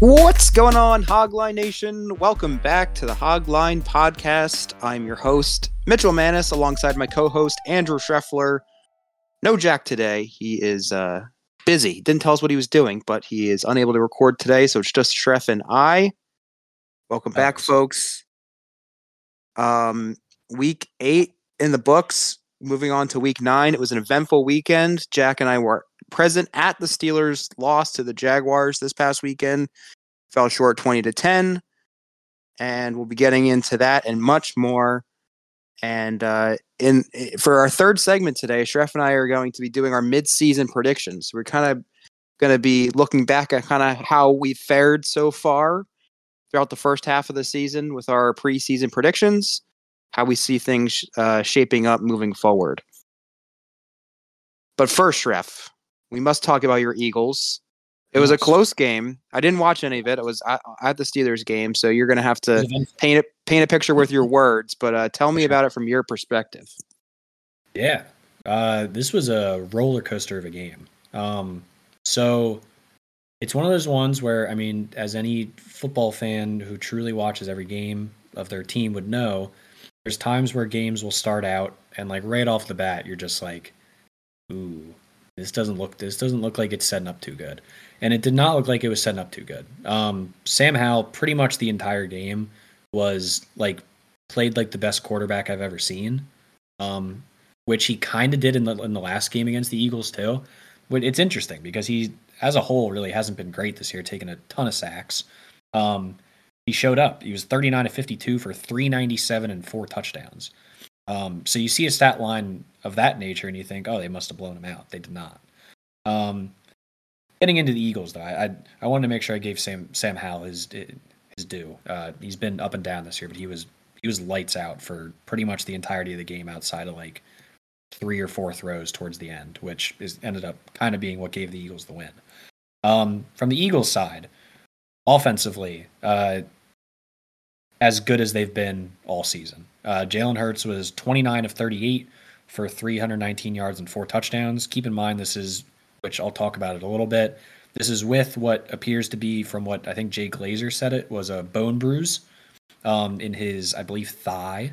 What's going on, Hogline Nation? Welcome back to the Hogline Podcast. I'm your host, Mitchell Manis, alongside my co host, Andrew Schreffler. No Jack today. He is uh, busy. Didn't tell us what he was doing, but he is unable to record today, so it's just Schreff and I. Welcome back, folks. Um, week eight in the books. Moving on to week nine. It was an eventful weekend. Jack and I were present at the Steelers' loss to the Jaguars this past weekend. Fell short 20 to 10. And we'll be getting into that and much more. And uh, in for our third segment today, Schreff and I are going to be doing our mid-season predictions. We're kind of going to be looking back at kind of how we fared so far throughout the first half of the season with our preseason predictions, how we see things uh, shaping up moving forward. But first, Schreff, we must talk about your Eagles. It was a close game. I didn't watch any of it. I was at, at the Steelers game, so you're going to have to paint it paint a picture with your words. But uh, tell me about it from your perspective. Yeah, uh, this was a roller coaster of a game. Um, so it's one of those ones where I mean, as any football fan who truly watches every game of their team would know, there's times where games will start out and like right off the bat, you're just like, ooh, this doesn't look this doesn't look like it's setting up too good, and it did not look like it was setting up too good. Um, Sam Howell pretty much the entire game was like played like the best quarterback I've ever seen, um, which he kind of did in the in the last game against the Eagles too. But it's interesting because he, as a whole, really hasn't been great this year, taking a ton of sacks. Um, he showed up. He was 39 to 52 for 397 and four touchdowns. Um, so you see a stat line of that nature, and you think, oh, they must have blown him out. They did not. Um, getting into the Eagles, though, I, I, I wanted to make sure I gave Sam Sam Howell his his due. Uh, he's been up and down this year, but he was he was lights out for pretty much the entirety of the game, outside of like three or four throws towards the end, which is ended up kind of being what gave the Eagles the win. Um, from the Eagles side, offensively, uh, as good as they've been all season. Uh, Jalen Hurts was 29 of 38 for 319 yards and four touchdowns. Keep in mind, this is, which I'll talk about it a little bit. This is with what appears to be, from what I think Jay Glazer said it, was a bone bruise um, in his, I believe, thigh.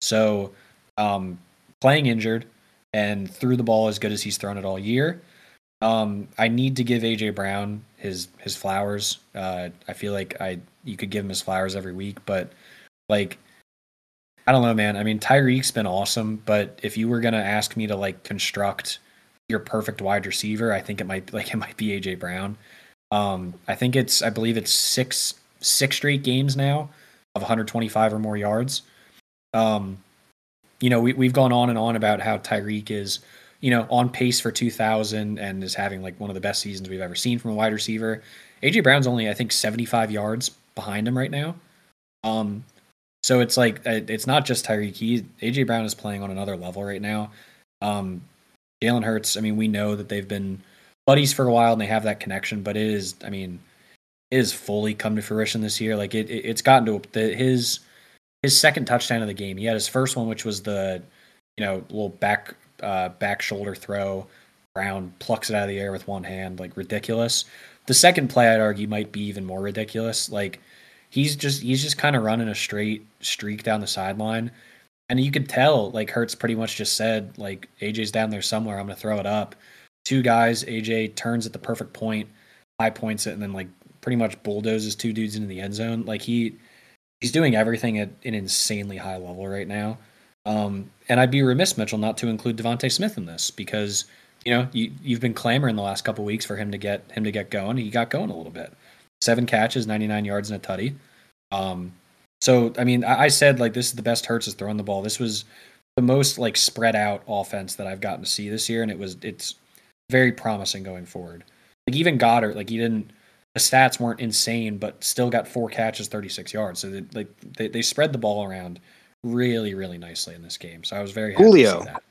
So um, playing injured and threw the ball as good as he's thrown it all year. Um, I need to give AJ Brown his his flowers. Uh, I feel like I you could give him his flowers every week, but like I don't know, man. I mean, Tyreek's been awesome, but if you were gonna ask me to like construct your perfect wide receiver, I think it might like it might be AJ Brown. Um, I think it's I believe it's six six straight games now of 125 or more yards. Um, you know, we we've gone on and on about how Tyreek is, you know, on pace for 2000 and is having like one of the best seasons we've ever seen from a wide receiver. AJ Brown's only I think 75 yards behind him right now. Um, so it's like uh, it's not just Tyreek. AJ Brown is playing on another level right now. Um, Jalen Hurts. I mean, we know that they've been buddies for a while and they have that connection, but it is. I mean, it has fully come to fruition this year. Like it, it it's gotten to the, his his second touchdown of the game. He had his first one, which was the you know little back uh, back shoulder throw. Brown plucks it out of the air with one hand, like ridiculous. The second play, I'd argue, might be even more ridiculous. Like he's just he's just kind of running a straight streak down the sideline. And you could tell, like Hurts pretty much just said, like AJ's down there somewhere. I'm gonna throw it up. Two guys. AJ turns at the perfect point, high points it, and then like pretty much bulldozes two dudes into the end zone. Like he he's doing everything at an insanely high level right now. Um, and I'd be remiss, Mitchell, not to include DeVonta Smith in this because you know you you've been clamoring the last couple weeks for him to get him to get going. He got going a little bit. Seven catches, 99 yards, and a tutty. Um, so I mean, I, I said like this is the best Hurts is throwing the ball. This was the most like spread out offense that I've gotten to see this year, and it was it's very promising going forward. Like even Goedert, like he didn't the stats weren't insane, but still got four catches, 36 yards. So they, like they, they spread the ball around really, really nicely in this game. So I was very happy Julio. to see that.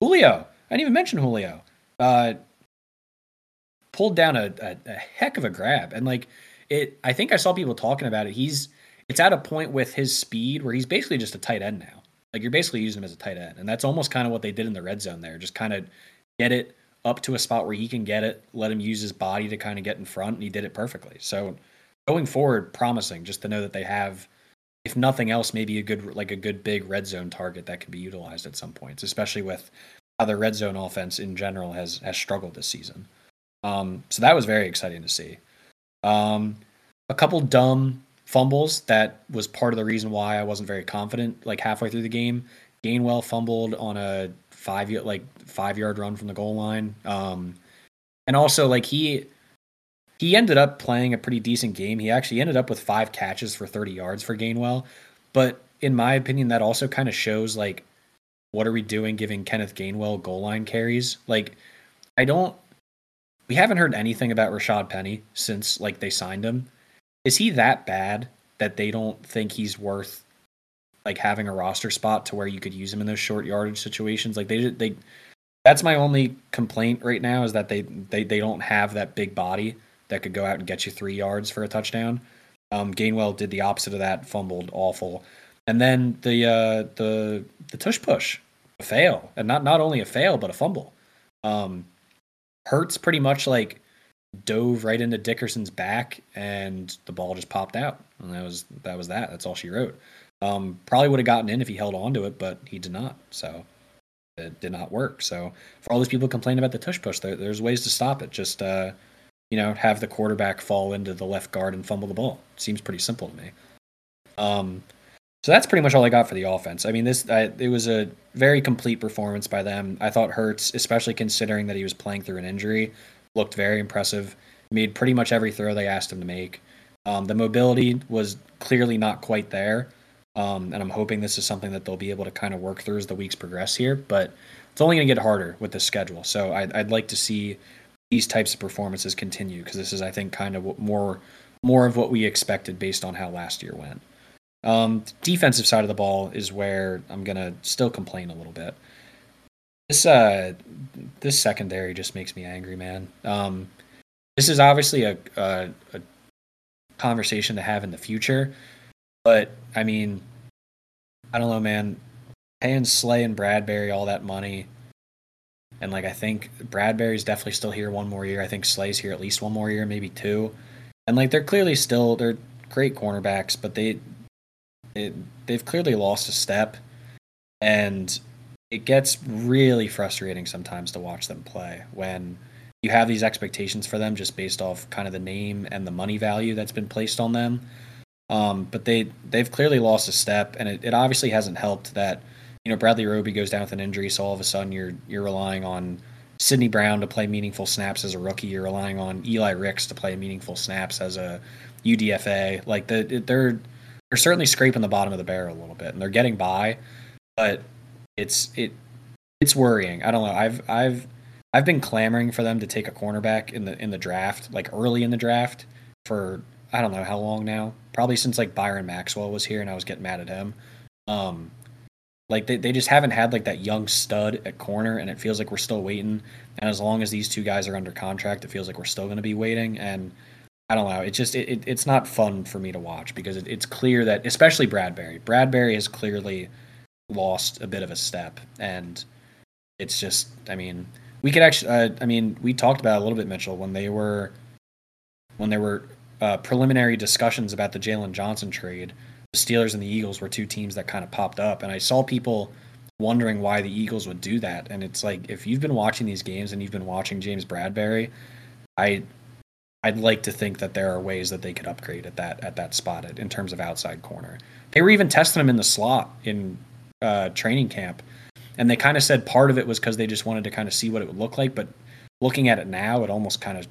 Julio, I didn't even mention Julio. Uh, pulled down a, a, a heck of a grab, and like it, I think I saw people talking about it. He's it's at a point with his speed where he's basically just a tight end now. Like you're basically using him as a tight end, and that's almost kind of what they did in the red zone there. Just kind of get it up to a spot where he can get it, let him use his body to kind of get in front, and he did it perfectly. So going forward, promising just to know that they have, if nothing else, maybe a good like a good big red zone target that can be utilized at some points, especially with how the red zone offense in general has has struggled this season. Um, so that was very exciting to see. Um, a couple dumb fumbles that was part of the reason why I wasn't very confident. Like halfway through the game, Gainwell fumbled on a five like five yard run from the goal line. Um, and also like he he ended up playing a pretty decent game. He actually ended up with five catches for 30 yards for Gainwell. But in my opinion, that also kind of shows like what are we doing giving Kenneth Gainwell goal line carries? Like I don't we haven't heard anything about Rashad Penny since like they signed him. Is he that bad that they don't think he's worth like having a roster spot to where you could use him in those short yardage situations. Like they they that's my only complaint right now is that they they they don't have that big body that could go out and get you three yards for a touchdown. Um, Gainwell did the opposite of that, fumbled awful, and then the uh, the the tush push, a fail, and not not only a fail but a fumble. Um, Hurts pretty much like dove right into Dickerson's back, and the ball just popped out, and that was that was that. That's all she wrote. Um, probably would have gotten in if he held on to it, but he did not. So it did not work. So for all those people complaining about the tush push, there, there's ways to stop it. Just uh, you know, have the quarterback fall into the left guard and fumble the ball. Seems pretty simple to me. Um, so that's pretty much all I got for the offense. I mean, this I, it was a very complete performance by them. I thought Hurts, especially considering that he was playing through an injury, looked very impressive. Made pretty much every throw they asked him to make. Um, the mobility was clearly not quite there. Um, and I'm hoping this is something that they'll be able to kind of work through as the weeks progress here. But it's only going to get harder with the schedule. So I'd, I'd like to see these types of performances continue because this is, I think, kind of more more of what we expected based on how last year went. Um, defensive side of the ball is where I'm gonna still complain a little bit. This uh, this secondary just makes me angry, man. Um, this is obviously a, a, a conversation to have in the future, but I mean, I don't know, man. Paying Slay and Bradberry all that money, and like I think Bradberry's definitely still here one more year. I think Slay's here at least one more year, maybe two. And like they're clearly still they're great cornerbacks, but they it, they've clearly lost a step, and it gets really frustrating sometimes to watch them play when you have these expectations for them just based off kind of the name and the money value that's been placed on them um, but they they've clearly lost a step, and it, it obviously hasn't helped that you know Bradley Roby goes down with an injury, so all of a sudden you're you're relying on Sydney Brown to play meaningful snaps as a rookie. You're relying on Eli Ricks to play meaningful snaps as a UDFA. Like the, they're they're certainly scraping the bottom of the barrel a little bit, and they're getting by, but it's it it's worrying. I don't know. I've I've I've been clamoring for them to take a cornerback in the in the draft, like early in the draft, for I don't know how long now. Probably since like Byron Maxwell was here and I was getting mad at him. Um, like they, they just haven't had like that young stud at corner and it feels like we're still waiting. And as long as these two guys are under contract, it feels like we're still going to be waiting. And I don't know. It just it, it, it's not fun for me to watch because it, it's clear that especially Bradberry. Bradberry has clearly lost a bit of a step, and it's just I mean we could actually uh, I mean we talked about a little bit Mitchell when they were when they were uh, preliminary discussions about the Jaylon Johnson trade, the Steelers and the Eagles were two teams that kind of popped up, and I saw people wondering why the Eagles would do that. And it's like if you've been watching these games and you've been watching James Bradberry, I I'd like to think that there are ways that they could upgrade at that at that spot in terms of outside corner. They were even testing him in the slot in uh, training camp, and they kind of said part of it was because they just wanted to kind of see what it would look like. But looking at it now, it almost kind of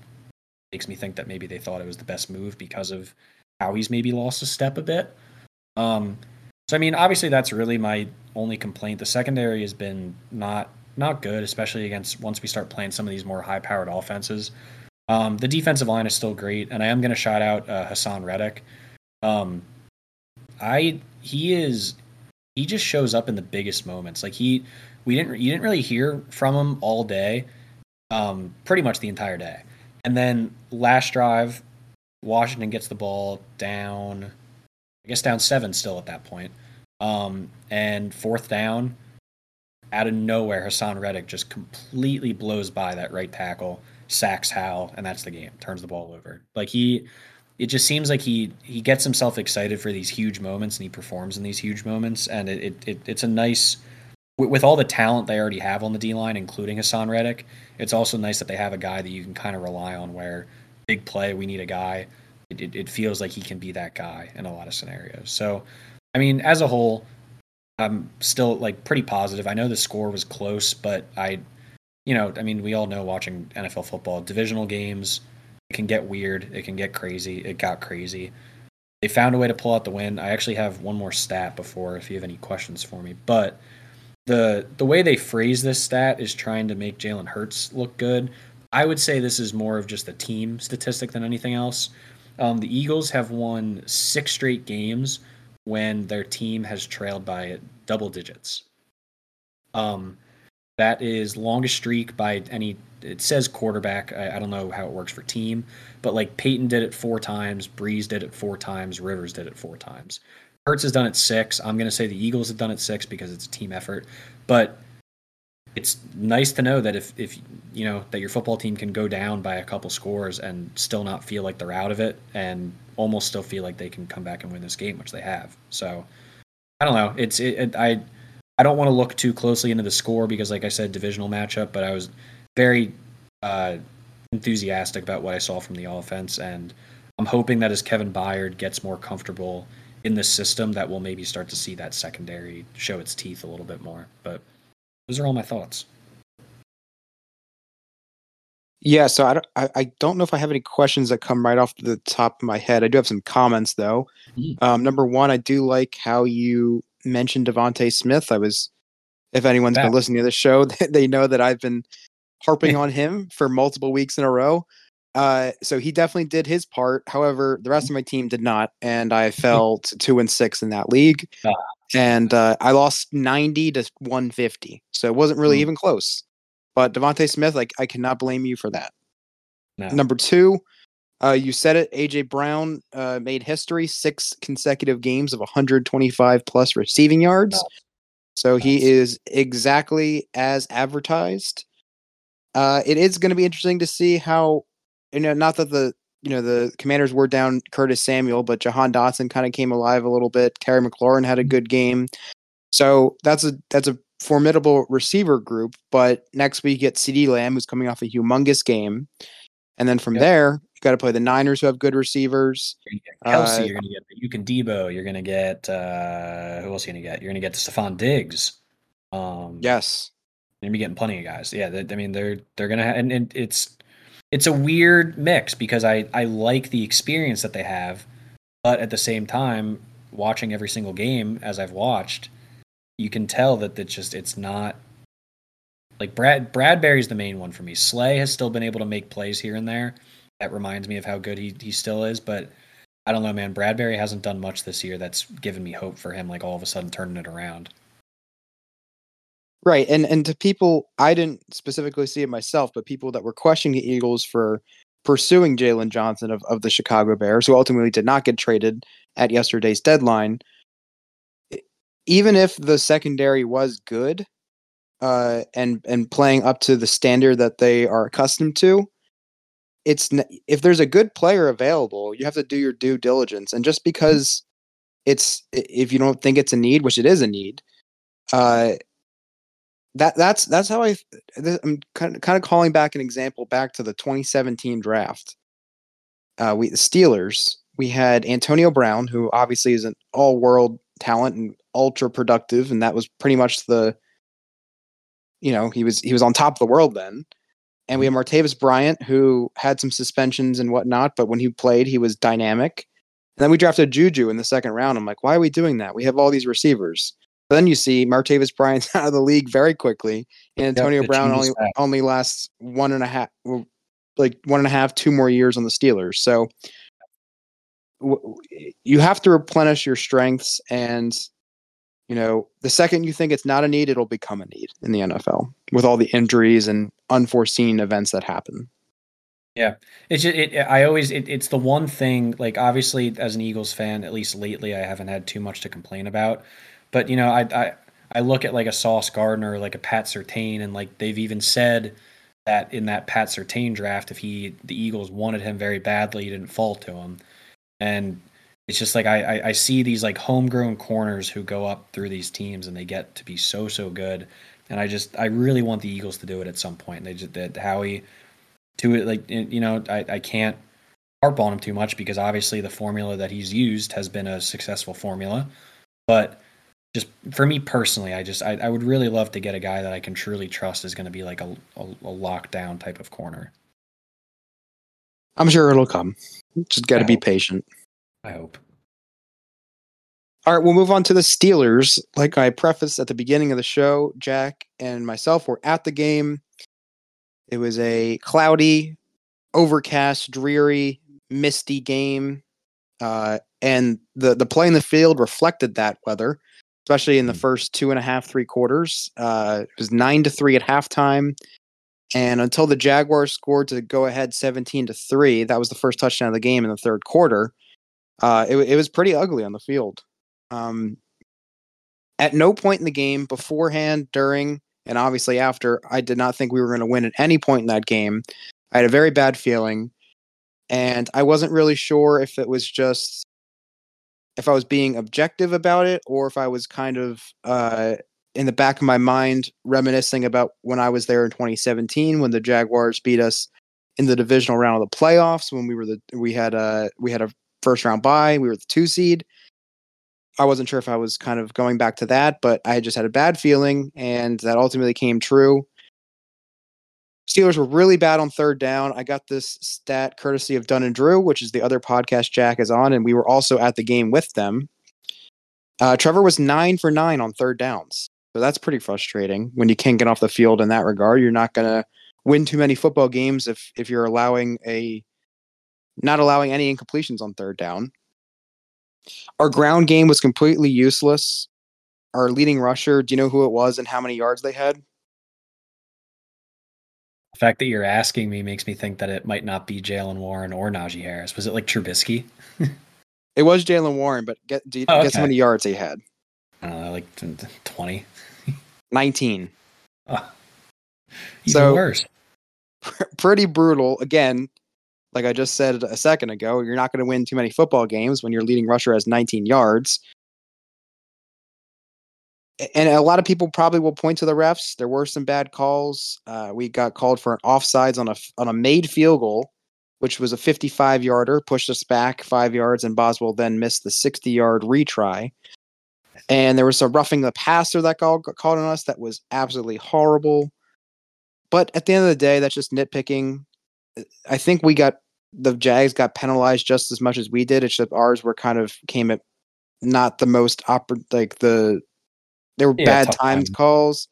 makes me think that maybe they thought it was the best move because of how he's maybe lost a step a bit. Um, so I mean, obviously that's really my only complaint. The secondary has been not not good, especially against once we start playing some of these more high powered offenses. Um, the defensive line is still great, and I am going to shout out uh, Haason Reddick. Um, I he is he just shows up in the biggest moments. Like he we didn't you didn't really hear from him all day, um, pretty much the entire day. And then last drive, Washington gets the ball down, I guess down seven still at that point. Um, and fourth down, out of nowhere, Haason Reddick just completely blows by that right tackle, sacks Howell, and that's the game. Turns the ball over. Like he, it just seems like he he gets himself excited for these huge moments, and he performs in these huge moments, and it, it, it it's a nice. With all the talent they already have on the D line, including Haason Reddick, it's also nice that they have a guy that you can kind of rely on. Where big play, we need a guy. It, it, it feels like he can be that guy in a lot of scenarios. So I mean, as a whole, I'm still like pretty positive. I know the score was close, but I, you know, I mean, we all know watching NFL football, divisional games, it can get weird, it can get crazy. It got crazy. They found a way to pull out the win. I actually have one more stat before if you have any questions for me, but the the way they phrase this stat is trying to make Jalen Hurts look good. I would say this is more of just a team statistic than anything else. Um, the Eagles have won six straight games when their team has trailed by double digits. Um, that is longest streak by any. It says quarterback. I, I, don't know how it works for team, but like Peyton did it four times, Brees did it four times, Rivers did it four times. Hurts has done it six. I'm going to say the Eagles have done it six because it's a team effort. But it's nice to know that if if you know that your football team can go down by a couple scores and still not feel like they're out of it and almost still feel like they can come back and win this game, which they have. So I don't know. It's it, it, I I don't want to look too closely into the score because, like I said, divisional matchup. But I was very uh, enthusiastic about what I saw from the offense, and I'm hoping that as Kevin Byard gets more comfortable in the system, that we'll maybe start to see that secondary show its teeth a little bit more. But those are all my thoughts. Yeah, so I don't, I, I don't know if I have any questions that come right off the top of my head. I do have some comments though. Mm-hmm. Um, number one, I do like how you mentioned DeVonta Smith. I was, if anyone's been listening to the show, they know that I've been harping on him for multiple weeks in a row. Uh, so he definitely did his part. However, the rest of my team did not, and I fell to two and six in that league, ah. and uh, I lost ninety to one fifty. So it wasn't really mm. even close. But DeVonta Smith, like I cannot blame you for that. No. Number two, uh, you said it. AJ Brown uh, made history, six consecutive games of 125 plus receiving yards. So nice. he is exactly as advertised. Uh, it is going to be interesting to see how, you know, not that the you know the Commanders were down Curtis Samuel, but Jahan Dotson kind of came alive a little bit. Terry McLaurin had a good game, so that's a that's a formidable receiver group. But next week, get CeeDee Lamb, who's coming off a humongous game. And then from yep. there, got to play the Niners, who have good receivers. Kelce, uh, you're going to get you can Deebo. You're going to get uh, who else? Are you going to get? You're going to get Stefon Diggs. Um, yes, you're going to be getting plenty of guys. Yeah, they, I mean they're they're going to and, and it's it's a weird mix because I I like the experience that they have, but at the same time, watching every single game as I've watched, you can tell that it's just it's not like Brad Bradberry's the main one for me. Slay has still been able to make plays here and there. That reminds me of how good he, he still is, but I don't know, man. Bradberry hasn't done much this year that's given me hope for him, like all of a sudden turning it around. Right. And and to people I didn't specifically see it myself, but people that were questioning the Eagles for pursuing Jaylon Johnson of, of the Chicago Bears, who ultimately did not get traded at yesterday's deadline, even if the secondary was good uh, and and playing up to the standard that they are accustomed to, it's if there's a good player available, you have to do your due diligence. And just because it's if you don't think it's a need, which it is a need, uh, that that's that's how I. I'm kind of, kind of calling back an example back to the 2017 draft. Uh, we the Steelers. We had Antonio Brown, who obviously is an all-world talent and ultra productive, and that was pretty much the. You know, he was he was on top of the world then, and we had Martavis Bryant, who had some suspensions and whatnot, but when he played, he was dynamic. And then we drafted Juju in the second round. I'm like, why are we doing that? We have all these receivers. But then you see Martavis Bryant's out of the league very quickly, and Antonio the Brown only fat. only lasts one and a half, like one and a half, two more years on the Steelers. So w- you have to replenish your strengths, and you know the second you think it's not a need, it'll become a need in the NFL with all the injuries and unforeseen events that happen. Yeah, it's just, it, I always it, it's the one thing like obviously as an Eagles fan at least lately I haven't had too much to complain about, but you know I I, I look at like a Sauce Gardner like a Pat Surtain and like they've even said that in that Pat Surtain draft if he the Eagles wanted him very badly he didn't fall to him, and it's just like I, I I see these like homegrown corners who go up through these teams and they get to be so so good, and I just I really want the Eagles to do it at some point. They just that Howie to it like you know I, I can't harp on him too much because obviously the formula that he's used has been a successful formula but just for me personally i just i, I would really love to get a guy that i can truly trust is going to be like a, a, a lockdown type of corner I'm sure it'll come. Just got to be patient. I hope All right, we'll move on to the Steelers. Like I prefaced at the beginning of the show, Jack and myself were at the game. It was a cloudy, overcast, dreary, misty game. Uh, and the, the play in the field reflected that weather, especially in the Mm. first two and a half, three quarters. Uh, it was nine to three at halftime. And until the Jaguars scored to go ahead 17 to three, that was the first touchdown of the game in the third quarter. Uh, it, it was pretty ugly on the field. Um, at no point in the game, beforehand, during, and obviously after, I did not think we were going to win at any point in that game. I had a very bad feeling, and I wasn't really sure if it was just if I was being objective about it or if I was kind of uh, in the back of my mind reminiscing about when I was there in 2017 when the Jaguars beat us in the divisional round of the playoffs when we were the we had a we had a first round bye we were the two seed I wasn't sure if I was kind of going back to that, but I just had a bad feeling, and that ultimately came true. Steelers were really bad on third down. I got this stat courtesy of Dunn and Drew, which is the other podcast Jack is on, and we were also at the game with them. Uh, Trevor was nine for nine on third downs, so that's pretty frustrating when you can't get off the field in that regard. You're not going to win too many football games if if you're allowing a not allowing any incompletions on third down. Our ground game was completely useless. Our leading rusher, do you know who it was and how many yards they had? the fact that you're asking me makes me think that it might not be Jaylen Warren or Najee Harris. Was it like Trubisky? It was Jaylen Warren, but get do you, Oh, guess how many yards he had? I don't know, like twenty. 19. Oh, even So- worse. Pretty brutal. Again, like I just said a second ago, you're not going to win too many football games when your leading rusher has 19 yards. And a lot of people probably will point to the refs. There were some bad calls. Uh, we got called for an offsides on a on a made field goal, which was a 55 yarder, pushed us back five yards, and Boswell then missed the 60 yard retry. And there was a roughing the passer that got called on us that was absolutely horrible. But at the end of the day, that's just nitpicking. I think we got the Jags got penalized just as much as we did. It's just ours were kind of came at not the most like the they were Yeah, bad times time. calls.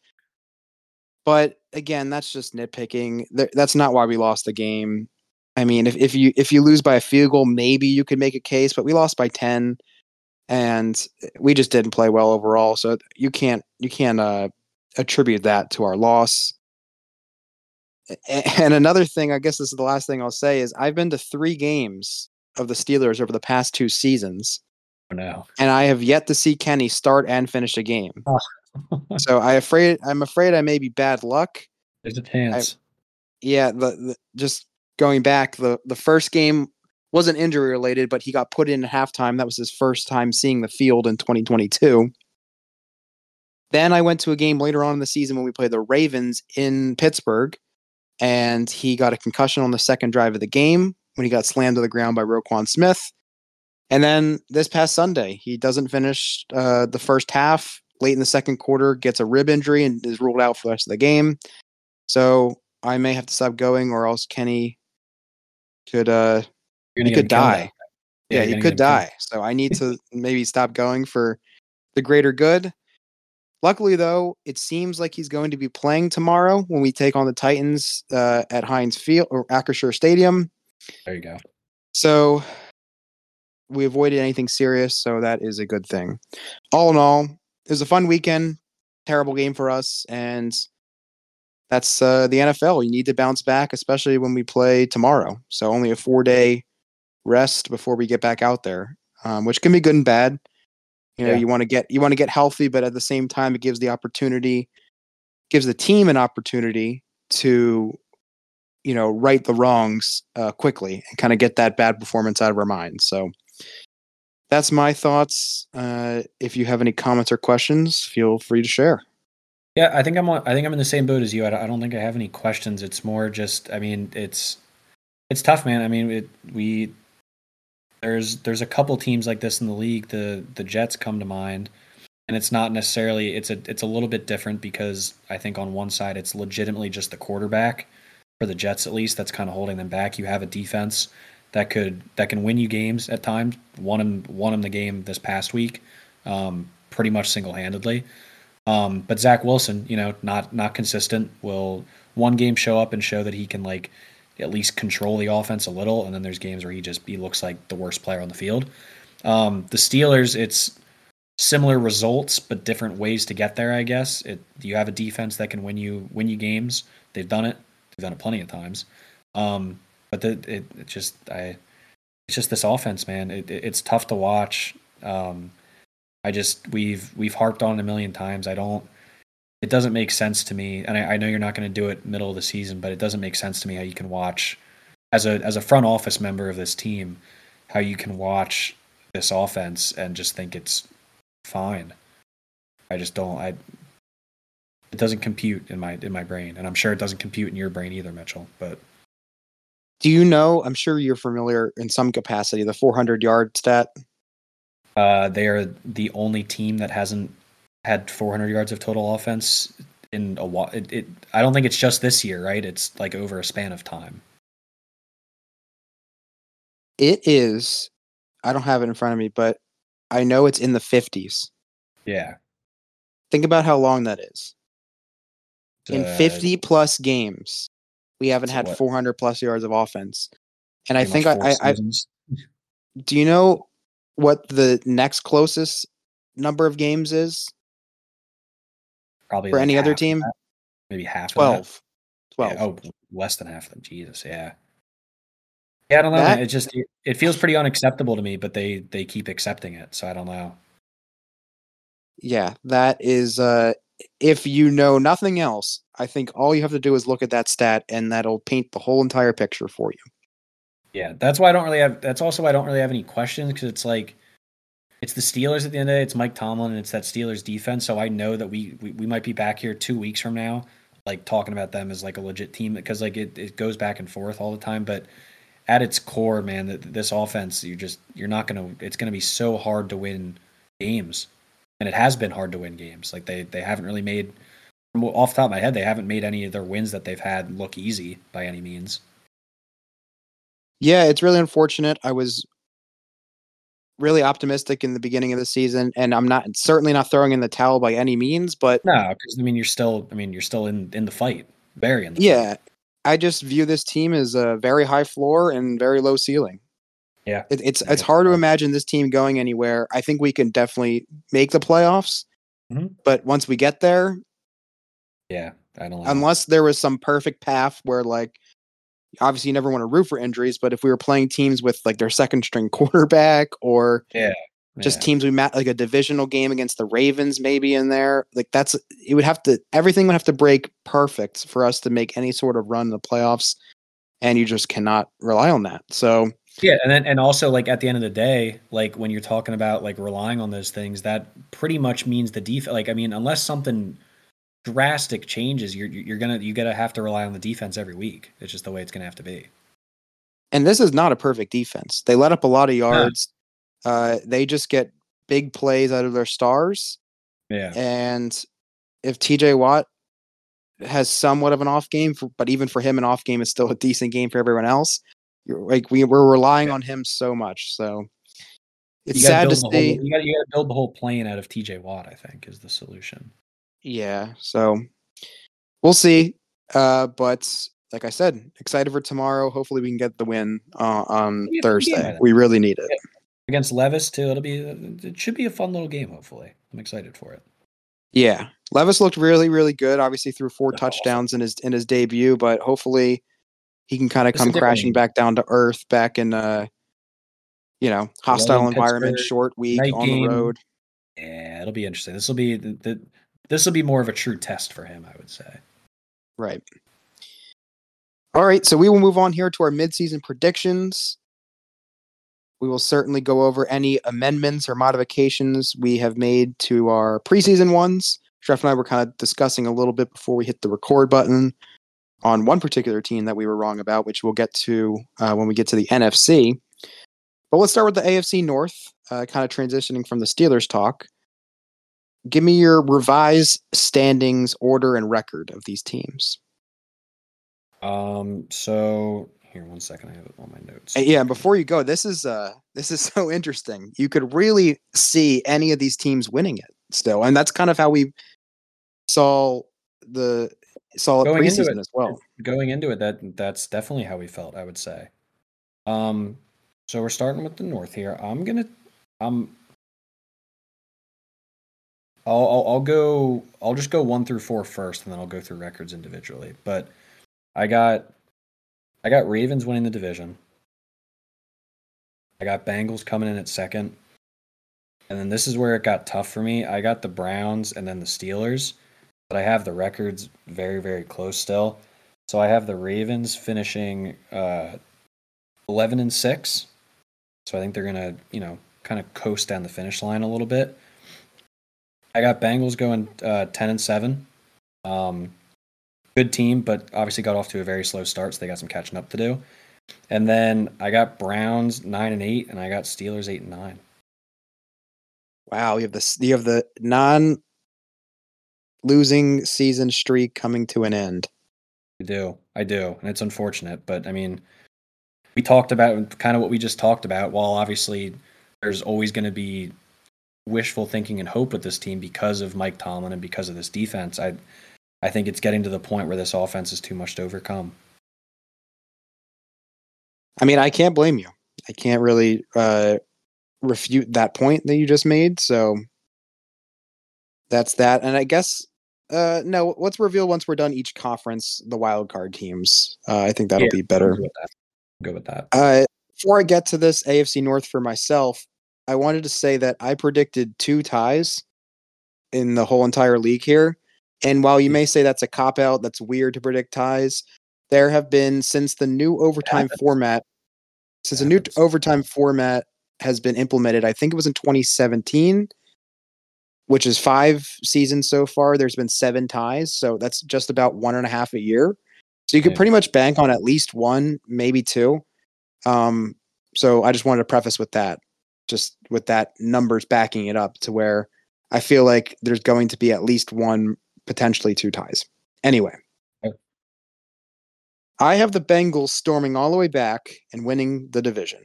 But again, that's just nitpicking. That's not why we lost the game. I mean, if, if you if you lose by a field goal, maybe you could make a case, but we lost by ten, and we just didn't play well overall. So you can't you can't uh, attribute that to our loss. And another thing, I guess this is the last thing I'll say, is I've been to three games of the Steelers over the past two seasons, Oh, no. and I have yet to see Kenny start and finish a game. Oh. so I afraid I'm afraid I may be bad luck. There's a chance. Yeah, the, the just going back, the the first game wasn't injury related, but he got put in at halftime. That was his first time seeing the field in 2022. Then I went to a game later on in the season when we played the Ravens in Pittsburgh, and he got a concussion on the second drive of the game when he got slammed to the ground by Roquan Smith. And then this past Sunday, he doesn't finish uh, the first half. Late in the second quarter, gets a rib injury and is ruled out for the rest of the game. So I may have to stop going, or else Kenny could uh he could get him killed die. out Yeah, he could him killed. die. So I need to maybe stop going for the greater good. Luckily, though, it seems like he's going to be playing tomorrow when we take on the Titans uh, at Heinz Field or Acrisure Stadium. There you go. So we avoided anything serious, so that is a good thing. All in all, it was a fun weekend. Terrible game for us, and that's uh, the NFL. You need to bounce back, especially when we play tomorrow. So only a four day rest before we get back out there, um, which can be good and bad. You know, Yeah. you want to get you want to get healthy, but at the same time, it gives the opportunity, gives the team an opportunity to, you know, right the wrongs uh, quickly and kind of get that bad performance out of our minds. So that's my thoughts. Uh, if you have any comments or questions, feel free to share. Yeah, I think I'm. on- I think I'm in the same boat as you. I don't, I don't think I have any questions. It's more just. I mean, it's it's tough, man. I mean, it, we there's there's a couple teams like this in the league. The the Jets come to mind, and it's not necessarily. It's a it's a little bit different because I think on one side it's legitimately just the quarterback for the Jets at least that's kind of holding them back. You have a defense that could that can win you games at times. Won him won him the game this past week, um, pretty much single handedly. Um, but Zach Wilson, you know, not not consistent. Will one game show up and show that he can like at least control the offense a little, and then there's games where he just he looks like the worst player on the field. Um, the Steelers, it's similar results but different ways to get there. I guess it you have a defense that can win you win you games. They've done it. They've done it plenty of times. Um, but the, it, it just I it's just this offense, man. It, it- it's tough to watch. Um, I just we've we've harped on it a million times. I don't. It doesn't make sense to me, and I, I know you're not going to do it middle of the season, but it doesn't make sense to me how you can watch as a as a front office member of this team, how you can watch this offense and just think it's fine. I just don't. I it doesn't compute in my in my brain, and I'm sure it doesn't compute in your brain either, Mitchell. But Do you know? I'm sure you're familiar in some capacity the 400 yard stat. Uh, they are the only team that hasn't had 400 yards of total offense in a while. It, it, I don't think it's just this year, right? It's like over a span of time. It is. I don't have it in front of me, but I know it's in the 50s. Yeah. Think about how long that is. In Uh, 50 plus games, we haven't had what? 400 plus yards of offense. And I think I, I, I do you know what the next closest number of games is probably for like any other team? maybe half. of that. 12. 12. Yeah, oh, less than half of them. Jesus, yeah. Yeah, I don't know. That- It just it, it feels pretty unacceptable to me, but they they keep accepting it, so I don't know. Yeah, that is uh if you know nothing else, I think all you have to do is look at that stat and that'll paint the whole entire picture for you. Yeah, that's why I don't really have. That's also why I don't really have any questions because it's like, it's the Steelers at the end of the day. It's Mike Tomlin and it's that Steelers defense. So I know that we we, we might be back here two weeks from now, like talking about them as like a legit team because like it, it goes back and forth all the time. But at its core, man, this offense, you're just you're not gonna. It's gonna be so hard to win games, and it has been hard to win games. Like they they haven't really made. Off top of my head, they haven't made any of their wins that they've had look easy by any means. Yeah, it's really unfortunate. I was really optimistic in the beginning of the season and I'm not certainly not throwing in the towel by any means, but No, because I mean you're still. I mean you're still in in the fight, very in the yeah, Fight. I just view this team as a very high floor and very low ceiling. Yeah. It, it's I it's hard to imagine this team going anywhere. I think we can definitely make the playoffs, Mhm. but once we get there, Yeah, I don't know. unless there was some perfect path where like obviously you never want to root for injuries, but if we were playing teams with like their second string quarterback or yeah, just Yeah. teams we met like a divisional game against the Ravens maybe in there, like that's it would have to everything would have to break perfect for us to make any sort of run in the playoffs. and you just cannot rely on that. So yeah, and then and also like at the end of the day, like when you're talking about like relying on those things, that pretty much means the defense. Like I mean, unless something drastic changes, you're you're gonna you gotta have to rely on the defense every week. It's just the way it's gonna have to be. And this is not a perfect defense. They let up a lot of yards. Yeah. Uh, they just get big plays out of their stars. Yeah. And if TJ Watt has somewhat of an off game, for, but even for him, an off game is still a decent game for everyone else. You're, like we we're relying on him so much, so it's sad to see. Whole, you got to build the whole plane out of TJ Watt. I think is the solution. Yeah, so we'll see. Uh, but like I said, excited for tomorrow. Hopefully, we can get the win uh, on Thursday. We really need it against Levis too. It'll be it should be a fun little game. Hopefully, I'm excited for it. Yeah, Levis looked really really good. Obviously, threw four That's touchdowns awesome. in his in his debut, but hopefully, he can kind of come crashing back down to earth, back in uh, you know, hostile environment, short week on game. the road. Yeah, it'll be interesting. This will be the, the this will be more of a true test for him, I would say. Right. All right, so we will move on here to our midseason predictions. We will certainly go over any amendments or modifications we have made to our preseason ones. Schreff and I were kind of discussing a little bit before we hit the record button on one particular team that we were wrong about, which we'll get to uh, when we get to the NFC. But let's start with the AFC North, uh, kind of transitioning from the Steelers talk give me your revised standings, order, and record of these teams. Um. So here, one second. I have it on my notes. Yeah. Before you go, this is uh this is so interesting. You could really see any of these teams winning it still, and that's kind of how we saw the saw going preseason into it, as well. Going into it, that that's definitely how we felt. I would say. Um. So we're starting with the North here. I'm gonna. I'm I'll, I'll, I'll go. I'll just go one through four first, and then I'll go through records individually. But I got, I got Ravens winning the division. I got Bengals coming in at second, and then this is where it got tough for me. I got the Browns and then the Steelers, but I have the records very very close still. So I have the Ravens finishing uh, eleven and six. So I think they're gonna you know kind of coast down the finish line a little bit. I got Bengals going uh, ten and seven. Um, good team, but obviously got off to a very slow start, so they got some catching up to do. And then I got Browns nine and eight, and I got Steelers eight and nine. Wow, you have the you have the non losing season streak coming to an end. I do, I do, and it's unfortunate, but I mean, we talked about kind of what we just talked about. While obviously there's always going to be wishful thinking and hope with this team because of Mike Tomlin and because of this defense. I I think it's getting to the point where this offense is too much to overcome. I mean, I can't blame you. I can't really uh, refute that point that you just made. So that's that. And I guess uh, no, let's reveal once we're done each conference the wild card teams. Uh, I think that'll yeah, be better. Go with that. Go with that. Uh, before I get to this AFC North for myself, I wanted to say that I predicted two ties in the whole entire league here. And while you may say that's a cop out, that's weird to predict ties, there have been since the new overtime format, since the new overtime format has been implemented, I think it was in 2017, which is five seasons so far. There's been seven ties. So that's just about one and a half a year. So you could pretty much bank on at least one, maybe two. Um, so I just wanted to preface with that just with that numbers backing it up to where I feel like there's going to be at least one, potentially two ties. Anyway, I have the Bengals storming all the way back and winning the division.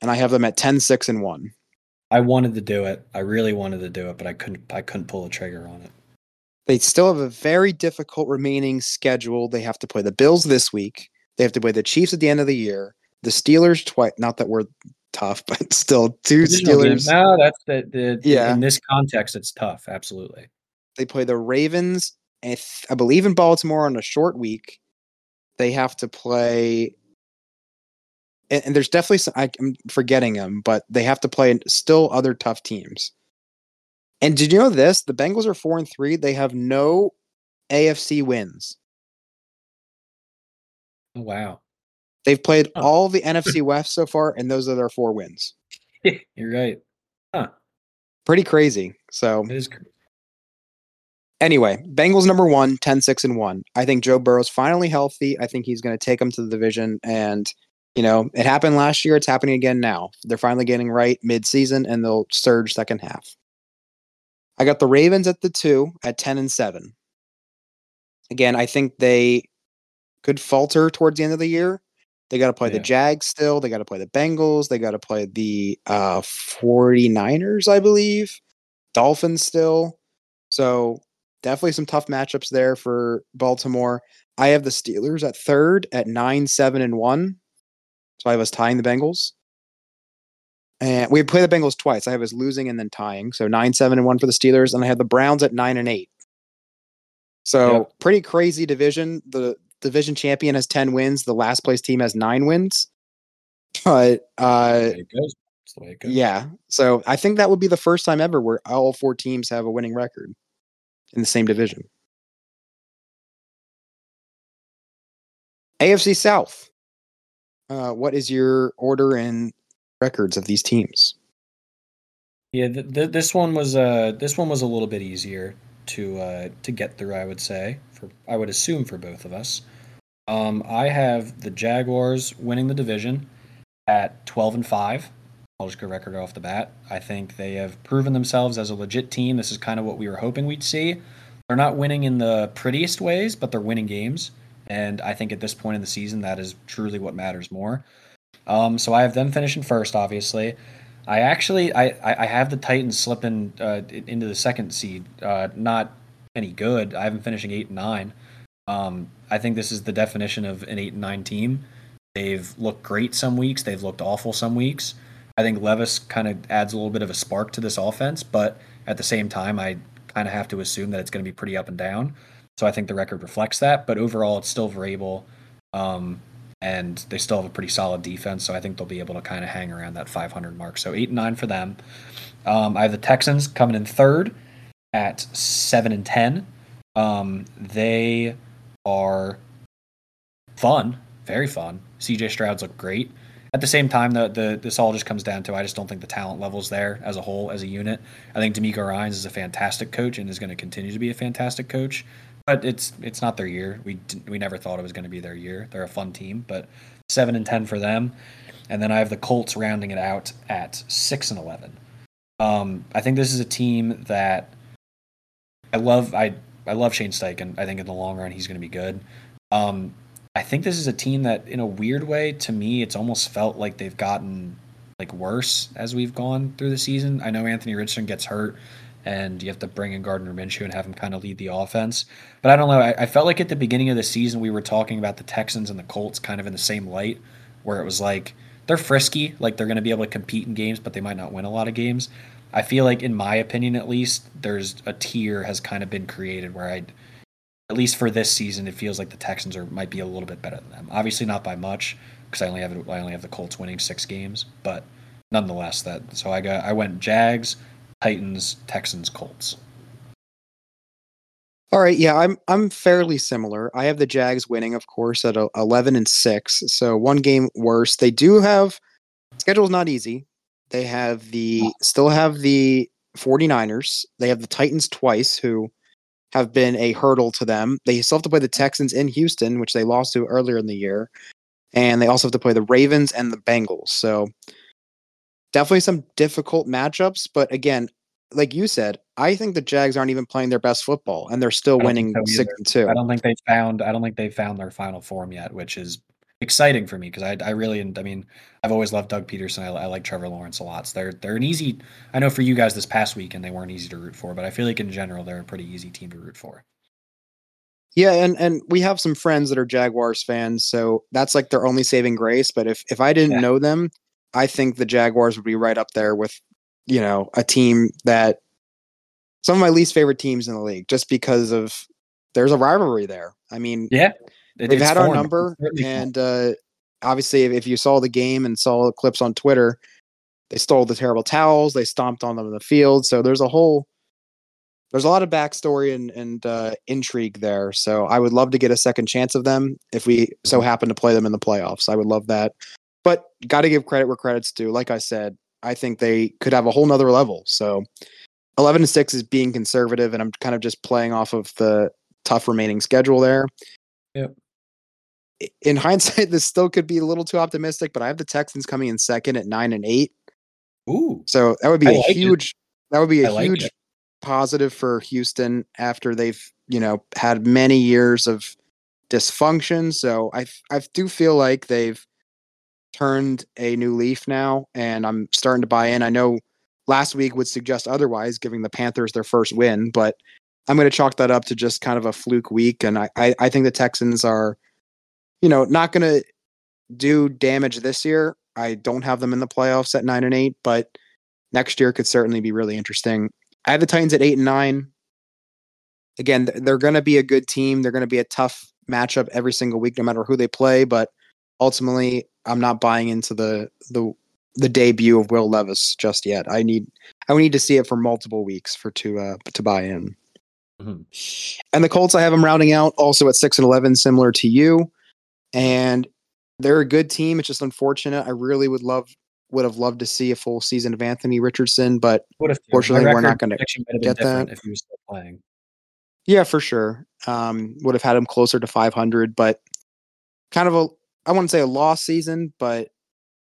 And I have them at 10 6 and 1. I wanted to do it. I really wanted to do it, but I couldn't I couldn't pull a trigger on it. They still have a very difficult remaining schedule. They have to play the Bills this week. They have to play the Chiefs at the end of the year. The Steelers twice. Not that we're tough, but still two Steelers. No, that's the, the yeah. In this context, it's tough. Absolutely. They play the Ravens, I believe in Baltimore on a short week. They have to play, and, and there's definitely some, I, am forgetting them, but they have to play still other tough teams. And did you know this? The Bengals are four and three. They have no AFC wins. Oh, wow. They've played Huh. all the NFC West so far, and those are their four wins. You're right. Pretty crazy. So It is. cr- anyway, Bengals number one, 10 6 and 1. I think Joe Burrow's finally healthy. I think he's going to take them to the division. And, you know, it happened last year. It's happening again now. They're finally getting right mid season and they'll surge second half. I got the Ravens at the two at 10 and 7. Again, I think they could falter towards the end of the year. They got to play the Yeah. Jags still. They got to play the Bengals. They got to play the uh, 49ers, I believe. Dolphins still. So definitely some tough matchups there for Baltimore. I have the Steelers at third at nine, seven, and one. So I have us tying the Bengals. And we play the Bengals twice. I have us losing and then tying. So nine, seven, and one for the Steelers. And I have the Browns at nine and eight. So Yep. pretty crazy division. The division champion has 10 wins. The last place team has nine wins. But uh it goes. It's the way it goes. yeah. So I think that would be the first time ever where all four teams have a winning record in the same division. AFC South. Uh, what is your order and records of these teams? Yeah, th- th- this one was uh this one was a little bit easier to uh to get through. I would say for I would assume for both of us. Um, I have the Jaguars winning the division at twelve and five. I'll just go record off the bat. I think they have proven themselves as a legit team. This is kind of what we were hoping we'd see. They're not winning in the prettiest ways, but they're winning games. And I think at this point in the season, that is truly what matters more. Um, so I have them finishing first, obviously. I actually I, I I have the Titans slipping uh, into the second seed. Uh, not any good. I have them finishing eight and nine. Um, I think this is the definition of an eight and nine team. They've looked great some weeks. They've looked awful some weeks. I think Levis kind of adds a little bit of a spark to this offense, but at the same time, I kind of have to assume that it's going to be pretty up and down. So I think the record reflects that. But overall, it's still Vrabel. Um, and they still have a pretty solid defense, so I think they'll be able to kind of hang around that 500 mark. So eight and nine for them. Um, I have the Texans coming in third at seven and ten. Um, they are fun, very fun. CJ Stroud's look great. At the same time, the, the this all just comes down to I just don't think the talent level's there as a whole, as a unit. I think DeMeco Ryans is a fantastic coach and is going to continue to be a fantastic coach but it's it's not their year. We we never thought it was going to be their year. They're a fun team, but seven and ten for them, and then I have the Colts rounding it out at six and eleven. Um, I think this is a team that I love. I I love Shane Steichen. I think in the long run he's going to be good. Um, I think this is a team that, in a weird way, to me, it's almost felt like they've gotten like worse as we've gone through the season. I know Anthony Richardson gets hurt, and you have to bring in Gardner Minshew and have him kind of lead the offense. But I don't know. I, I felt like at the beginning of the season we were talking about the Texans and the Colts kind of in the same light, where it was like they're frisky, like they're going to be able to compete in games, but they might not win a lot of games. I feel like, in my opinion at least, there's a tier has kind of been created where I, at least for this season, it feels like the Texans are might be a little bit better than them. Obviously not by much because I only have I only have the Colts winning six games, but nonetheless that. So I got I went Jags, Titans, Texans, Colts. All right, yeah, I'm I'm fairly similar. I have the Jags winning, of course, at uh, 11 and six, so one game worse. They do have schedule's not easy. They have the still have the 49ers. They have the Titans twice, who have been a hurdle to them. They still have to play the Texans in Houston, which they lost to earlier in the year, and they also have to play the Ravens and the Bengals. So definitely some difficult matchups. But again, like you said, I think the Jags aren't even playing their best football, and they're still I don't think winning so six and two. I don't think they found I don't think they found their final form yet, which is exciting for me because I, I really I mean I've always loved Doug Pederson. I, I like Trevor Lawrence a lot. So they're they're an easy. I know for you guys this past week and they weren't easy to root for, but I feel like in general they're a pretty easy team to root for. Yeah, and and we have some friends that are Jaguars fans, so that's like their only saving grace. But if if I didn't Yeah. know them, I think the Jaguars would be right up there with, you know, a team that some of my least favorite teams in the league, just because of there's a rivalry there. I mean, Yeah, it- they've had our number, It's certainly formed. and uh, obviously, if, if you saw the game and saw the clips on Twitter, they stole the terrible towels, they stomped on them in the field. So there's a whole there's a lot of backstory and and uh, intrigue there. So I would love to get a second chance of them if we so Mm-hmm. happen to play them in the playoffs. I would love that. But got to give credit where credit's due. Like I said, I think they could have a whole nother level. So 11 and 6 is being conservative, and I'm kind of just playing off of the tough remaining schedule there. Yep. In hindsight, this still could be a little too optimistic, but I have the Texans coming in second at nine and eight. Ooh, So that would be I a like it. huge that would be a like huge it. positive for Houston after they've, you know, had many years of dysfunction. So I I do feel like they've turned a new leaf now and I'm starting to buy in. I know last week would suggest otherwise giving the Panthers their first win, but I'm going to chalk that up to just kind of a fluke week and I I, I think the Texans are you know, not going to do damage this year. I don't have them in the playoffs at 9 and 8, but next year could certainly be really interesting. I have the Titans at eight and nine. Again, they're going to be a good team. They're going to be a tough matchup every single week, no matter who they play. But ultimately, I'm not buying into the the the debut of Will Levis just yet. I need I need to see it for multiple weeks for to uh, to buy in. Mhm. And the Colts, I have them rounding out also at six and eleven, similar to you. And they're a good team. It's just unfortunate. I really would love would have loved to see a full season of Anthony Richardson, but Fortunately, we're not gonna get get that. if he was still playing. Yeah, for sure. Um, would have had him closer to 500, but kind of a I wouldn't say a lost season, but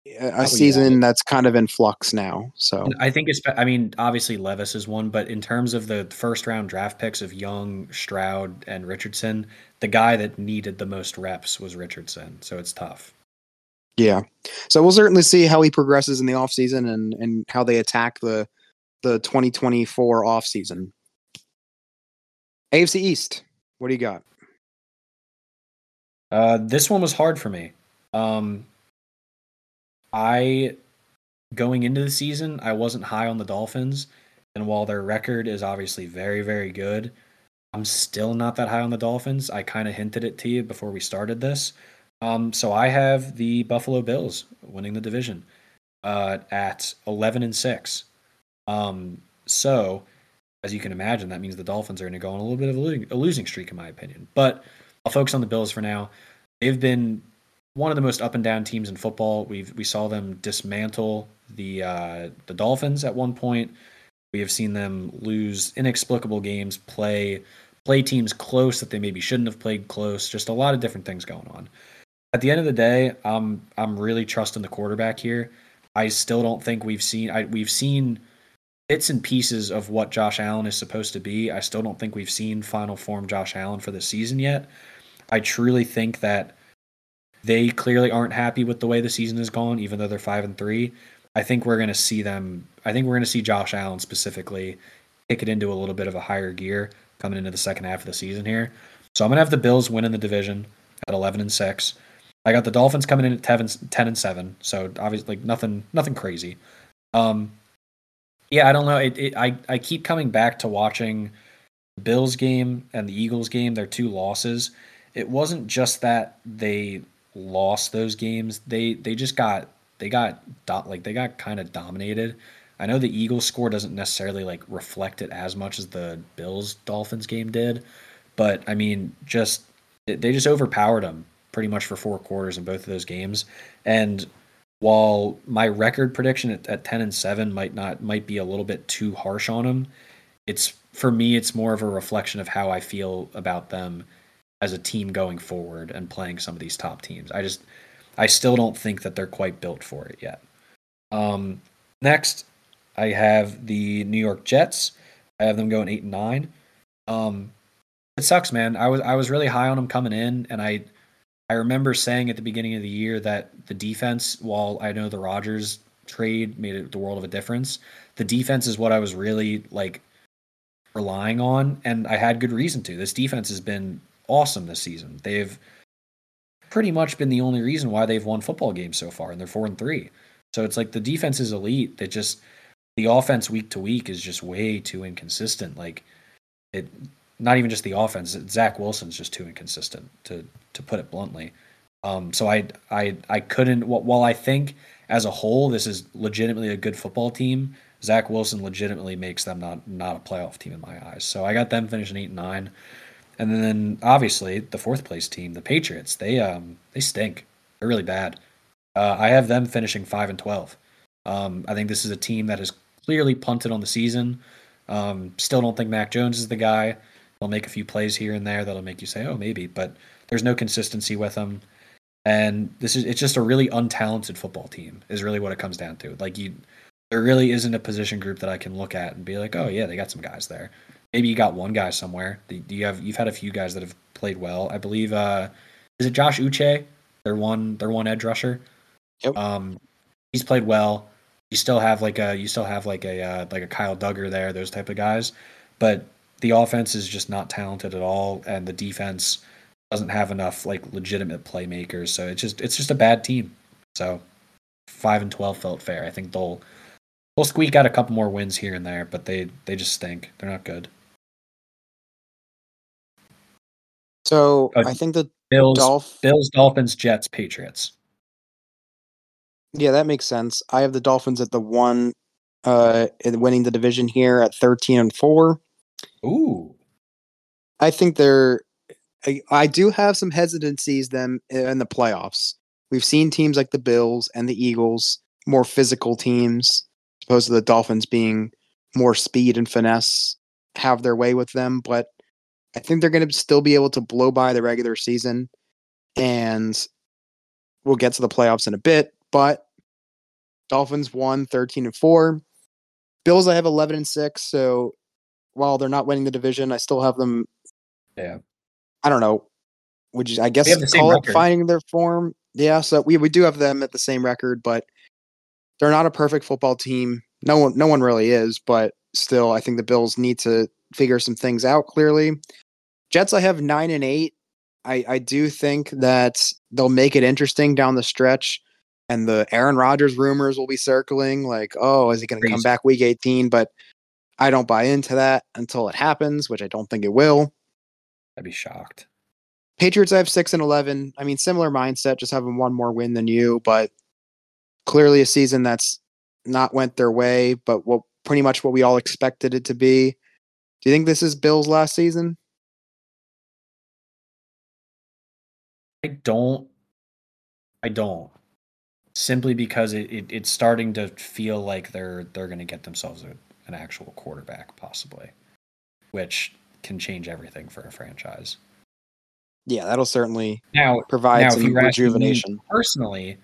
a, yeah. season that's kind of in flux now. So I think it's. I mean, obviously Levis is one, but in terms of the first round draft picks of Young, Stroud, and Richardson, the guy that needed the most reps was Richardson. So it's tough. yeah, so we'll certainly see how he progresses in the offseason and and how they attack the the 2024 offseason. AFC East, what do you got? Uh, this one was hard for me. Um, I going into the season, I wasn't high on the Dolphins, and while their record is obviously very, very good, I'm still not that high on the Dolphins. I kind of hinted it to you before we started this. Um, so I have the Buffalo Bills winning the division uh, at 11 and six. Um, so as you can imagine, that means the Dolphins are going to go on a little bit of a losing, a losing streak, in my opinion. But I'll focus on the Bills for now. They've been one of the most up and down teams in football. We've we saw them dismantle the uh, the Dolphins at one point. We have seen them lose inexplicable games, play play teams close that they maybe shouldn't have played close. Just a lot of different things going on. At the end of the day, I'm I'm really trusting the quarterback here. I still don't think we've seen I, we've seen bits and pieces of what Josh Allen is supposed to be. I still don't think we've seen final form Josh Allen for the season yet. I truly think that they clearly aren't happy with the way the season has gone, even though they're five and three. I think we're going to see them. I think we're going to see Josh Allen specifically kick it into a little bit of a higher gear coming into the second half of the season here. So I'm going to have the Bills winning the division at 11 and six. I got the Dolphins coming in at 10, 10 and seven. So obviously, like nothing, nothing crazy. Um, yeah, I don't know. It, it, I I keep coming back to watching the Bills game and the Eagles game. Their two losses. It wasn't just that they lost those games. They they just got they got dot like they got kind of dominated. I know the Eagles score doesn't necessarily like reflect it as much as the Bills Dolphins game did, but I mean, just they just overpowered them pretty much for four quarters in both of those games. And while my record prediction at, at 10 and 7 might not might be a little bit too harsh on them, it's for me it's more of a reflection of how I feel about them as a team going forward and playing some of these top teams. I just I still don't think that they're quite built for it yet. Um, next, I have the New York Jets. I have them going eight and nine. Um, it sucks, man. I was I was really high on them coming in, and I I remember saying at the beginning of the year that the defense, while I know the Rodgers trade made it the world of a difference, the defense is what I was really like relying on, and I had good reason to. This defense has been awesome this season. They've pretty much been the only reason why they've won football games so far, and they're four and three. So it's like the defense is elite. That just the offense week to week is just way too inconsistent. Like it, not even just the offense. Zach Wilson's just too inconsistent to to put it bluntly. Um, so I I I couldn't. While I think as a whole this is legitimately a good football team, Zach Wilson legitimately makes them not not a playoff team in my eyes. So I got them finishing eight and nine. And then obviously the fourth place team, the Patriots, they um they stink. They're really bad. Uh, I have them finishing five and twelve. Um, I think this is a team that has clearly punted on the season. Um, still don't think Mac Jones is the guy. They'll make a few plays here and there that'll make you say, "Oh, maybe," but there's no consistency with them. And this is it's just a really untalented football team is really what it comes down to. Like you there really isn't a position group that I can look at and be like, "Oh, yeah, they got some guys there." Maybe you got one guy somewhere. You have you've had a few guys that have played well. I believe uh is it Josh Uche? Their one their one edge rusher. Yep. Um he's played well you still have like a you still have like a uh, like a Kyle Dugger there, those type of guys, but the offense is just not talented at all, and the defense doesn't have enough like legitimate playmakers. So it's just it's just a bad team. So five and twelve felt fair. I think they'll they'll squeak out a couple more wins here and there, but they they just stink. They're not good. So uh, I think the Bills, Dolph- Bills, Dolphins, Jets, Patriots. Yeah, that makes sense. I have the Dolphins at the one, uh, winning the division here at thirteen and four. Ooh, I think they're. I, I do have some hesitancies them in the playoffs. We've seen teams like the Bills and the Eagles, more physical teams, opposed to the Dolphins being more speed and finesse, have their way with them. But I think they're going to still be able to blow by the regular season, and we'll get to the playoffs in a bit. But Dolphins won 13 and 4. Bills I have 11 and 6, so while they're not winning the division, I still have them Yeah. I don't know. Would you I guess call it finding their form? Yeah, so we we do have them at the same record, but they're not a perfect football team. No one no one really is, but still I think the Bills need to figure some things out clearly. Jets I have 9 and 8. I I do think that they'll make it interesting down the stretch and the Aaron Rodgers rumors will be circling like, oh, is he going to come back week 18? But I don't buy into that until it happens, which I don't think it will. I'd be shocked. Patriots, I have six and 11. I mean, similar mindset, just having one more win than you, but clearly a season that's not went their way, but what pretty much what we all expected it to be. Do you think this is Bill's last season? I don't. I don't simply because it, it, it's starting to feel like they're they're going to get themselves a, an actual quarterback possibly, which can change everything for a franchise. Yeah, that'll certainly now provide now, some rejuvenation. personally,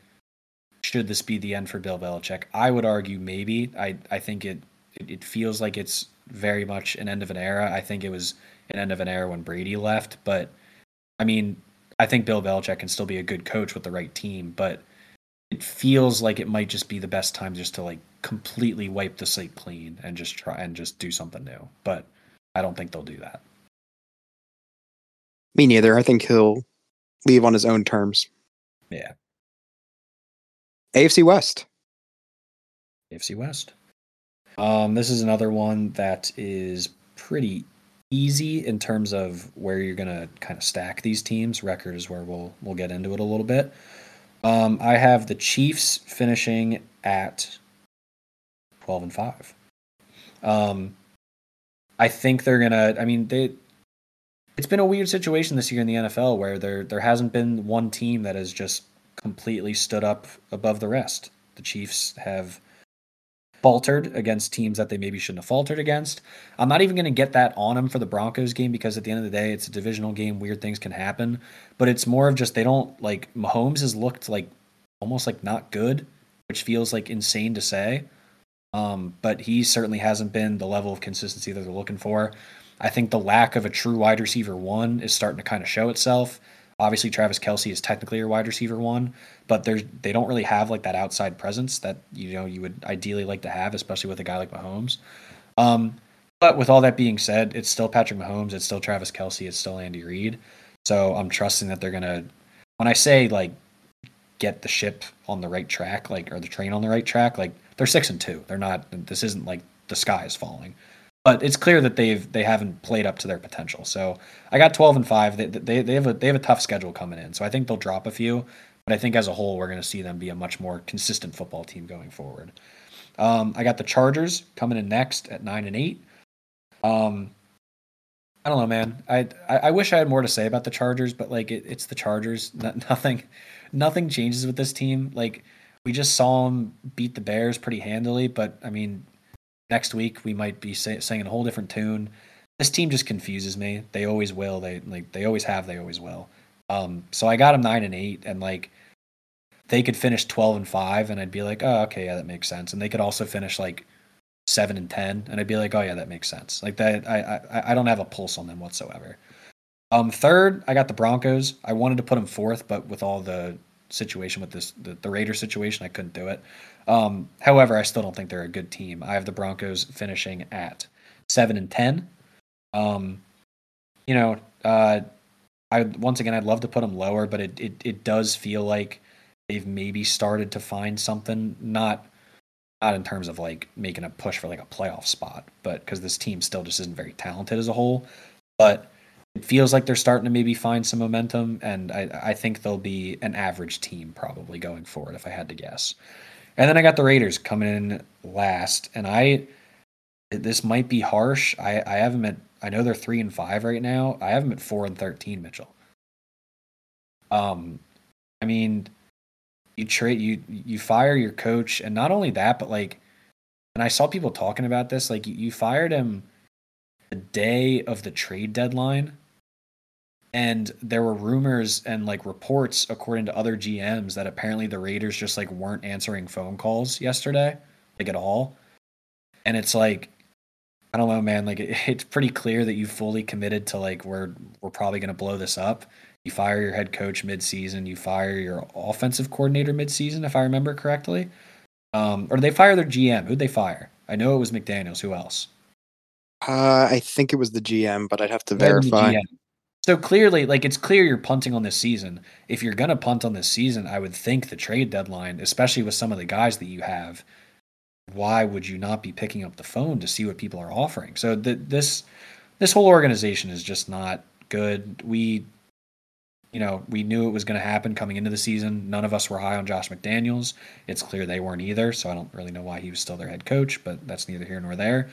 should this be the end for Bill Belichick? I would argue maybe. I I think it, it it feels like it's very much an end of an era. I think it was an end of an era when Brady left, but I mean, I think Bill Belichick can still be a good coach with the right team, but it feels like it might just be the best time just to like completely wipe the slate clean and just try and just do something new. But I don't think they'll do that. Me neither. I think he'll leave on his own terms. Yeah. AFC West. AFC West. Um, this is another one that is pretty easy in terms of where you're gonna kind of stack these teams. Record is where we'll we'll get into it a little bit. Um, I have the Chiefs finishing at 12 and 5. Um, I think they're going to I mean they it's been a weird situation this year in the NFL where there there hasn't been one team that has just completely stood up above the rest. The Chiefs have faltered against teams that they maybe shouldn't have faltered against. I'm not even going to get that on them for the Broncos game because at the end of the day, it's a divisional game. Weird things can happen, but it's more of just they don't like Mahomes has looked like almost like not good, which feels like insane to say. Um, but he certainly hasn't been the level of consistency that they're looking for. I think the lack of a true wide receiver one is starting to kind of show itself. Obviously, Travis Kelce is technically your wide receiver one, but there's they don't really have like that outside presence that you know you would ideally like to have, especially with a guy like Mahomes. Um, but with all that being said, it's still Patrick Mahomes, it's still Travis Kelce, it's still Andy Reid. So I'm trusting that they're gonna. When I say like get the ship on the right track, like or the train on the right track, like they're six and two. They're not. This isn't like the sky is falling but it's clear that they've they haven't played up to their potential. So I got 12 and 5. They, they, they have a they have a tough schedule coming in. So I think they'll drop a few, but I think as a whole we're going to see them be a much more consistent football team going forward. Um, I got the Chargers coming in next at nine and eight. Um, I don't know, man. I, I, I wish I had more to say about the Chargers, but like it, it's the Chargers. nothing nothing changes with this team. Like we just saw them beat the Bears pretty handily, but I mean, next week we might be say, singing a whole different tune. This team just confuses me. They always will. They like they always have. They always will. Um, so I got them nine and eight, and like they could finish twelve and five, and I'd be like, oh, okay, yeah, that makes sense. And they could also finish like seven and ten, and I'd be like, oh yeah, that makes sense. Like that, I I, I don't have a pulse on them whatsoever. Um, third, I got the Broncos. I wanted to put them fourth, but with all the situation with this the, the Raider situation, I couldn't do it. Um, however, I still don't think they're a good team. I have the Broncos finishing at seven and ten. Um, you know, uh, I once again I'd love to put them lower, but it, it it does feel like they've maybe started to find something. Not not in terms of like making a push for like a playoff spot, but because this team still just isn't very talented as a whole. But it feels like they're starting to maybe find some momentum, and I, I think they'll be an average team probably going forward if I had to guess. And then I got the Raiders coming in last, and I this might be harsh. I, I have them at I know they're three and five right now. I have them at four and thirteen, Mitchell. Um, I mean, you trade you you fire your coach, and not only that, but like, and I saw people talking about this. Like, you fired him the day of the trade deadline, and there were rumors and like reports, according to other GMs, that apparently the Raiders just like weren't answering phone calls yesterday, like at all. And it's like, I don't know, man. Like, it, it's pretty clear that you fully committed to like we're we're probably gonna blow this up you fire your head coach midseason. You fire your offensive coordinator midseason, if I remember correctly. Um, or they fire their GM? Who'd they fire? I know it was McDaniels. Who else? Uh, I think it was the GM, but I'd have to verify. So clearly, like it's clear you're punting on this season. If you're gonna punt on this season, I would think the trade deadline, especially with some of the guys that you have, why would you not be picking up the phone to see what people are offering? So this this whole organization is just not good. We you know, we knew it was going to happen coming into the season. None of us were high on Josh McDaniels. It's clear they weren't either, so I don't really know why he was still their head coach, but that's neither here nor there.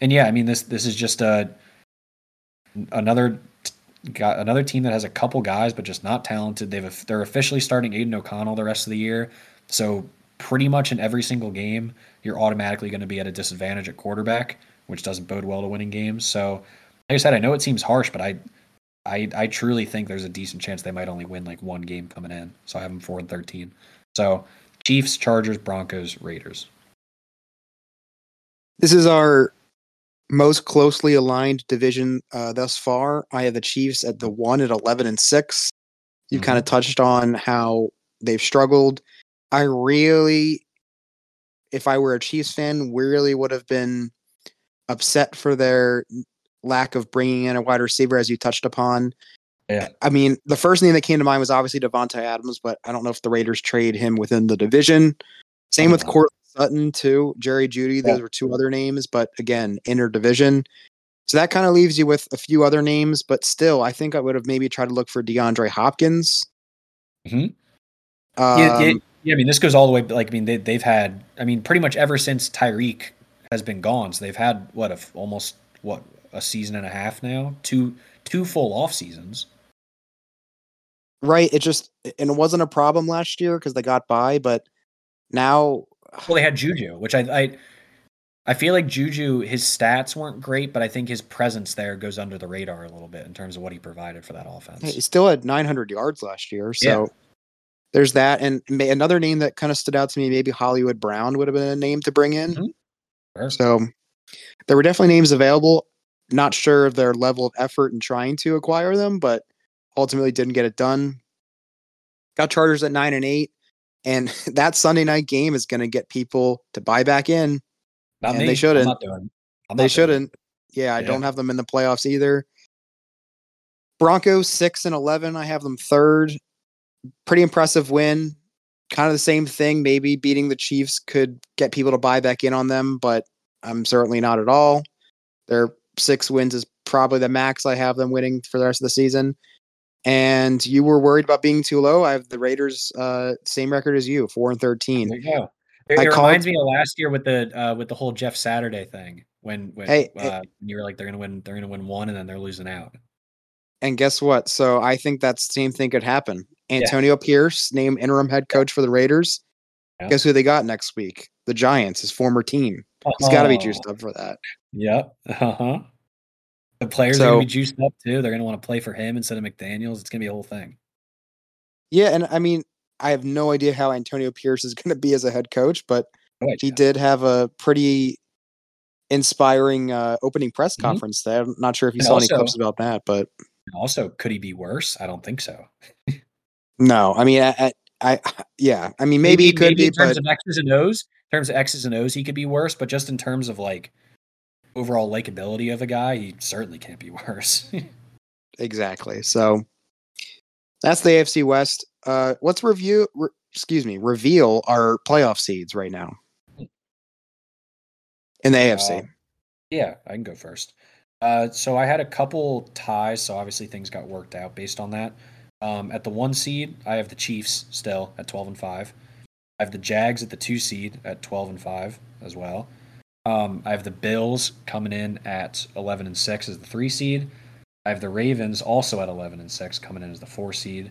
And yeah, I mean this this is just a another got another team that has a couple guys but just not talented. They've they're officially starting Aidan O'Connell the rest of the year. So pretty much in every single game, you're automatically going to be at a disadvantage at quarterback, which doesn't bode well to winning games. So like I said, I know it seems harsh, but I I I truly think there's a decent chance they might only win like one game coming in. So I have them four and thirteen. So Chiefs, Chargers, Broncos, Raiders. This is our most closely aligned division uh, thus far. I have the Chiefs at the one at eleven and six. You've mm-hmm. kind of touched on how they've struggled. I really, if I were a Chiefs fan, really would have been upset for their lack of bringing in a wide receiver, as you touched upon. Yeah. I mean, the first name that came to mind was obviously Davante Adams, but I don't know if the Raiders trade him within the division. Same with Court Sutton too, Jerry Jeudy, Those yeah. were two other names, but again, inner division. So that kind of leaves you with a few other names, but still, I think I would have maybe tried to look for DeAndre Hopkins. Hmm. Um, yeah, yeah. I mean, this goes all the way. Like, I mean, they, they've had. I mean, pretty much ever since Tyreek has been gone, so they've had what a almost what a season and a half now, two two full off seasons. Right. It just and it wasn't a problem last year because they got by, but now well they had Juju, which I I I feel like Juju his stats weren't great, but I think his presence there goes under the radar a little bit in terms of what he provided for that offense. He still had 900 yards last year, so yeah. There's that. And another name that kind of stood out to me, maybe Hollywood Brown would have been a name to bring in. Mm-hmm. So there were definitely names available. Not sure of their level of effort in trying to acquire them, but ultimately didn't get it done. Got Chargers at nine and eight, and that Sunday night game is going to get people to buy back in. Not and me. They shouldn't. they shouldn't. Yeah, I yeah. don't have them in the playoffs either. Broncos six and eleven. I have them third. Pretty impressive win. Kind of the same thing. Maybe beating the Chiefs could get people to buy back in on them, but I'm certainly not at all. They're six wins is probably the max I have them winning for the rest of the season. And you were worried about being too low. I have the Raiders uh, same record as you, four and thirteen. There you go. It, it reminds me of last year with the uh, with the whole Jeff Saturday thing when when Hey, uh, you were like they're gonna win they're gonna win one and then they're losing out. And guess what? So I think that same thing could happen. Antonio Pierce named interim head coach for the Raiders. Yeah. Guess who they got next week? The Giants, his former team. He's got to be juiced up for that. Yep. Uh huh. The players are gonna be juiced up too. They're gonna want to play for him instead of McDaniels. It's gonna be a whole thing. Yeah, and I mean, I have no idea how Antonio Pierce is going to be as a head coach, but he did have a pretty inspiring uh, opening press Mhm. conference there. I'm not sure if you And saw any clips about that, but Also, could he be worse? I don't think so. no, I mean, I, I, I yeah, I mean, maybe, he could maybe be, in terms but of X's and O's. In terms of X's and O's, he could be worse. But just in terms of like overall likability of a guy, he certainly can't be worse. exactly. So that's the AFC West. Uh, let's review. Re- excuse me, reveal our playoff seeds right now in the AFC. Uh, yeah, I can go first. Uh, so I had a couple ties, so obviously things got worked out based on that. Um, at the one seed, I have the Chiefs still at twelve and five. I have the Jags at the two seed at twelve and five as well. Um, I have the Bills coming in at eleven and six as the three seed. I have the Ravens also at eleven and six coming in as the four seed.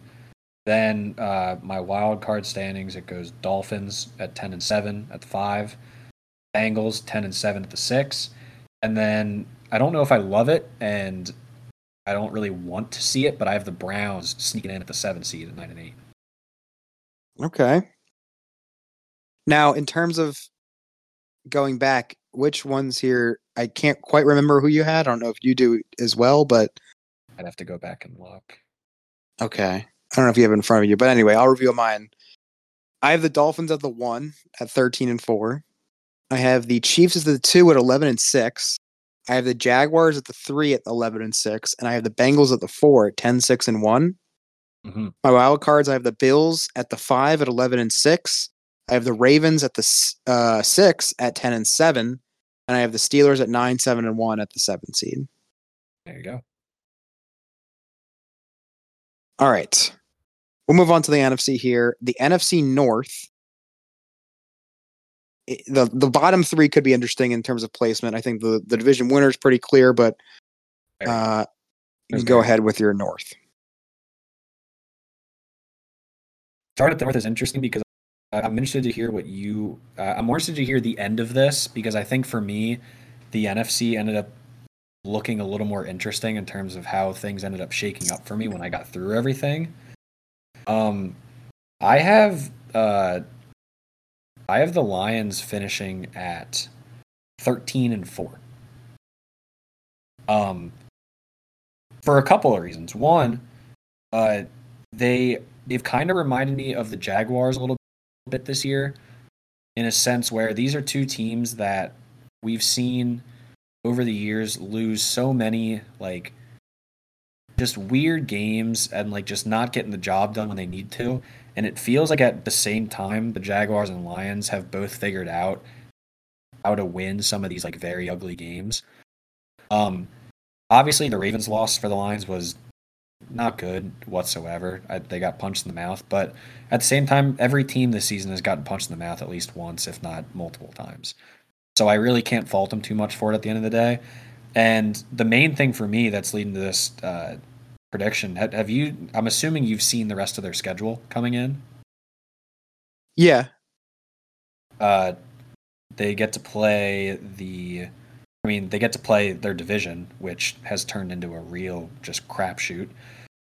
Then uh, my wild card standings it goes Dolphins at ten and seven at the five. Bengals 10 and 7 at the 6. And then I don't know if I love it and I don't really want to see it, but I have the Browns sneaking in at the 7 seed at 9 and 8. Okay. Now, in terms of going back, which ones here? I can't quite remember who you had. I don't know if you do as well, but I'd have to go back and look. okay. I don't know if you have it in front of you, but anyway, I'll reveal mine. I have the Dolphins at the one at 13 and 4. I have the Chiefs as the two at 11 and 6. I have the Jaguars at the three at 11 and 6. And I have the Bengals at the four at 10, 6 and 1. hmm My wild cards, I have the Bills at the five at 11 and 6. I have the Ravens at the uh, six at 10 and 7. And I have the Steelers at 9, 7 and 1 at the seven seed. There you go. All right. We'll move on to the NFC here. The NFC North. The the bottom three could be interesting in terms of placement. I think the, the division winner is pretty clear, but uh, you go ahead with your North. Start at the North is interesting because I'm interested to hear what you. Uh, I'm more interested to hear the end of this because I think for me, the NFC ended up looking a little more interesting in terms of how things ended up shaking up for me when I got through everything. Um, I have uh, I have the Lions finishing at thirteen and four. Um, for a couple of reasons. One, uh, they they've kind of reminded me of the Jaguars a little bit this year, in a sense where these are two teams that we've seen over the years lose so many like just weird games and like just not getting the job done when they need to. And it feels like at the same time the Jaguars and Lions have both figured out how to win some of these like very ugly games. Um obviously the Ravens loss for the Lions was not good whatsoever. I, they got punched in the mouth, but at the same time, every team this season has gotten punched in the mouth at least once, if not multiple times. So I really can't fault them too much for it at the end of the day. And the main thing for me that's leading to this uh, prediction have, have you? I'm assuming you've seen the rest of their schedule coming in. Yeah. Uh, they get to play the. I mean, they get to play their division, which has turned into a real just crapshoot.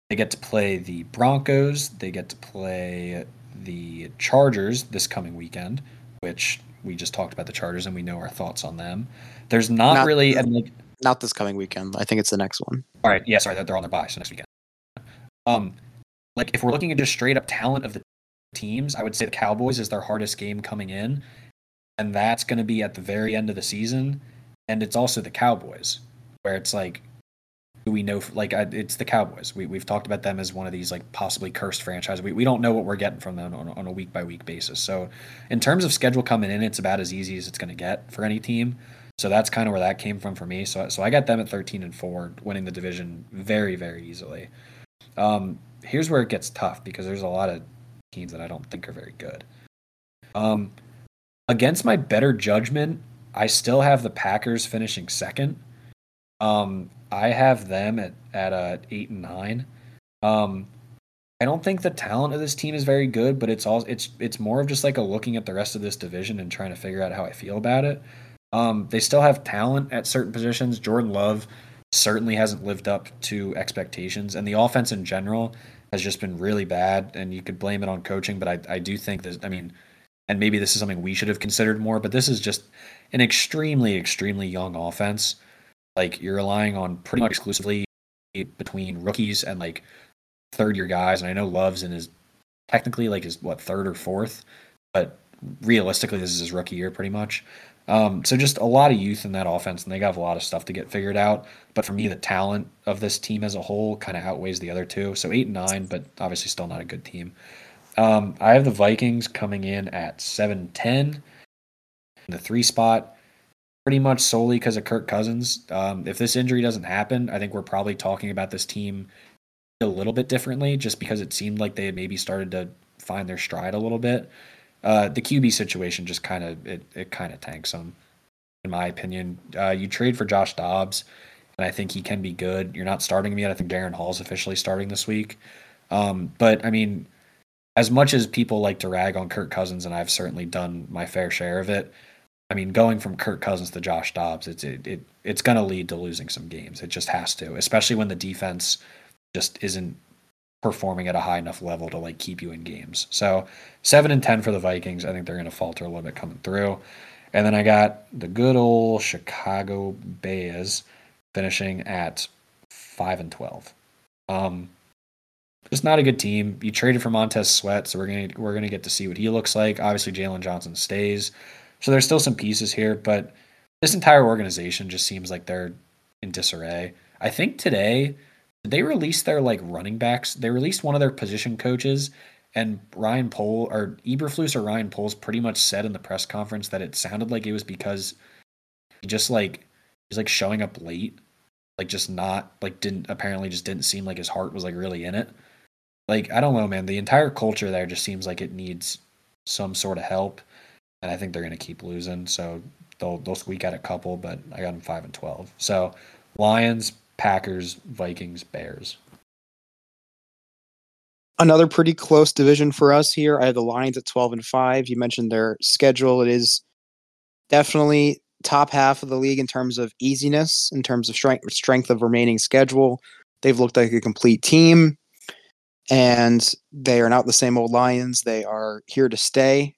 They get to play the Broncos. They get to play the Chargers this coming weekend, which we just talked about the Chargers and we know our thoughts on them. There's not, Not- really, and like, Not this coming weekend. I think it's the next one. all right, yeah, sorry, they're on their bye, so next weekend. Um, like if we're looking at just straight up talent of the teams, I would say the Cowboys is their hardest game coming in, and that's going to be at the very end of the season, and it's also the Cowboys, where it's like, do we know? Like, I- it's the Cowboys. We we've talked about them as one of these like possibly cursed franchises. We we don't know what we're getting from them on, on a week by week basis. So, in terms of schedule coming in, it's about as easy as it's going to get for any team. So that's kind of where that came from for me. So so I got them at 13 and 4, winning the division very very easily. Um, here's where it gets tough because there's a lot of teams that I don't think are very good. Um, against my better judgment, I still have the Packers finishing second. Um, I have them at at uh, eight and nine. Um, I don't think the talent of this team is very good, but it's all it's it's more of just like a looking at the rest of this division and trying to figure out how I feel about it. Um, they still have talent at certain positions. Jordan Love certainly hasn't lived up to expectations, and the offense in general has just been really bad. And you could blame it on coaching, but I I do think that I mean, and maybe this is something we should have considered more, but this is just an extremely extremely young offense. Like you're relying on pretty much exclusively between rookies and like third year guys, and I know Love's in his technically like his what third or fourth, but realistically this is his rookie year pretty much. Um, so just a lot of youth in that offense, and they got a lot of stuff to get figured out. But for me, the talent of this team as a whole kind of outweighs the other two. So eight and nine, but obviously still not a good team. Um, I have the Vikings coming in at seven ten, the three spot, pretty much solely because of Kirk Cousins. Um, if this injury doesn't happen, I think we're probably talking about this team a little bit differently, just because it seemed like they had maybe started to find their stride a little bit. Uh, the QB situation just kind of it, it kind of tanks them, in my opinion. Uh, you trade for Josh Dobbs, and I think he can be good. You're not starting him yet. I think Jaren Hall's officially starting this week. Um, but I mean, as much as people like to rag on Kirk Cousins, and I've certainly done my fair share of it. I mean, going from Kirk Cousins to Josh Dobbs, it's it, it it's going to lead to losing some games. It just has to, especially when the defense just isn't performing at a high enough level to like keep you in games. So seven and ten for the Vikings. I think they're going to falter a little bit coming through. And then I got the good old Chicago Bears finishing at five and twelve. Um, just not a good team. You traded for Montez Sweat, so we're gonna we're gonna get to see what he looks like. Obviously, Jaylon Johnson stays, so there's still some pieces here, but this entire organization just seems like they're in disarray. I think today they released their like running backs. They released one of their position coaches, and Ryan Poles or Eberflus or Ryan Poles pretty much said in the press conference that it sounded like it was because he just like he's like showing up late, like just not like didn't apparently just didn't seem like his heart was like really in it. Like I don't know, man. The entire culture there just seems like it needs some sort of help, and I think they're gonna keep losing. So they'll they'll squeak out a couple, but I got them five and twelve. So Lions, Packers, Vikings, Bears. Another pretty close division for us here. I have the Lions at 12 and 5. You mentioned their schedule. It is definitely top half of the league in terms of easiness, in terms of strength strength of remaining schedule. They've looked like a complete team and they are not the same old Lions. They are here to stay.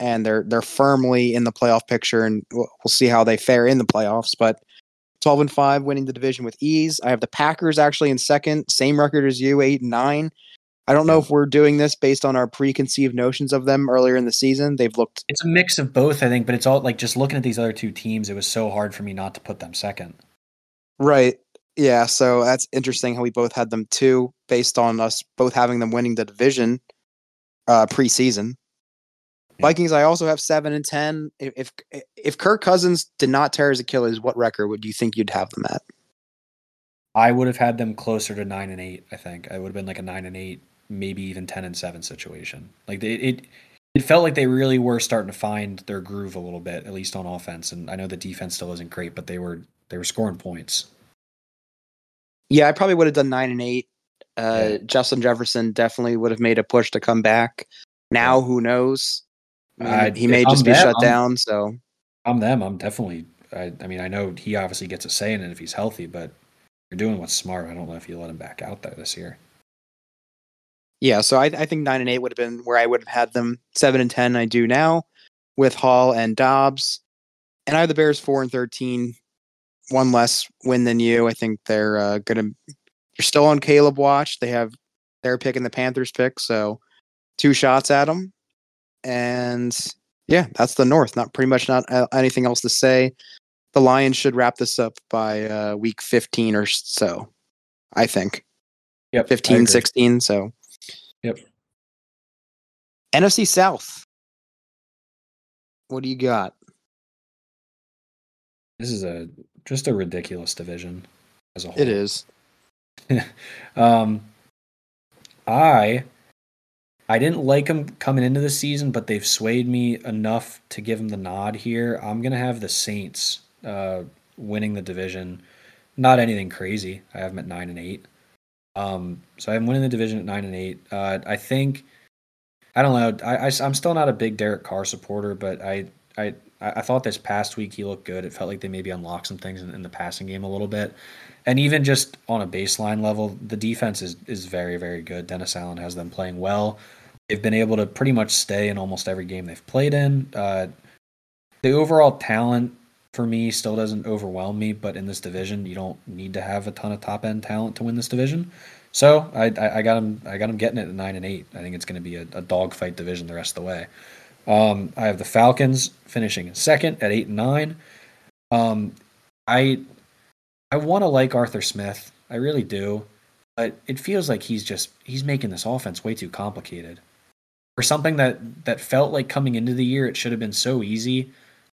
And they're they're firmly in the playoff picture and we'll, we'll see how they fare in the playoffs, but 12 and 5 winning the division with ease. I have the Packers actually in second, same record as you, 8 and 9. I don't know if we're doing this based on our preconceived notions of them earlier in the season. They've looked It's a mix of both, I think, but it's all like just looking at these other two teams, it was so hard for me not to put them second. Right. Yeah, so that's interesting how we both had them too based on us both having them winning the division uh preseason. Vikings, I also have seven and ten. If, if Kirk Cousins did not tear his Achilles, what record would you think you'd have them at? I would have had them closer to nine and eight. I think I would have been like a nine and eight, maybe even ten and seven situation. Like they, it, it felt like they really were starting to find their groove a little bit, at least on offense. And I know the defense still isn't great, but they were they were scoring points. Yeah, I probably would have done nine and eight. Uh, yeah. Justin Jefferson definitely would have made a push to come back. Now, yeah. who knows? I mean, he may just I'm be them, shut I'm, down. So I'm them. I'm definitely. I, I mean, I know he obviously gets a say in it if he's healthy, but you're doing what's smart. I don't know if you let him back out there this year. Yeah, so I, I think nine and eight would have been where I would have had them. Seven and ten, I do now with Hall and Dobbs, and I have the Bears four and thirteen, one less win than you. I think they're uh, gonna. They're still on Caleb watch. They have their pick picking the Panthers pick, so two shots at them. And yeah, that's the North. Not pretty much not uh, anything else to say. The Lions should wrap this up by uh, week 15 or so, I think. Yep. 15, 16. So, yep. NFC South. What do you got? This is a just a ridiculous division as a whole. It is. um, I I didn't like them coming into the season, but they've swayed me enough to give them the nod here. I'm gonna have the Saints uh, winning the division. Not anything crazy. I have them at nine and eight. Um, so I'm winning the division at nine and eight. Uh, I think I don't know. I, I am still not a big Derek Carr supporter, but I I I thought this past week he looked good. It felt like they maybe unlocked some things in, in the passing game a little bit, and even just on a baseline level, the defense is is very very good. Dennis Allen has them playing well. They've been able to pretty much stay in almost every game they've played in. Uh, the overall talent for me still doesn't overwhelm me, but in this division, you don't need to have a ton of top end talent to win this division. So I, I, I got him. I got him getting it at nine and eight. I think it's going to be a, a dogfight division the rest of the way. Um, I have the Falcons finishing second at eight and nine. Um, I I want to like Arthur Smith. I really do, but it feels like he's just he's making this offense way too complicated. For something that that felt like coming into the year, it should have been so easy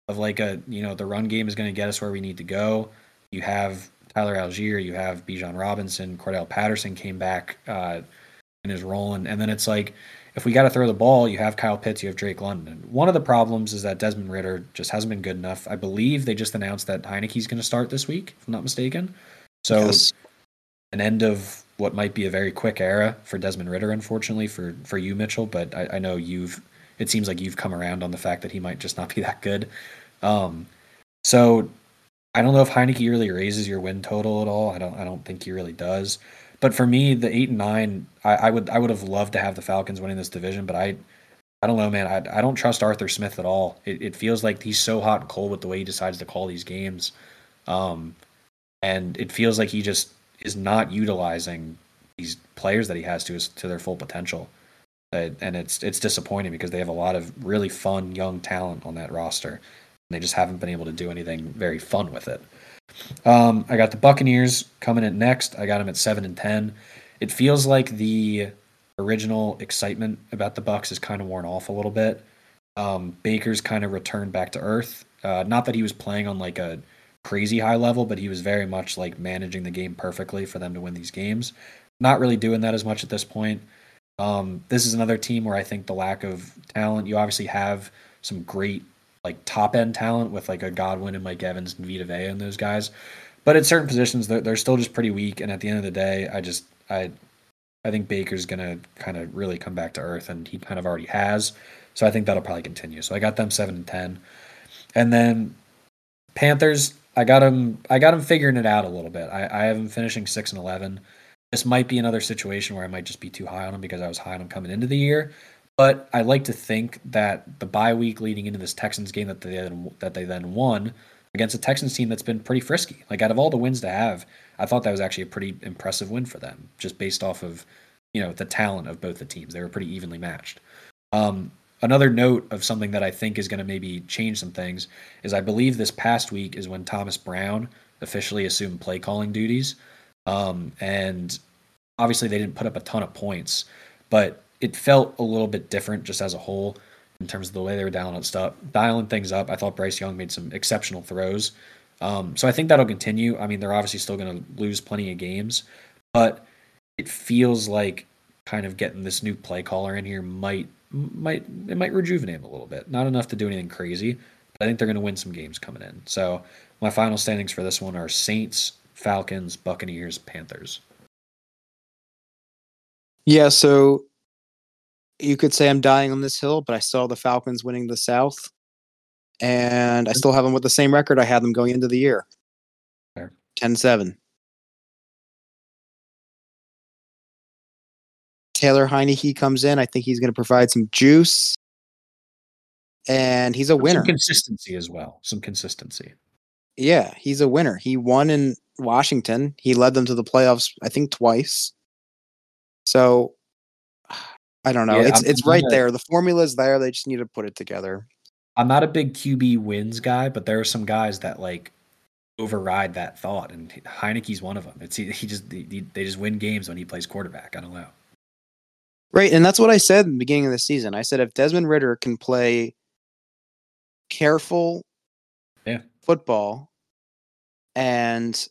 of like a you know the run game is going to get us where we need to go. You have Tyler Allgeier, you have Bijan Robinson, Cordarrelle Patterson came back uh, in his role, and, and then it's like if we got to throw the ball, you have Kyle Pitts, you have Drake London. One of the problems is that Desmond Ridder just hasn't been good enough. I believe they just announced that Heinicke's going to start this week, if I'm not mistaken. So yes. An end of what might be a very quick era for Desmond Ridder, unfortunately for for you, Mitchell. But I, I know you've it seems like you've come around on the fact that he might just not be that good. Um, so I don't know if Heinicke really raises your win total at all. I don't. I don't think he really does. But for me, the eight and nine, I, I would I would have loved to have the Falcons winning this division, but I I don't know, man. I, I don't trust Arthur Smith at all. It, it feels like he's so hot and cold with the way he decides to call these games, um, and it feels like he just is not utilizing these players that he has to his, to their full potential and it's it's disappointing because they have a lot of really fun young talent on that roster. And they just haven't been able to do anything very fun with it. Um, I got the Buccaneers coming in next. I got them at seven and ten. It feels like the original excitement about the Bucks is kind of worn off a little bit. Um, Baker's kind of returned back to earth. Uh, not that he was playing on like a crazy high level, but he was very much like managing the game perfectly for them to win these games. Not really doing that as much at this point. Um, this is another team where I think the lack of talent. You obviously have some great like top end talent with like a Godwin and Mike Evans and Vita Vea and those guys, but at certain positions they're, they're still just pretty weak. And at the end of the day, I just I I think Baker's gonna kind of really come back to earth, and he kind of already has. So I think that'll probably continue. So I got them seven and ten, and then Panthers. I got them. I got them figuring it out a little bit. I, I have them finishing six and eleven. This might be another situation where I might just be too high on him because I was high on him coming into the year. But I like to think that the bye week leading into this Texans game that they then, that they then won against a Texans team that's been pretty frisky. Like out of all the wins to have, I thought that was actually a pretty impressive win for them, just based off of you know the talent of both the teams. They were pretty evenly matched. Um, another note of something that I think is going to maybe change some things is I believe this past week is when Thomas Brown officially assumed play calling duties. Um, and obviously they didn't put up a ton of points, but it felt a little bit different just as a whole in terms of the way they were dialing stuff, dialing things up. I thought Bryce Young made some exceptional throws. Um, so I think that'll continue. I mean, they're obviously still going to lose plenty of games, but it feels like kind of getting this new play caller in here might might it might rejuvenate them a little bit. Not enough to do anything crazy, but I think they're going to win some games coming in. So my final standings for this one are Saints, Falcons, Buccaneers, Panthers. Yeah, so you could say I'm dying on this hill, but I saw the Falcons winning the South, and I still have them with the same record I had them going into the year. 10 7. Taylor Heinicke comes in. I think he's going to provide some juice, and he's a winner. Some consistency as well. Some consistency. Yeah, he's a winner. He won in Washington. He led them to the playoffs, I think, twice. So I don't know. Yeah, it's I'm, it's right there. The formula is there. They just need to put it together. I'm not a big QB wins guy, but there are some guys that like override that thought, and Heinicke's one of them. It's he, he just he, they just win games when he plays quarterback. I don't know. Right, and that's what I said in the beginning of the season. I said if Desmond Ridder can play careful yeah. football and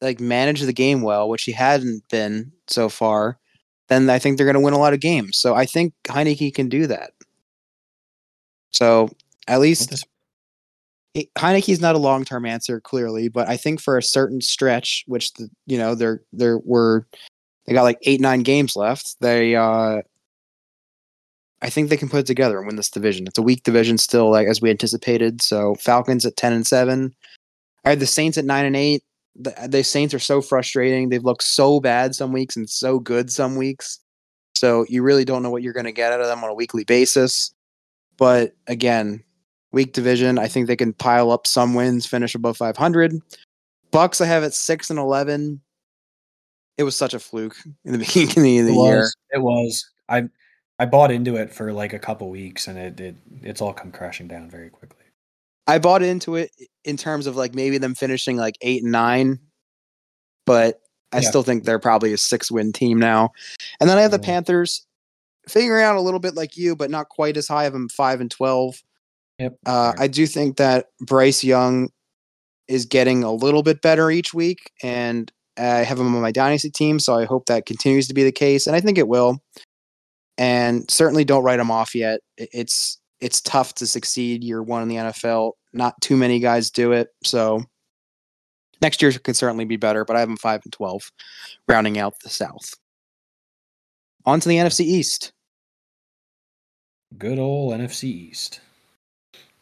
like manage the game well, which he hadn't been so far, then I think they're going to win a lot of games. So I think Heinicke can do that. So at least it, Heinicke's not a long term answer, clearly, but I think for a certain stretch, which the you know they're there were they got like eight nine games left. They uh I think they can put it together and win this division. It's a weak division still, like as we anticipated. So Falcons at ten and seven. I had the Saints at nine and eight. The, the Saints are so frustrating. They've looked so bad some weeks and so good some weeks. So you really don't know what you're going to get out of them on a weekly basis. But again, weak division. I think they can pile up some wins, finish above 500. Bucks, I have at six and 11. It was such a fluke in the beginning of the it year. Was, it was. I I bought into it for like a couple weeks, and it, it it's all come crashing down very quickly. I bought into it in terms of like maybe them finishing like eight and nine, but I yeah. still think they're probably a six win team now. And then I have the yeah. Panthers figuring out a little bit like you, but not quite as high of them five and twelve. Yep. Uh, I do think that Bryce Young is getting a little bit better each week, and I have him on my dynasty team, so I hope that continues to be the case, and I think it will. And certainly don't write him off yet. It's it's tough to succeed year one in the NFL. Not too many guys do it, so next year can certainly be better. But I have him five and twelve, rounding out the South. On to the NFC East. Good old NFC East.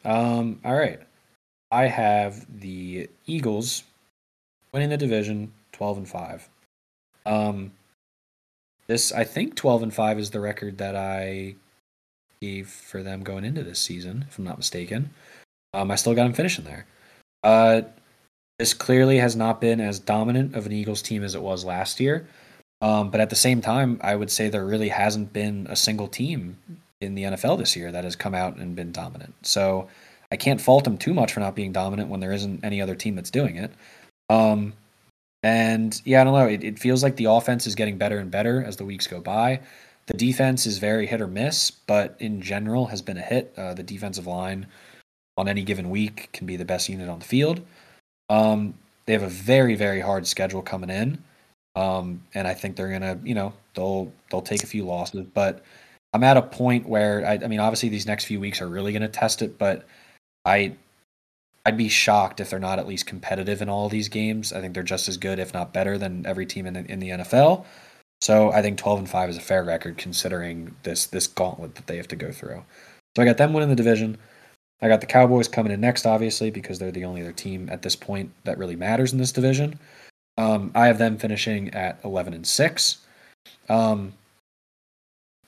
Um, all right. I have the Eagles winning the division 12 and 5. Um, this I think 12 and 5 is the record that I gave for them going into this season, if I'm not mistaken. Um, I still got them finishing there. Uh, this clearly has not been as dominant of an Eagles team as it was last year. Um, but at the same time, I would say there really hasn't been a single team in the NFL this year that has come out and been dominant. So I can't fault them too much for not being dominant when there isn't any other team that's doing it. Um, and yeah, I don't know. It, it feels like the offense is getting better and better as the weeks go by. The defense is very hit or miss, but in general has been a hit. Uh, the defensive line on any given week can be the best unit on the field. Um, they have a very very hard schedule coming in, um, and I think they're gonna you know they'll they'll take a few losses, but I'm at a point where I, I mean, obviously these next few weeks are really to test it, but I I'd be shocked if they're not at least competitive in all of these games. I think they're just as good, if not better, than every team in the, in the NFL. So I think 12 and 5 is a fair record considering this this gauntlet that they have to go through. So I got them winning the division. I got the Cowboys coming in next, obviously, because they're the only other team at this point that really matters in this division. Um, I have them finishing at 11 and 6. Um,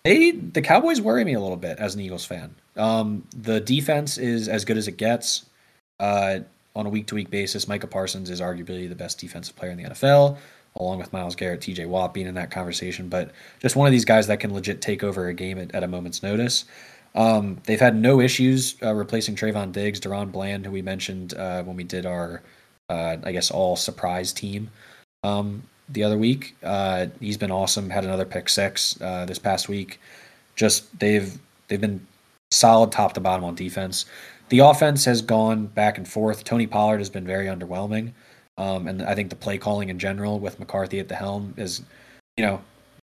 they the Cowboys worry me a little bit as an Eagles fan. Um, the defense is as good as it gets. Uh, on a week to week basis, Micah Parsons is arguably the best defensive player in the NFL, along with Myles Garrett, TJ Watt being in that conversation. But just one of these guys that can legit take over a game at, at a moment's notice. Um, they've had no issues uh, replacing Trevon Diggs, DaRon Bland, who we mentioned uh, when we did our, uh, I guess, all surprise team um, the other week. Uh, he's been awesome. Had another pick six uh, this past week. Just they've they've been solid top to bottom on defense. The offense has gone back and forth. Tony Pollard has been very underwhelming, um, and I think the play calling in general with McCarthy at the helm is, you know,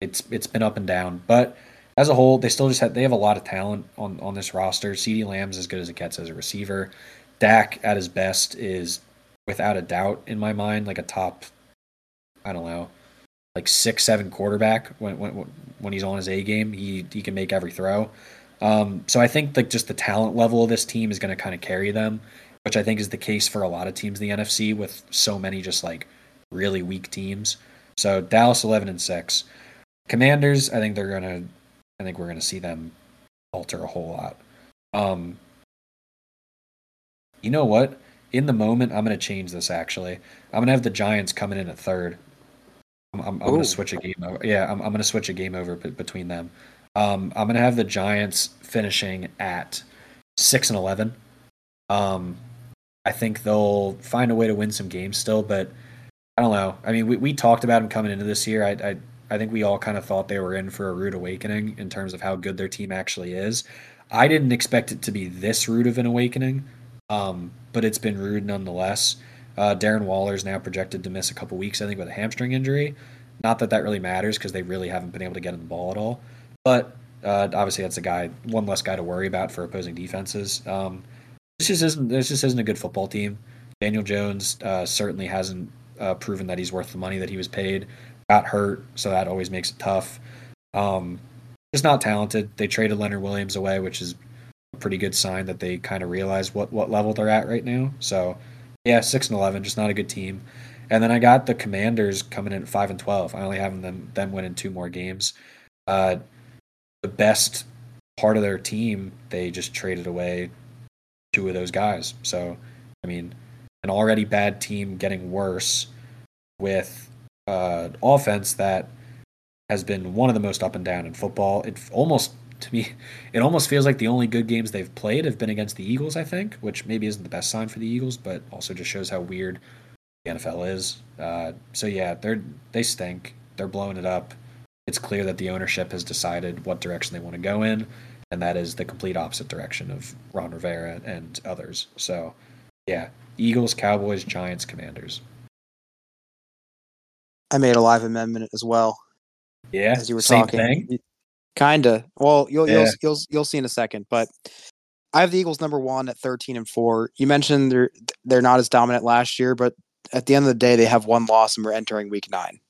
it's it's been up and down. But as a whole, they still just have they have a lot of talent on on this roster. CeeDee Lamb's as good as it gets as a receiver. Dak at his best is without a doubt in my mind like a top I don't know, like six, seven quarterback when when when he's on his A game. He he can make every throw. Um, so I think like just the talent level of this team is going to kind of carry them, which I think is the case for a lot of teams in the NFC with so many just like really weak teams. So Dallas eleven and six, Commanders. I think they're gonna. I think we're gonna see them alter a whole lot. Um, you know what? In the moment, I'm gonna change this. Actually, I'm gonna have the Giants coming in at third. I'm, I'm, I'm going to switch a game over. Yeah, I'm, I'm going to switch a game over between them. Um, I'm going to have the Giants finishing at six and eleven. Um, I think they'll find a way to win some games still, but I don't know. I mean, we, we talked about them coming into this year. I, I I think we all kind of thought they were in for a rude awakening in terms of how good their team actually is. I didn't expect it to be this rude of an awakening, um, but it's been rude nonetheless. Uh, Darren Waller is now projected to miss a couple weeks, I think, with a hamstring injury. Not that that really matters because they really haven't been able to get in the ball at all. But uh, obviously, that's a guy, one less guy to worry about for opposing defenses. Um, this just isn't this just isn't a good football team. Daniel Jones uh, certainly hasn't uh, proven that he's worth the money that he was paid. Got hurt, so that always makes it tough. Um, just not talented. They traded Leonard Williams away, which is a pretty good sign that they kind of realize what what level they're at right now. So, yeah, six and eleven, just not a good team. And then I got the Commanders coming in at five and twelve. I only have them them winning two more games. Uh, the best part of their team, they just traded away two of those guys. So, I mean, an already bad team getting worse with uh, offense that has been one of the most up and down in football. It almost to me, it almost feels like the only good games they've played have been against the Eagles. I think, which maybe isn't the best sign for the Eagles, but also just shows how weird the NFL is. Uh, so yeah, they're they stink. They're blowing it up. It's clear that the ownership has decided what direction they want to go in, and that is the complete opposite direction of Ron Rivera and others. So, yeah, Eagles, Cowboys, Giants, Commanders. I made a live amendment as well. Yeah, as you were same talking. thing. Kinda. Well, you'll Yeah. you'll you'll you'll see in a second, but I have the Eagles number one at thirteen and four. You mentioned they're they're not as dominant last year, but at the end of the day, they have one loss and we're entering week nine.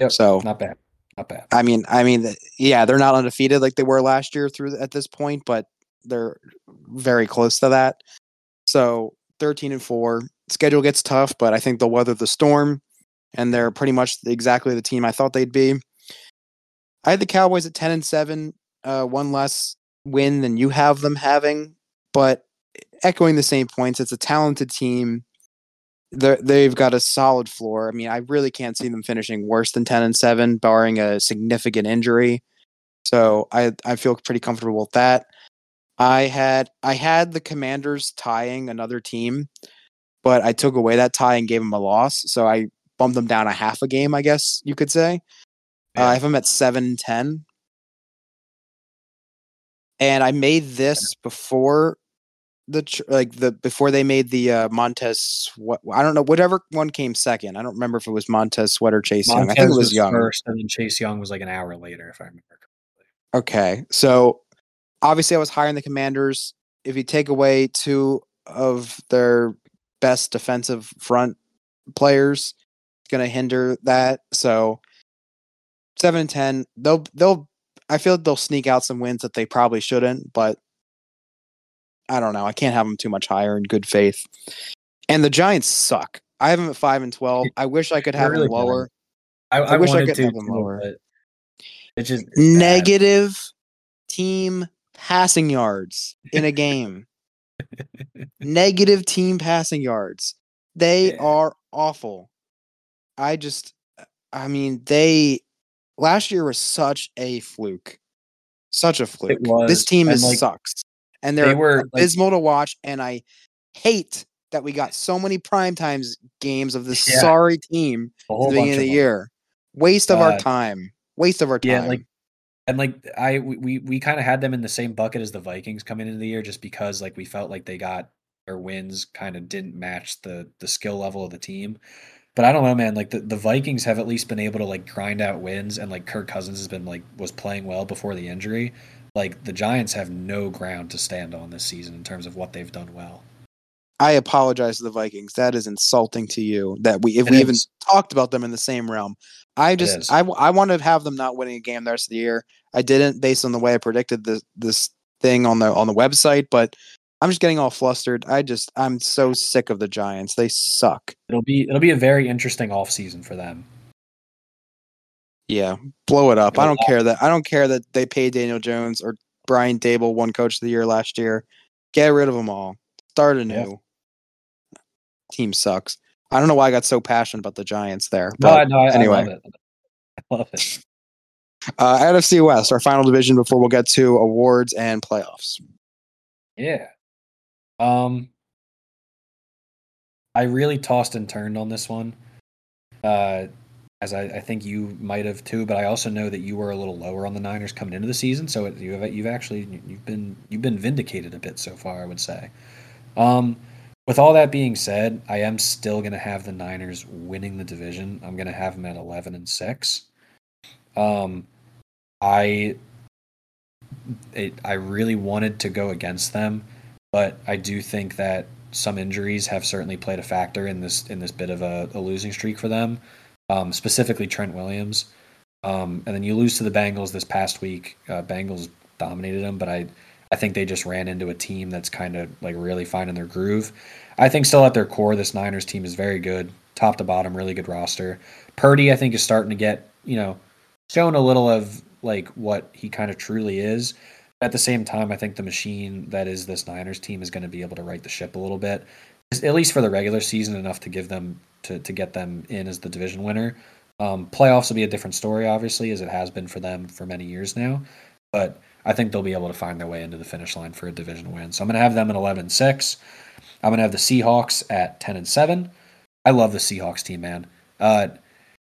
Yep. So Not bad. Not bad. I mean, I mean, yeah, they're not undefeated like they were last year through at this point, but they're very close to that. So thirteen and four. Schedule gets tough, but I think they'll weather the storm, and they're pretty much exactly the team I thought they'd be. I had the Cowboys at ten and seven, uh, one less win than you have them having, but echoing the same points, it's a talented team. They've got a solid floor. I mean, I really can't see them finishing worse than ten and seven, barring a significant injury. So I I feel pretty comfortable with that. I had I had the Commanders tying another team, but I took away that tie and gave them a loss. So I bumped them down a half a game, I guess you could say. Uh, I have them at seven ten, and I made this before the like the before they made the uh, Montez. What I don't know, whatever one came second. I don't remember if it was Montez Sweat or Chase Young. I think it Montez was Young. first, and then Chase Young was like an hour later, if I remember. Okay, so obviously I was higher in the Commanders. If you take away two of their best defensive front players, it's going to hinder that. So seven and ten, they'll they'll. I feel they'll sneak out some wins that they probably shouldn't, but I don't know. I can't have them too much higher in good faith. And the Giants suck. I have them at five and twelve. I wish I could have really them lower. I, I I, wish I could to, have them lower. It's just it's bad. Negative team passing yards in a game. Negative team passing yards. They Yeah. are awful. I just, I mean, they last year was such a fluke, such a fluke. this team is like, sucks, and they they're were, like- abysmal to watch. And I hate that we got so many prime times games of this Yeah. sorry team at the beginning of the year. Waste of our Uh, time. Waste of our time. Yeah, like and like I we we, we kind of had them in the same bucket as the Vikings coming into the year just because like we felt like they got their wins kind of didn't match the the skill level of the team. But I don't know, man. Like the, the Vikings have at least been able to like grind out wins, and like Kirk Cousins has been like was playing well before the injury. Like the Giants have no ground to stand on this season in terms of what they've done well. I apologize to the Vikings. That is insulting to you. That we, if It we even talked about them in the same realm, I is. just, I want to have them not winning a game the rest of the year. I didn't, based on the way I predicted this, this thing on the on the website. But I'm just getting all flustered. I just, I'm so sick of the Giants. They suck. It'll be it'll be a very interesting offseason for them. Yeah, blow it up. I don't care that. I don't care that they paid Daniel Jones or Brian Daboll one Coach of the Year last year. Get rid of them all. Start anew. Yeah. Team sucks. I don't know why I got so passionate about the Giants there. But I- no, I, anyway. I love it. I love it. Uh, NFC West, our final division before we'll get to awards and playoffs. Yeah. Um I really tossed and turned on this one. Uh as I, I think you might have too, but I also know that you were a little lower on the Niners coming into the season, so it, you've you've actually you've been you've been vindicated a bit so far, I would say. Um with all that being said, I am still going to have the Niners winning the division. I'm going to have them at 11 and 6. Um, I it, I really wanted to go against them, but I do think that some injuries have certainly played a factor in this in this bit of a, a losing streak for them. Um, specifically Trent Williams. Um, and then you lose to the Bengals this past week. Uh, Bengals dominated them, but I I think they just ran into a team that's kind of like really finding their groove. I think still at their core, this Niners team is very good, top to bottom, really good roster. Purdy, I think, is starting to get you know shown a little of like what he kind of truly is. At the same time, I think the machine that is this Niners team is going to be able to right the ship a little bit, at least for the regular season, enough to give them to to get them in as the division winner. Um, playoffs will be a different story, obviously, as it has been for them for many years now. But I think they'll be able to find their way into the finish line for a division win. So I'm going to have them at 11 6. I'm going to have the Seahawks at 10 and 7. I love the Seahawks team, man. Uh,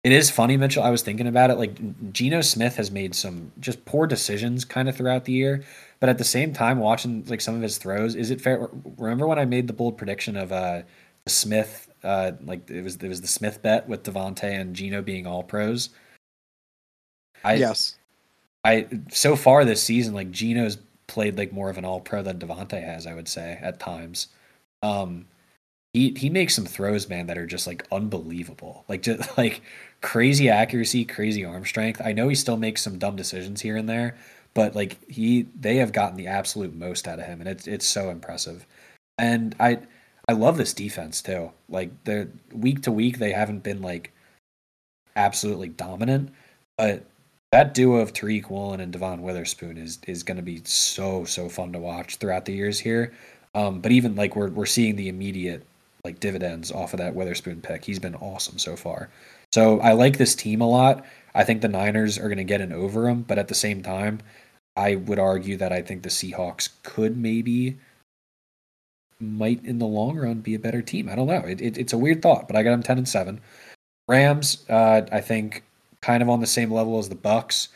it is funny, Mitchell. I was thinking about it. Like Geno Smith has made some just poor decisions kind of throughout the year, but at the same time, watching like some of his throws, is it fair? Remember when I made the bold prediction of uh, Smith? Uh, like it was it was the Smith bet with DeVonta and Geno being all pros. I, yes. I so far this season, like Geno's played like more of an all pro than DeVonta has, I would say, at times. Um he he makes some throws, man, that are just like unbelievable. Like just like crazy accuracy, crazy arm strength. I know he still makes some dumb decisions here and there, but like he they have gotten the absolute most out of him and it's it's so impressive. And I I love this defense too. Like they're week to week they haven't been like absolutely dominant, but that duo of Tariq Woolen and Devon Witherspoon is is going to be so so fun to watch throughout the years here. Um, but even like we're we're seeing the immediate like dividends off of that Witherspoon pick. He's been awesome so far. So I like this team a lot. I think the Niners are going to get in over them, but at the same time, I would argue that I think the Seahawks could maybe might in the long run be a better team. I don't know. It, it, it's a weird thought, but I got them ten and seven. Rams, uh, I think, kind of on the same level as the Bucks.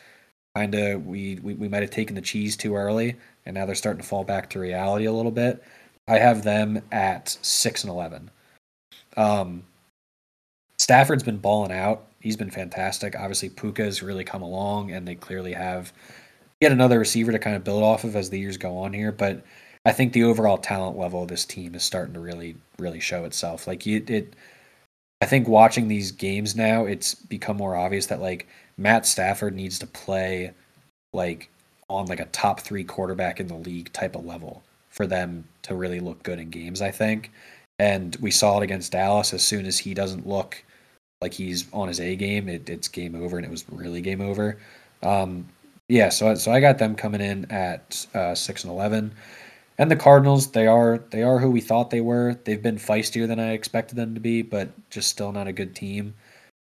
Kind of, we, we we might have taken the cheese too early, and now they're starting to fall back to reality a little bit. I have them at six and eleven. Um, Stafford's been balling out. He's been fantastic. Obviously, Puka's really come along, and they clearly have yet another receiver to kind of build off of as the years go on here. But I think the overall talent level of this team is starting to really, really show itself. Like it, it I think watching these games now, it's become more obvious that like Matt Stafford needs to play like on like a top three quarterback in the league type of level for them to really look good in games, I think. And we saw it against Dallas. As soon as he doesn't look like he's on his A game, it, it's game over, and it was really game over. Um, yeah, so so I got them coming in at uh, six and eleven, and the Cardinals they are they are who we thought they were. They've been feistier than I expected them to be, but just still not a good team.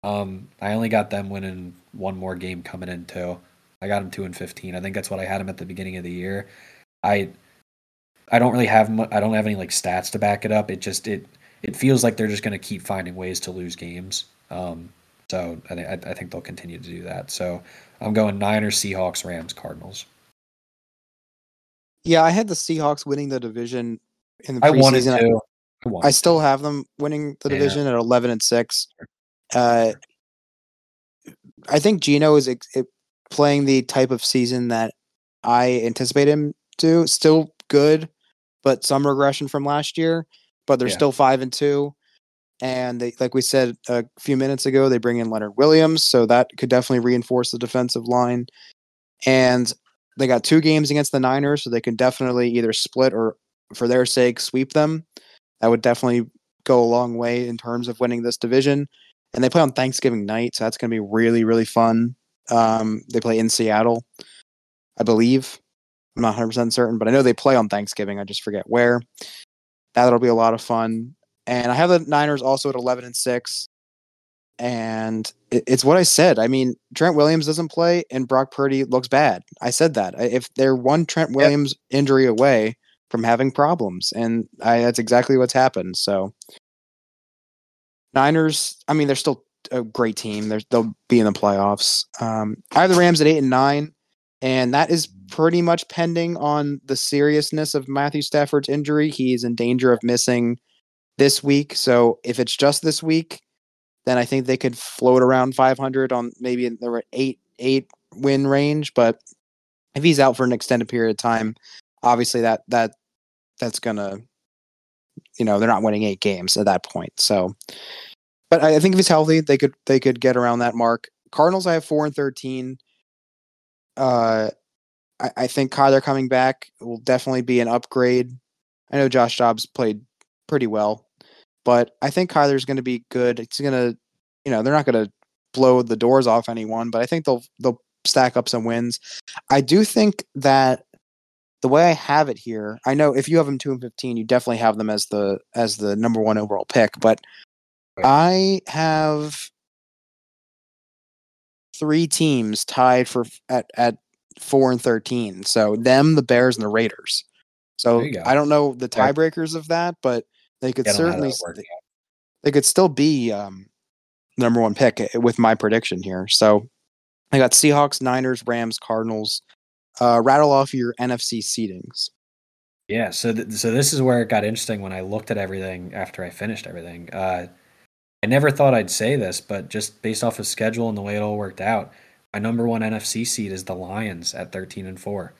Um, I only got them winning one more game coming in too. I got them two and fifteen. I think that's what I had them at the beginning of the year. I I don't really have I don't have any like stats to back it up. It just it it feels like they're just going to keep finding ways to lose games. Um, so I think I think they'll continue to do that. So I'm going Niners, Seahawks, Rams, Cardinals. Yeah, I had the Seahawks winning the division in the preseason. I wanted to. I, wanted I still to. have them winning the division yeah. at 11 and six. Uh, I think Geno is ex- playing the type of season that I anticipate him to. Still good, but some regression from last year. But they're yeah. still five and two, and they, like we said a few minutes ago, they bring in Leonard Williams, so that could definitely reinforce the defensive line. And they got two games against the Niners, so they can definitely either split or, for their sake, sweep them. That would definitely go a long way in terms of winning this division. And they play on Thanksgiving night, so that's going to be really, really fun. Um, they play in Seattle, I believe. I'm not 100% certain, but I know they play on Thanksgiving. I just forget where. That'll be a lot of fun. And I have the Niners also at 11 and 6. And it's what I said. I mean, Trent Williams doesn't play and Brock Purdy looks bad. I said that. If they're one Trent Williams yep. injury away from having problems, and I, that's exactly what's happened. So, Niners, I mean, they're still a great team. They're, they'll be in the playoffs. Um, I have the Rams at 8 and 9 and that is pretty much pending on the seriousness of Matthew Stafford's injury. He's in danger of missing this week. So if it's just this week, then I think they could float around 500 on maybe in the eight eight win range. But if he's out for an extended period of time, obviously that that that's gonna, you know, they're not winning eight games at that point. So, but I think if he's healthy, they could they could get around that mark. Cardinals, I have four and thirteen. Uh, I, I think Kyler coming back will definitely be an upgrade. I know Josh Dobbs played pretty well, but I think Kyler's going to be good. It's going to, you know, they're not going to blow the doors off anyone, but I think they'll they'll stack up some wins. I do think that the way I have it here, I know if you have them two and fifteen, you definitely have them as the as the number one overall pick. But I have three teams tied for at at four and thirteen. So them, the Bears, and the Raiders. So There you go. I don't know the tiebreakers of that, but they could Yeah, I don't know how certainly they could still be um, number one pick eh, with my prediction here. So I got Seahawks, Niners, Rams, Cardinals. Uh, rattle off your NFC seedings. Yeah, so th- so this is where it got interesting when I looked at everything after I finished everything. Uh, I never thought I'd say this, but just based off of schedule and the way it all worked out, my number one NFC seed is the Lions at thirteen and four.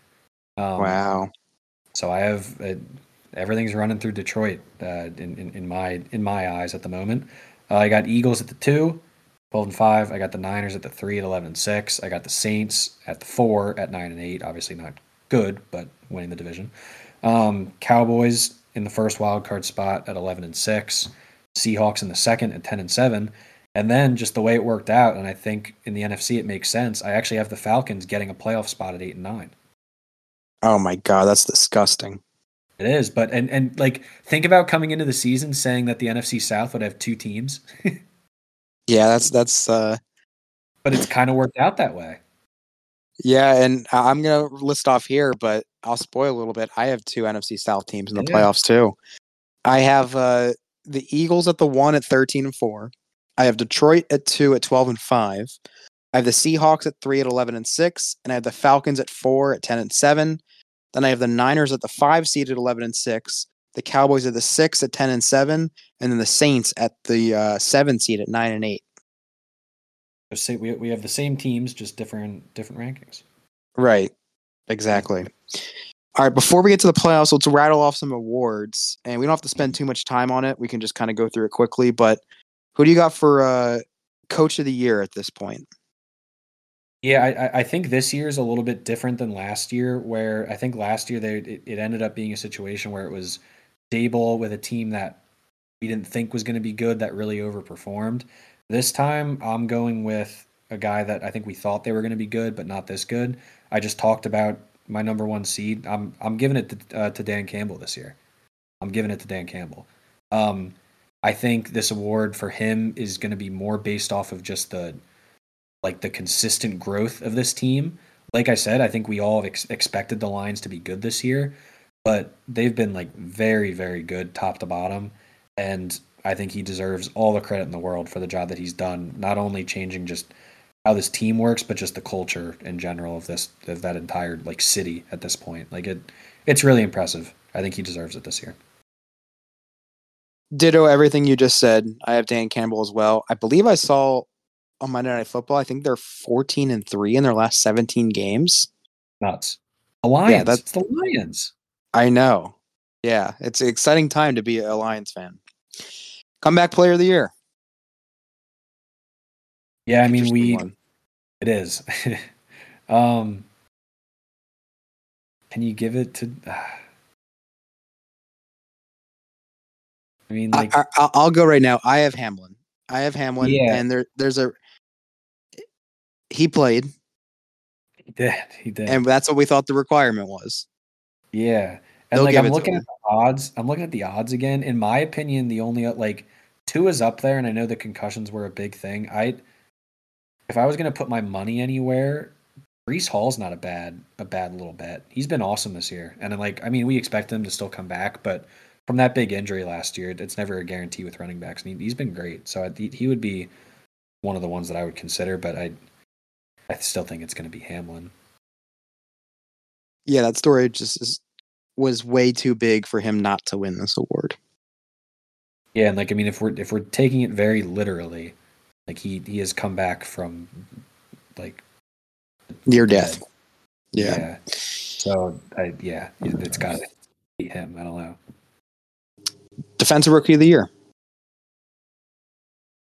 Um, wow. So I have uh, everything's running through Detroit uh, in, in in my in my eyes at the moment. Uh, I got Eagles at the two, 12 and five. I got the Niners at the three at eleven and six. I got the Saints at the four at nine and eight. Obviously not good, but winning the division. Um, Cowboys in the first wild card spot at eleven and six. Seahawks in the second at ten and seven. And then just the way it worked out, and I think in the NFC it makes sense. I actually have the Falcons getting a playoff spot at eight and nine. Oh my god, that's disgusting. It is, but and and like think about coming into the season saying that the NFC South would have two teams, Yeah, that's that's uh but it's kind of worked out that way. yeah, and I'm gonna list off here, but I'll spoil a little bit. I have two NFC South teams in the Yeah. playoffs too. I have uh the Eagles at the one at thirteen and four. I have Detroit at two at twelve and five. I have the Seahawks at three at eleven and six, and I have the Falcons at four at ten and seven. Then I have the Niners at the five seed at eleven and six, the Cowboys at the six at ten and seven, and then the Saints at the uh, seven seed at nine and eight. So say we we have the same teams, just different different rankings. Right. Exactly. All right, before we get to the playoffs, let's rattle off some awards. And we don't have to spend too much time on it. We can just kind of go through it quickly. But who do you got for uh, coach of the year at this point? Yeah, I I- think this year is a little bit different than last year, where I think last year they it, it ended up being a situation where it was Daboll with a team that we didn't think was going to be good that really overperformed. This time, I'm going with a guy that I think we thought they were going to be good, but not this good. I just talked about my number one seed. I'm I'm giving it to, uh, to Dan Campbell this year. I'm giving it to Dan Campbell. Um, I think this award for him is going to be more based off of just the like the consistent growth of this team. Like I said, I think we all ex- expected the Lions to be good this year, but they've been like very, very good top to bottom. And I think he deserves all the credit in the world for the job that he's done, not only changing just how this team works, but just the culture in general of this of that entire like city at this point. Like it it's really impressive. I think he deserves it this year. Ditto everything you just said. I have Dan Campbell as well. I believe I saw on Monday Night Football, I think they're 14 and 3 in their last 17 games. Nuts. The Lions. that's- it's the Lions. I know. Yeah, it's an exciting time to be a Lions fan. Comeback player of the year. Yeah, I mean we one. It is. um, can you give it to? I mean, like, I, I, I'll- I'll go right now. I have Hamlin. I have Hamlin, Yeah. and there there's a he played, he did. He did. and that's what we thought the requirement was. yeah, and They'll like I'm looking at the odds. I'm looking at the odds again. In my opinion, the only like two is up there, and I know the concussions were a big thing. I, if I was gonna put my money anywhere, Breece Hall's not a bad a bad little bet. He's been awesome this year, and then, like I mean, we expect him to still come back, but from that big injury last year, it's never a guarantee with running backs, and he, he's been great. So I, he, he would be one of the ones that I would consider, but I I still think it's going to be Hamlin. Yeah, that story just is, was way too big for him not to win this award. Yeah, and like I mean, if we're if we're taking it very literally, like he he has come back from like Near death. Yeah. Yeah. So I yeah, it's got to be him. I don't know. Defensive rookie of the year.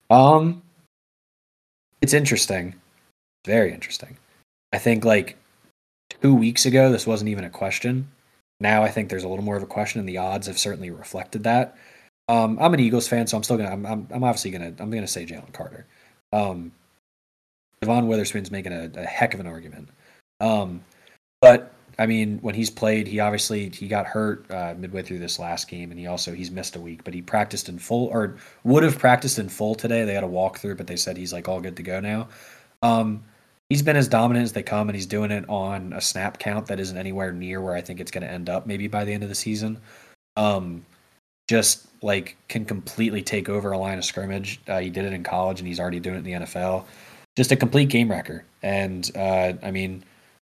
Um, it's interesting, very interesting. I think like two weeks ago, this wasn't even a question. Now I think there's a little more of a question, and the odds have certainly reflected that. Um, I'm an Eagles fan, so I'm still gonna. I'm. I'm, I'm obviously gonna. I'm gonna say Jalen Carter. Um, Devon Witherspoon's making a, a heck of an argument. Um, but I mean, when he's played, he obviously he got hurt uh, midway through this last game, and he also he's missed a week. But he practiced in full, or would have practiced in full today. They had a walkthrough, but they said he's like all good to go now. Um, he's been as dominant as they come, and he's doing it on a snap count that isn't anywhere near where I think it's going to end up. Maybe by the end of the season, um, just like can completely take over a line of scrimmage. Uh, he did it in college, and he's already doing it in the NFL. Just a complete game wrecker, and uh, I mean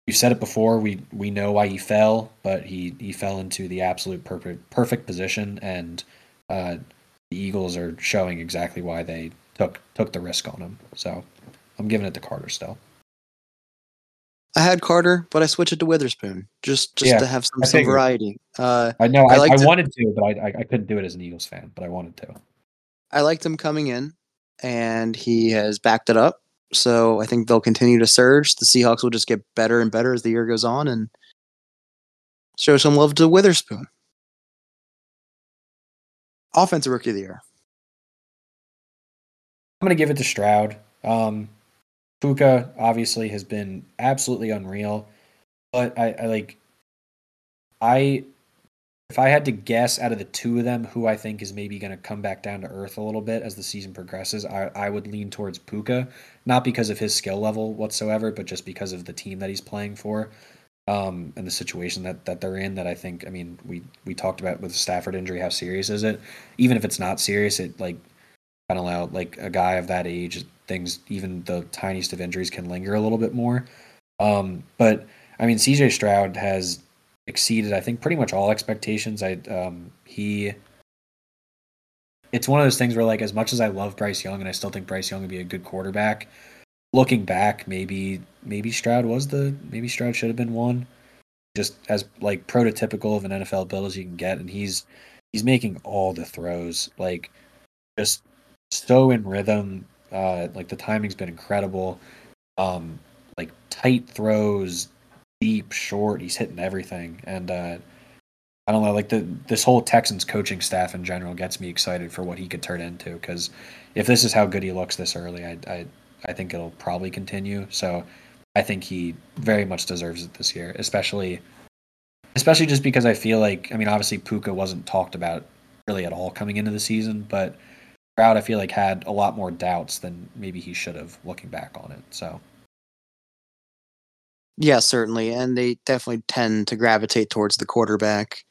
we've said it before. We we know why he fell, but he he fell into the absolute perfect perfect position, and uh, the Eagles are showing exactly why they took took the risk on him. So I'm giving it to Carter still. I had Carter, but I switched it to Witherspoon just just Yeah, to have some, some variety. Uh, I know I I, I, wanted to, but I, I I couldn't do it as an Eagles fan, but I wanted to. I liked him coming in, and he has backed it up. So I think they'll continue to surge. The Seahawks will just get better and better as the year goes on, and show some love to Witherspoon. Offensive rookie of the year. I'm gonna give it to Stroud. Um, Puka obviously has been absolutely unreal, but I, I like I if I had to guess out of the two of them who I think is maybe going to come back down to earth a little bit as the season progresses, I, I would lean towards Puka, not because of his skill level whatsoever, but just because of the team that he's playing for. Um, and the situation that, that they're in that I think I mean we we talked about with the Stafford injury how serious is it even if it's not serious it like kind of allow like a guy of that age things even the tiniest of injuries can linger a little bit more. Um but i mean cj stroud has exceeded i think pretty much all expectations. I um he it's one of those things where like as much as i love bryce young and i still think bryce young would be a good quarterback looking back maybe maybe stroud was the maybe stroud should have been one. Just as like prototypical of an nfl build as you can get and he's he's making all the throws like just so in rhythm. Uh, like the timing's been incredible. Um, like tight throws, deep, short. He's hitting everything, and uh, I don't know. Like the this whole Texans coaching staff in general gets me excited for what he could turn into. Because if this is how good he looks this early, I I I think it'll probably continue. So I think he very much deserves it this year, especially especially just because I feel like I mean obviously Puka wasn't talked about really at all coming into the season, but Stroud, I feel like had a lot more doubts than maybe he should have looking back on it. So Yeah, certainly. And they definitely tend to gravitate towards the quarterback.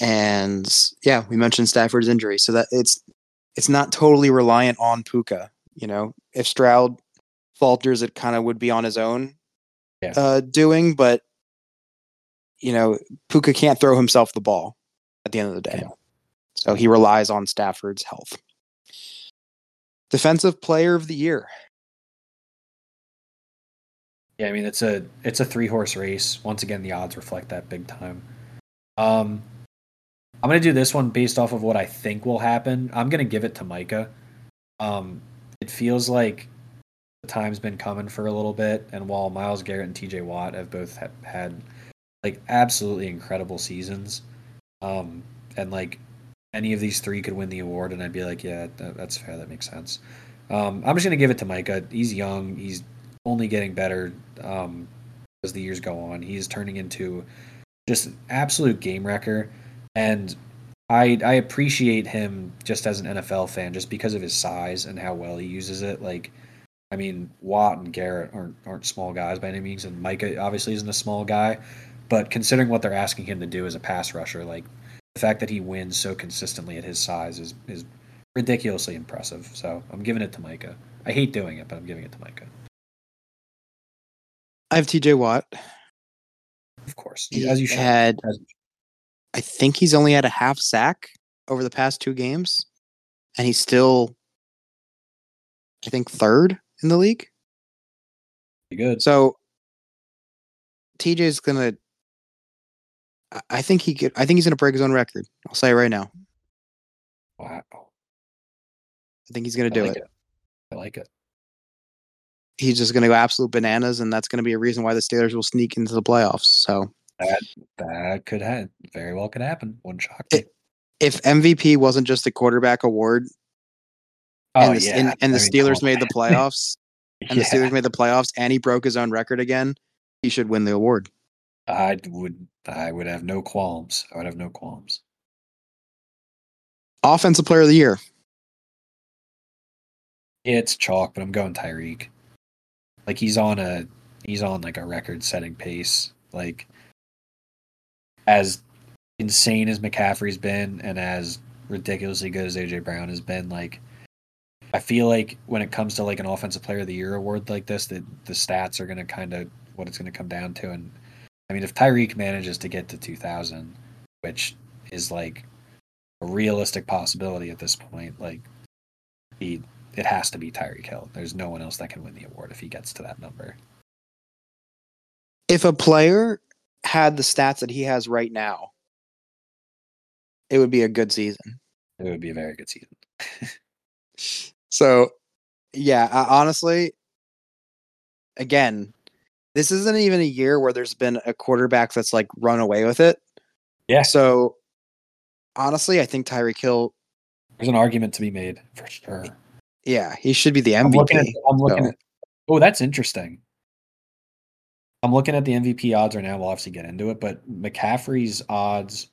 And yeah, we mentioned Stafford's injury. So that it's it's not totally reliant on Puka. You know, if Stroud falters, it kind of would be on his own Yeah. uh, doing, but you know, Puka can't throw himself the ball at the end of the day. Yeah. So he relies on Stafford's health. Defensive player of the year. yeah, I mean it's a it's a three horse race. Once again, the odds reflect that big time. Um, I'm gonna do this one based off of what I think will happen. I'm gonna give it to Micah. Um, it feels like the time's been coming for a little bit, and while Myles Garrett and T.J. Watt have both ha- had like absolutely incredible seasons, um, and like any of these three could win the award, and I'd be like, yeah, that, that's fair. That makes sense. Um, I'm just gonna give it to Micah. He's young. He's only getting better um, as the years go on. He's turning into just an absolute game wrecker, and I I appreciate him just as an NFL fan, just because of his size and how well he uses it. Like, I mean, Watt and Garrett aren't aren't small guys by any means, and Micah obviously isn't a small guy, but considering what they're asking him to do as a pass rusher, like the fact that he wins so consistently at his size is is ridiculously impressive. So I'm giving it to Micah. I hate doing it, but I'm giving it to Micah. I have TJ Watt. Of course, He as you should. had I think he's only had a half sack over the past two games. and he's still, I think, third in the league. Pretty good. So TJ's gonna. I- think he could. I think he's gonna break his own record. I'll say it right now. Wow. I think he's gonna do like it. it. I like it. He's just gonna go absolute bananas, and that's gonna be a reason why the Steelers will sneak into the playoffs. So That that could have very well could happen. Wouldn't shock me. If MVP wasn't just a quarterback award, oh and the, yeah. and, and the Steelers come on. made the playoffs, and the Steelers made the playoffs, and he broke his own record again, he should win the award. I would. I would have no qualms. I would have no qualms. Offensive Player of the Year. It's chalk, but I'm going Tyreek. Like he's on a he's on like a record setting pace. Like as insane as McCaffrey's been and as ridiculously good as AJ Brown has been, like I feel like when it comes to like an offensive player of the year award like this, that the stats are gonna kinda what it's gonna come down to. And I mean if Tyreek manages to get to two thousand, which is like a realistic possibility at this point, like he it has to be Tyreek Hill. There's no one else that can win the award if he gets to that number. If a player had the stats that he has right now, it would be a good season. It would be a very good season. So, yeah, I, honestly, again, this isn't even a year where there's been a quarterback that's like run away with it. Yeah. So, honestly, I think Tyreek Hill, There's an argument to be made for sure. yeah, he should be the I'm MVP. looking at I'm looking so- at Oh, that's interesting. I'm looking at the MVP odds right now. We'll obviously get into it, but McCaffrey's odds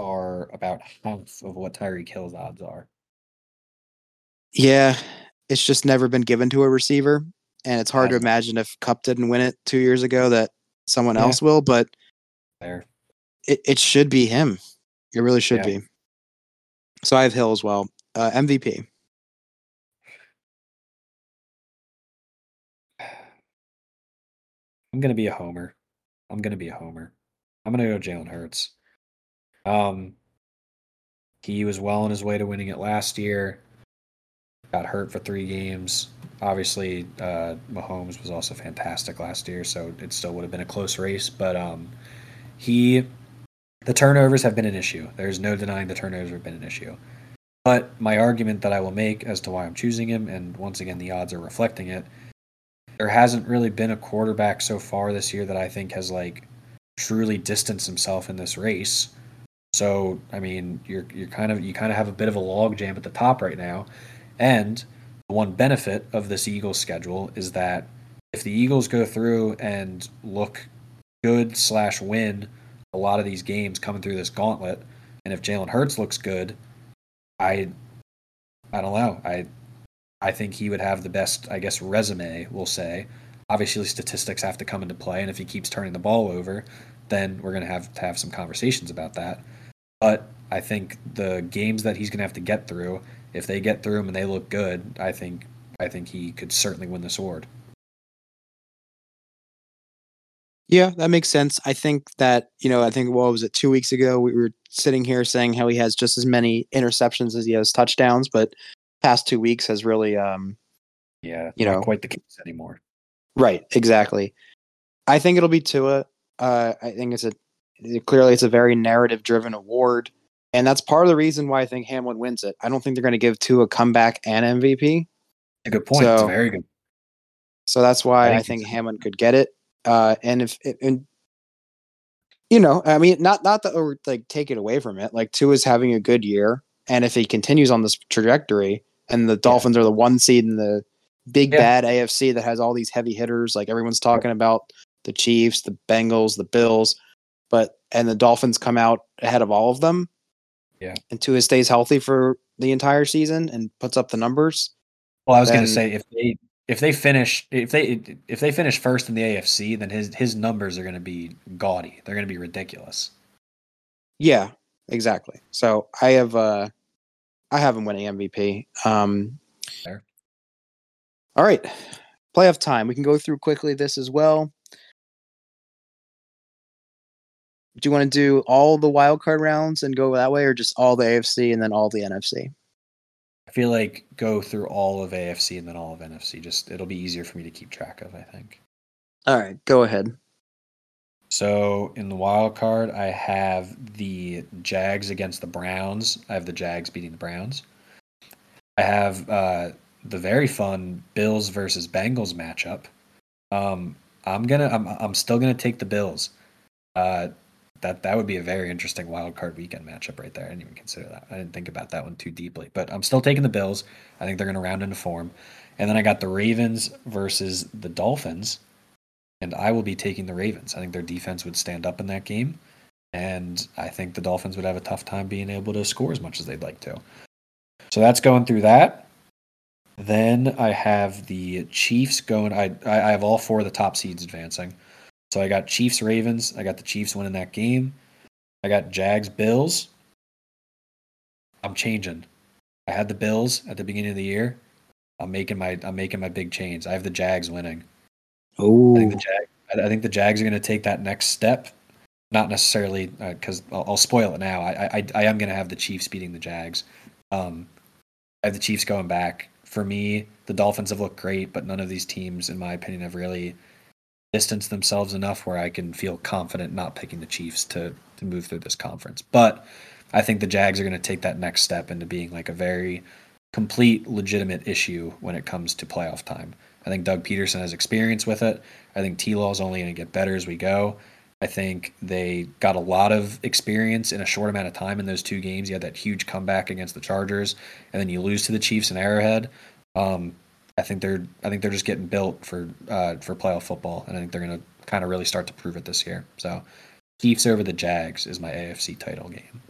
are about half of what Tyreek Hill's odds are. yeah, it's just never been given to a receiver, and it's hard to imagine if Kupp didn't win it two years ago that someone Yeah. else will. But There. it, it should be him. It really should Yeah. be. So I have Hill as well. Uh, MVP. I'm gonna be a homer. I'm gonna be a homer. I'm gonna go Jalen Hurts. Um, he was well on his way to winning it last year. Got hurt for three games. Obviously, uh, Mahomes was also fantastic last year, so it still would have been a close race. But um, he, the turnovers have been an issue. There's no denying the turnovers have been an issue. But my argument that I will make as to why I'm choosing him, and once again, the odds are reflecting it, there hasn't really been a quarterback so far this year that I think has like truly distanced himself in this race. So I mean, you're you're kind of you kind of have a bit of a logjam at the top right now, and the one benefit of this Eagles schedule is that if the Eagles go through and look good slash win a lot of these games coming through this gauntlet, and if Jalen Hurts looks good, I I don't know I I think he would have the best, I guess, resume, we'll say. Obviously, statistics have to come into play, and if he keeps turning the ball over, then we're going to have to have some conversations about that. But I think the games that he's going to have to get through, if they get through him and they look good, I think I think he could certainly win the sword. Yeah, that makes sense. I think that, you know, I think what was it, two weeks ago, we were sitting here saying how he has just as many interceptions as he has touchdowns, but past two weeks has really um Yeah, You not know. quite the case anymore. right, exactly. I think it'll be Tua. Uh I think it's a clearly it's a very narrative driven award. And that's part of the reason why I think Hamlin wins it. I don't think they're going to give Tua a comeback and MVP. A good point. So- very good. So that's why I I think so. Could get it. Uh, and if and you know, I mean, not not that or like take it away from it. Like Tua is having a good year, and if he continues on this trajectory, and the Dolphins are the one seed in the big Yeah. bad AFC that has all these heavy hitters, like everyone's talking about the Chiefs, the Bengals, the Bills, but and the Dolphins come out ahead of all of them. Yeah. and Tua stays healthy for the entire season and puts up the numbers. Well, I was going to say if they if they finish if they if they finish first in the AFC, then his his numbers are going to be gaudy. They're going to be ridiculous. Yeah, exactly. So I have uh I have him winning MVP. Um Fair. All right. Playoff time. We can go through quickly this as well. Do you want to do all the wild card rounds and go that way or just all the AFC and then all the NFC? I feel like go through all of AFC and then all of NFC. Just it'll be easier for me to keep track of. I think. All right, go ahead. So in the wild card, I have the Jags against the Browns. I have the Jags beating the Browns. I have uh, the very fun Bills versus Bengals matchup. Um, I'm gonna, I'm, I'm still gonna take the Bills. Uh, that that would be a very interesting wild card weekend matchup right there. I didn't even consider that. I didn't think about that one too deeply, but I'm still taking the Bills. I think they're gonna round into form. And then I got the Ravens versus the Dolphins and I will be taking the Ravens. I think their defense would stand up in that game, and I think the Dolphins would have a tough time being able to score as much as they'd like to. So that's going through that. Then I have the Chiefs going. I I have all four of the top seeds advancing. So I got Chiefs Ravens. I got the Chiefs winning that game. I got Jags Bills. I'm changing. I had the Bills at the beginning of the year. I'm making my I'm making my big change. I have the Jags winning. Oh, I think the Jag, I think the Jags are going to take that next step. Not necessarily because uh, I'll, I'll, spoil it now. I I, I am going to have the Chiefs beating the Jags. Um, I have the Chiefs going back. For me, the Dolphins have looked great, but none of these teams, in my opinion, have really distanced themselves enough where I can feel confident not picking the Chiefs to to move through this conference. But I think the Jags are going to take that next step into being like a very complete, legitimate issue when it comes to playoff time. I think Doug Pederson has experience with it. I think T Law is only going to get better as we go. I think they got a lot of experience in a short amount of time in those two games. You had that huge comeback against the Chargers, and then you lose to the Chiefs in Arrowhead. Um, I think they're I think they're just getting built for uh, for playoff football, and I think they're going to kind of really start to prove it this year. So, Chiefs over the Jags is my AFC title game.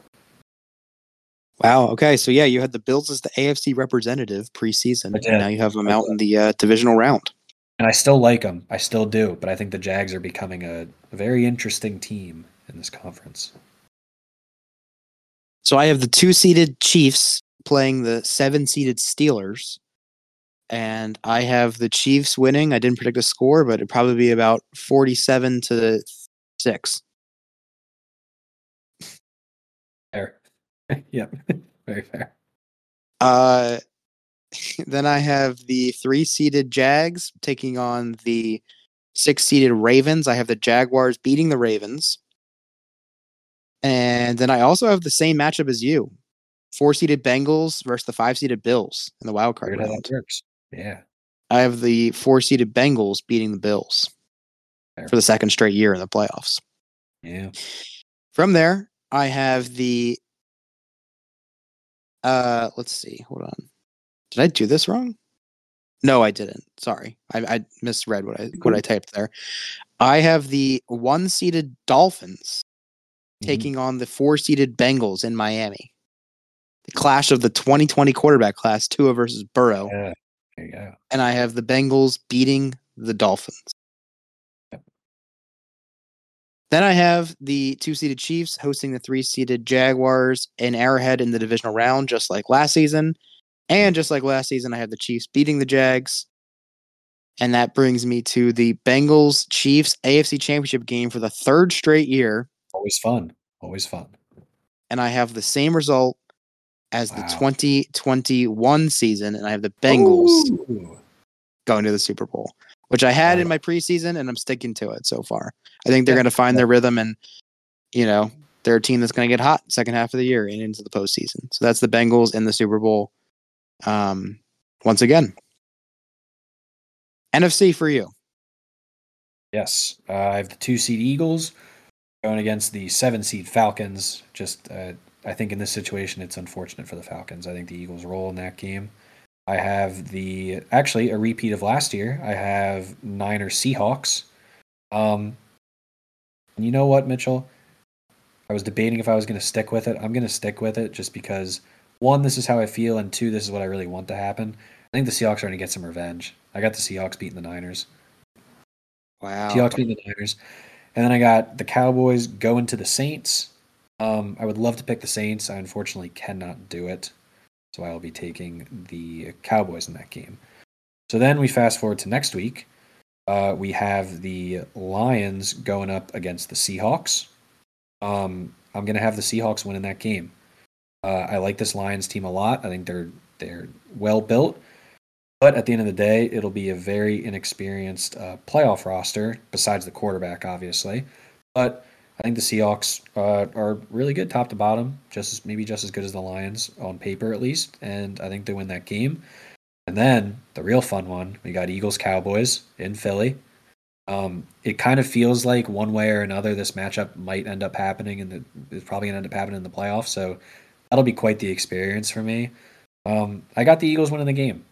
Wow. Okay. So yeah, you had the Bills as the AFC representative preseason, and now you have them out in the uh, divisional round. And I still like them. I still do, but I think the Jags are becoming a, a very interesting team in this conference. So I have the two-seeded Chiefs playing the seven-seeded Steelers, and I have the Chiefs winning. I didn't predict a score, but it'd probably be about forty-seven to six. Fair. yep, very fair. Uh, then I have the three seeded Jags taking on the six seeded Ravens. I have the Jaguars beating the Ravens. And then I also have the same matchup as you four seeded Bengals versus the five seeded Bills in the wild card round. works. Yeah. I have the four seeded Bengals beating the Bills Fair. for the second straight year in the playoffs. Yeah. From there, I have the uh, let's see. Hold on. Did I do this wrong? No, I didn't. Sorry, I, I misread what I what I typed there. I have the one seeded Dolphins mm-hmm. taking on the four seeded Bengals in Miami. The clash of the 2020 quarterback class, Tua versus Burrow. Yeah. There you go. And I have the Bengals beating the Dolphins. Then I have the two seeded Chiefs hosting the three seeded Jaguars in Arrowhead in the divisional round, just like last season. And just like last season, I have the Chiefs beating the Jags. And that brings me to the Bengals Chiefs AFC Championship game for the third straight year. Always fun. Always fun. And I have the same result as wow. the 2021 season. And I have the Bengals Ooh. going to the Super Bowl which I had in my preseason, and I'm sticking to it so far. I think they're yeah. going to find their rhythm, and you know they're a team that's going to get hot second half of the year and into the postseason. So that's the Bengals in the Super Bowl. Um, once again, NFC for you. Yes, uh, I have the two seed Eagles going against the seven seed Falcons. Just, uh, I think in this situation, it's unfortunate for the Falcons. I think the Eagles roll in that game. I have the actually a repeat of last year. I have Niners Seahawks. Um, you know what, Mitchell? I was debating if I was going to stick with it. I'm going to stick with it just because one, this is how I feel, and two, this is what I really want to happen. I think the Seahawks are going to get some revenge. I got the Seahawks beating the Niners. Wow. Seahawks beating the Niners. And then I got the Cowboys going to the Saints. Um, I would love to pick the Saints. I unfortunately cannot do it. So I will be taking the Cowboys in that game. So then we fast forward to next week. Uh, we have the Lions going up against the Seahawks. Um, I'm going to have the Seahawks win in that game. Uh, I like this Lions team a lot. I think they're they're well built. But at the end of the day, it'll be a very inexperienced uh, playoff roster, besides the quarterback, obviously. But I think the Seahawks uh, are really good top to bottom, just as, maybe just as good as the Lions on paper at least, and I think they win that game. And then the real fun one, we got Eagles Cowboys in Philly. Um, it kind of feels like one way or another this matchup might end up happening, and it's probably gonna end up happening in the playoffs. So that'll be quite the experience for me. Um, I got the Eagles winning the game.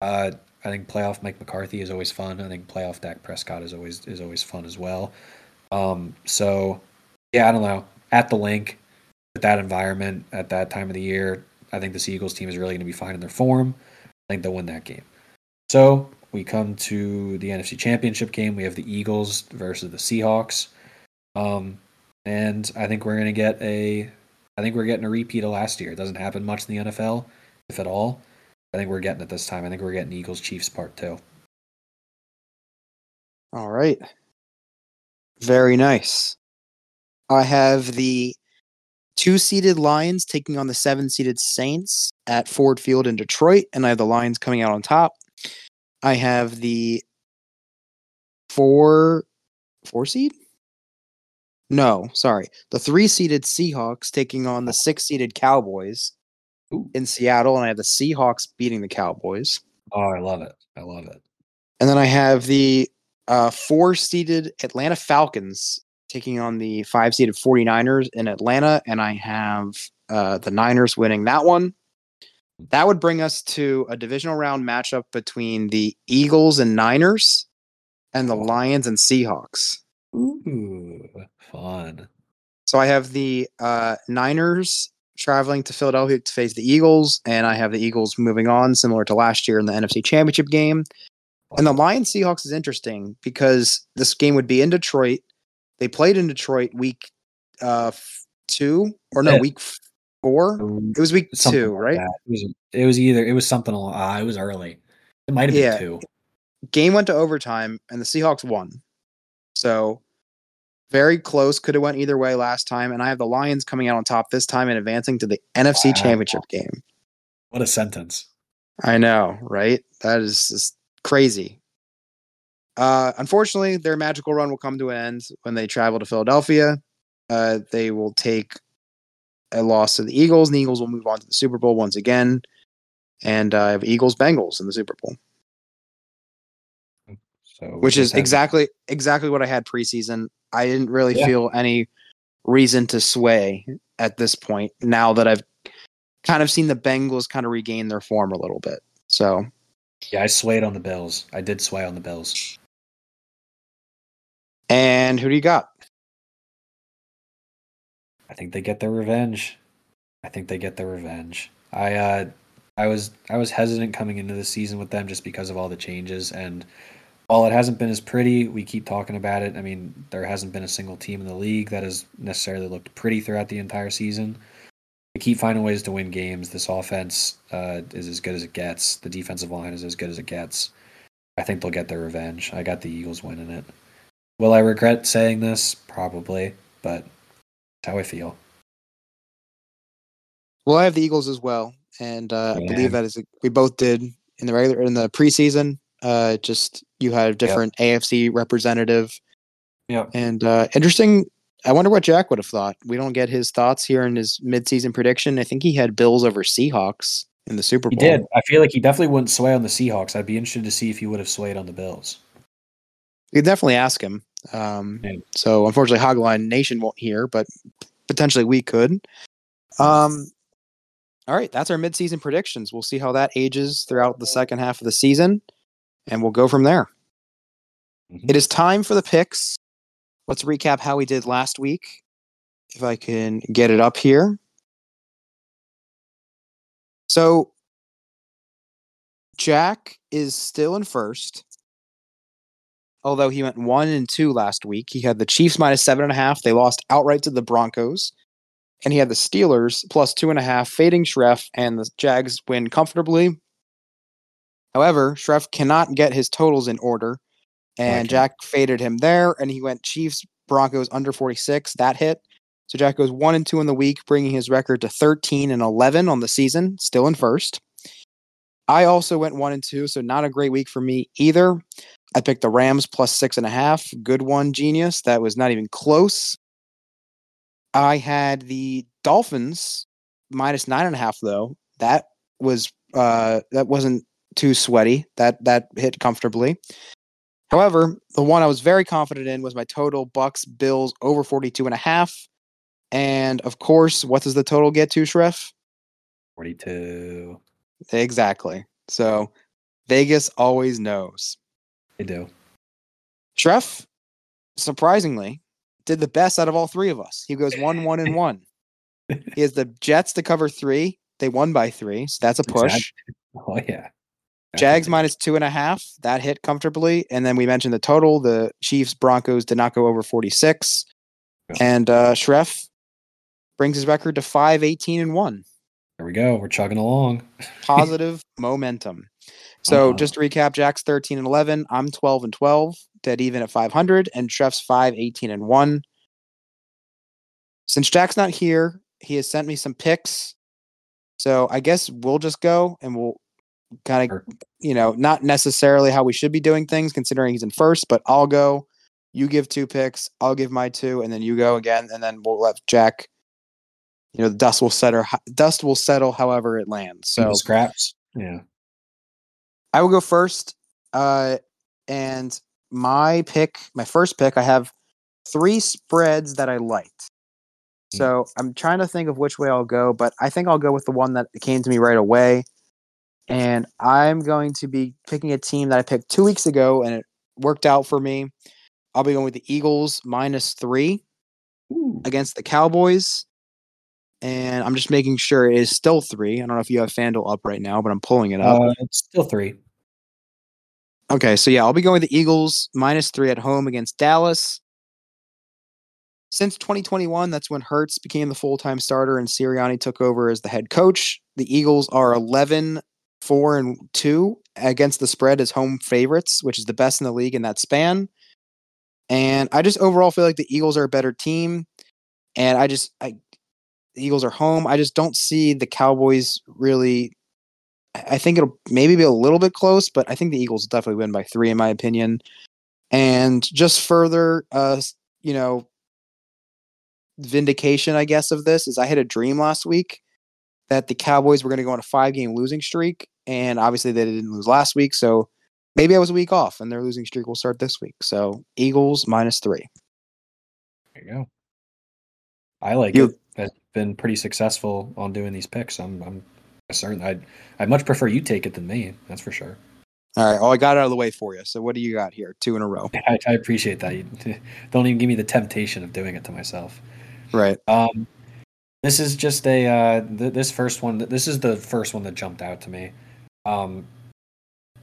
Uh, I think playoff Mike McCarthy is always fun. I think playoff Dak Prescott is always is always fun as well. Um, so yeah, I don't know. At the Linc, with that environment at that time of the year, I think this Eagles team is really going to be finding their form. I think they'll win that game. So we come to the NFC Championship game. We have the Eagles versus the Seahawks. Um, and I think we're going to get a I think we're getting a repeat of last year. It doesn't happen much in the NFL, if at all. I think we're getting it this time. I think we're getting Eagles Chiefs part two. All right. Very nice. I have the two seeded Lions taking on the seven seeded Saints at Ford Field in Detroit, and I have the Lions coming out on top. I have the four four seed? No, sorry. The three seeded Seahawks taking on the six seeded Cowboys Ooh. in Seattle, and I have the Seahawks beating the Cowboys. Oh, I love it. I love it. And then I have the uh, four seeded Atlanta Falcons taking on the five seeded 49ers in Atlanta, and I have uh, the Niners winning that one. That would bring us to a divisional round matchup between the Eagles and Niners and the Lions and Seahawks. Ooh, fun. So I have the uh, Niners traveling to Philadelphia to face the Eagles, and I have the Eagles moving on, similar to last year in the NFC Championship game. And the Lions Seahawks is interesting because this game would be in Detroit. They played in Detroit week uh, two, or no, Yeah. week four. It was week Something two, like right? It was, it was either it was something. Uh, it was early. It might have been Yeah. two. Game went to overtime, and the Seahawks won. So very close. Could have went either way last time. And I have the Lions coming out on top this time and advancing to the NFC Wow. Championship game. What a sentence. I know, right? That is just crazy. Uh, unfortunately, their magical run will come to an end when they travel to Philadelphia. Uh, they will take a loss to the Eagles, and the Eagles will move on to the Super Bowl once again. And uh, I have Eagles Bengals in the Super Bowl, So which is exactly exactly what I had preseason. I didn't really Yeah. feel any reason to sway at this point. Now that I've kind of seen the Bengals kind of regain their form a little bit, so Yeah, I swayed on the Bills. I did sway on the Bills. and who do you got? I think they get their revenge. I think they get their revenge. I uh I was I was hesitant coming into the season with them just because of all the changes and while it hasn't been as pretty, we keep talking about it. I mean, there hasn't been a single team in the league that has necessarily looked pretty throughout the entire season. We keep finding ways to win games. This offense uh, is as good as it gets. The defensive line is as good as it gets. I think they'll get their revenge. I got the Eagles winning it. Will I regret saying this? Probably, but that's how I feel. Well, I have the Eagles as well, and uh, I believe that is we both did in the regular in the preseason. Uh, just you had a different AFC representative, Yeah, and uh, interesting. I wonder what Jack would have thought. We don't get his thoughts here in his midseason prediction. I think he had Bills over Seahawks in the Super Bowl. He did. I feel like he definitely wouldn't sway on the Seahawks. I'd be interested to see if he would have swayed on the Bills. We could definitely ask him. Um, Yeah. So unfortunately, Hogline Nation won't hear, but potentially we could. Um, all right, that's our midseason predictions. We'll see how that ages throughout the second half of the season, and we'll go from there. Mhm. It is time for the picks. Let's recap how we did last week. If I can get it up here. So, Jack is still in first although he went one and two last week. He had the Chiefs minus seven and a half. They lost outright to the Broncos. And he had the Steelers plus two and a half, fading Schreff, and the Jags win comfortably. However, Schreff cannot get his totals in order. And. Jack faded him there, and he went Chiefs, Broncos under 46. That hit. So Jack goes one and two in the week, bringing his record to 13 and 11 on the season, still in first. I also went one and two, so not a great week for me either. I picked the Rams plus six and a half. Good one, genius. That was not even close. I had the Dolphins minus nine and a half though. That was uh that wasn't too sweaty. That that hit comfortably. However, the one I was very confident in was my total Bucks Bills over 42 and a half. And of course, what does the total get to, Schreff? 42. Exactly. So Vegas always knows. They do. Schreff, surprisingly, did the best out of all three of us. He goes one, one, and one. he has the Jets to cover three. They won by three, so that's a push. Exactly. Oh yeah. Jags minus two and a half. That hit comfortably. And then we mentioned the total. The Chiefs Broncos did not go over 46. Yeah. And uh Schreff brings his record to 5, 18, and 1. There we go. We're chugging along. Positive momentum. So Uh-huh. just to recap, Jack's 13 and 11. I'm 12 and 12, dead even at 500. And Schreff's 5, 18, and 1. Since Jack's not here, he has sent me some picks. So I guess we'll just go and we'll kind of you know, not necessarily how we should be doing things considering he's in first, but I'll go. You give two picks, I'll give my two, and then you go again, and then we'll let Jack. You know, the dust will settle. Dust will settle however it lands. So So scraps. Yeah. I will go first. Uh, and my pick, my first pick, I have three spreads that I liked. So I'm trying to think of which way I'll go, but I think I'll go with the one that came to me right away. And I'm going to be picking a team that I picked two weeks ago and it worked out for me. I'll be going with the Eagles minus three Ooh. against the Cowboys. And I'm just making sure it is still three. I don't know if you have FanDuel up right now, but I'm pulling it up. Uh, it's still three. Okay, so yeah, I'll be going with the Eagles minus three at home against Dallas. Since 2021, that's when Hurts became the full time starter and Sirianni took over as the head coach. The Eagles are 11, 4, and 2 against the spread as home favorites, which is the best in the league in that span. And I just overall feel like the Eagles are a better team. And I just, I, the Eagles are home. I just don't see the Cowboys really I think it'll maybe be a little bit close, but I think the Eagles will definitely win by three, in my opinion. And just further, uh, you know, vindication, I guess, of this is I had a dream last week that the Cowboys were going to go on a five-game losing streak, and obviously they didn't lose last week, so maybe I was a week off, and their losing streak will start this week. So Eagles minus three. There you go. I like You- it. I've been pretty successful on doing these picks. I'm, I'm certain. I'd, I'd much prefer you take it than me. That's for sure. All right, well, I got it out of the way for you. So what do you got here? Two in a row. I, I appreciate that. You don't even give me the temptation of doing it to myself. Right. Um, this is just a uh, th- this first one. This is the first one that jumped out to me. Um,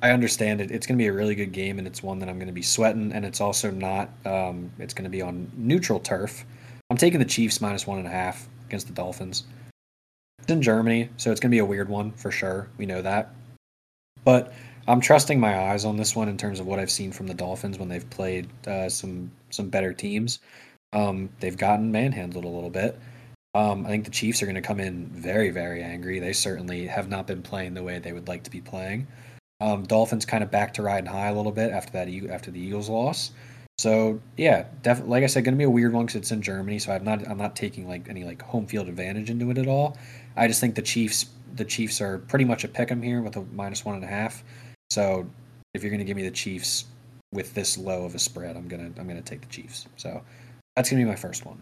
I understand it. It's going to be a really good game, and it's one that I'm going to be sweating. And it's also not. Um, it's going to be on neutral turf. I'm taking the Chiefs minus one and a half against the Dolphins. It's in Germany, so it's going to be a weird one for sure. We know that, but I'm trusting my eyes on this one in terms of what I've seen from the Dolphins when they've played uh, some some better teams. Um, they've gotten manhandled a little bit. Um, I think the Chiefs are going to come in very, very angry. They certainly have not been playing the way they would like to be playing. Um, Dolphins kind of back to riding high a little bit after that after the Eagles loss. So yeah, definitely. Like I said, going to be a weird one because it's in Germany. So I'm not I'm not taking like any like home field advantage into it at all. I just think the Chiefs the Chiefs are pretty much a pick 'em here with a minus one and a half. So if you're going to give me the Chiefs with this low of a spread, I'm gonna I'm gonna take the Chiefs. So that's gonna be my first one.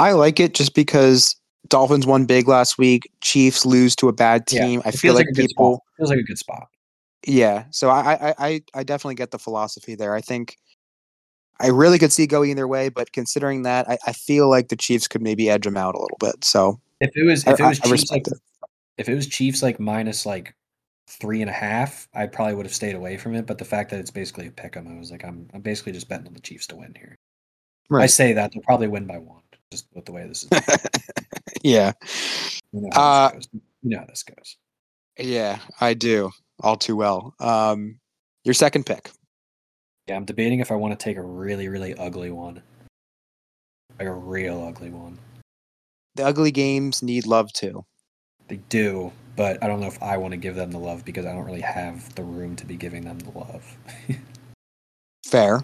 I like it just because Dolphins won big last week. Chiefs lose to a bad Yeah, team. I feel like a good people, feels like a good spot. yeah. So I, I, I, I definitely get the philosophy there. I think I really could see it go either way, but considering that, I, I feel like the Chiefs could maybe edge them out a little bit. So If it was if it was I Chiefs like respect it. if it was Chiefs like minus like three and a half, I probably would have stayed away from it. But the fact that it's basically a pick 'em, I was like, I'm I'm basically just betting on the Chiefs to win here. I say that they'll probably win by one, just with the way this is. yeah, You know how Uh, this goes. You know how this goes. yeah, I do all too well. Um, your second pick. Yeah, I'm debating if I want to take a really really ugly one, like a real ugly one. The ugly games need love too. They do, but I don't know if I want to give them the love because I don't really have the room to be giving them the love. Fair.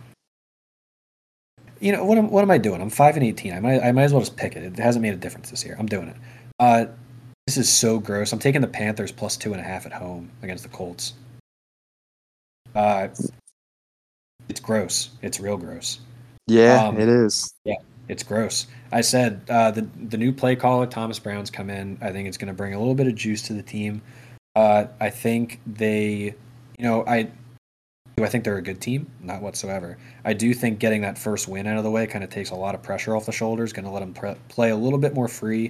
You know what? Am, what am I doing? I'm five and eighteen. I might I might as well just pick it. It hasn't made a difference this year. I'm doing it. Uh, this is so gross. I'm taking the Panthers plus two and a half at home against the Colts. Uh, it's gross. It's real gross. Yeah, Um, it is. Yeah, it's gross. I said uh, the the new play caller Thomas Brown's come in. I think it's going to bring a little bit of juice to the team. Uh, I think they, you know, I do I think they're a good team? Not whatsoever. I do think getting that first win out of the way kind of takes a lot of pressure off the shoulders. Going to let them pre- play a little bit more free.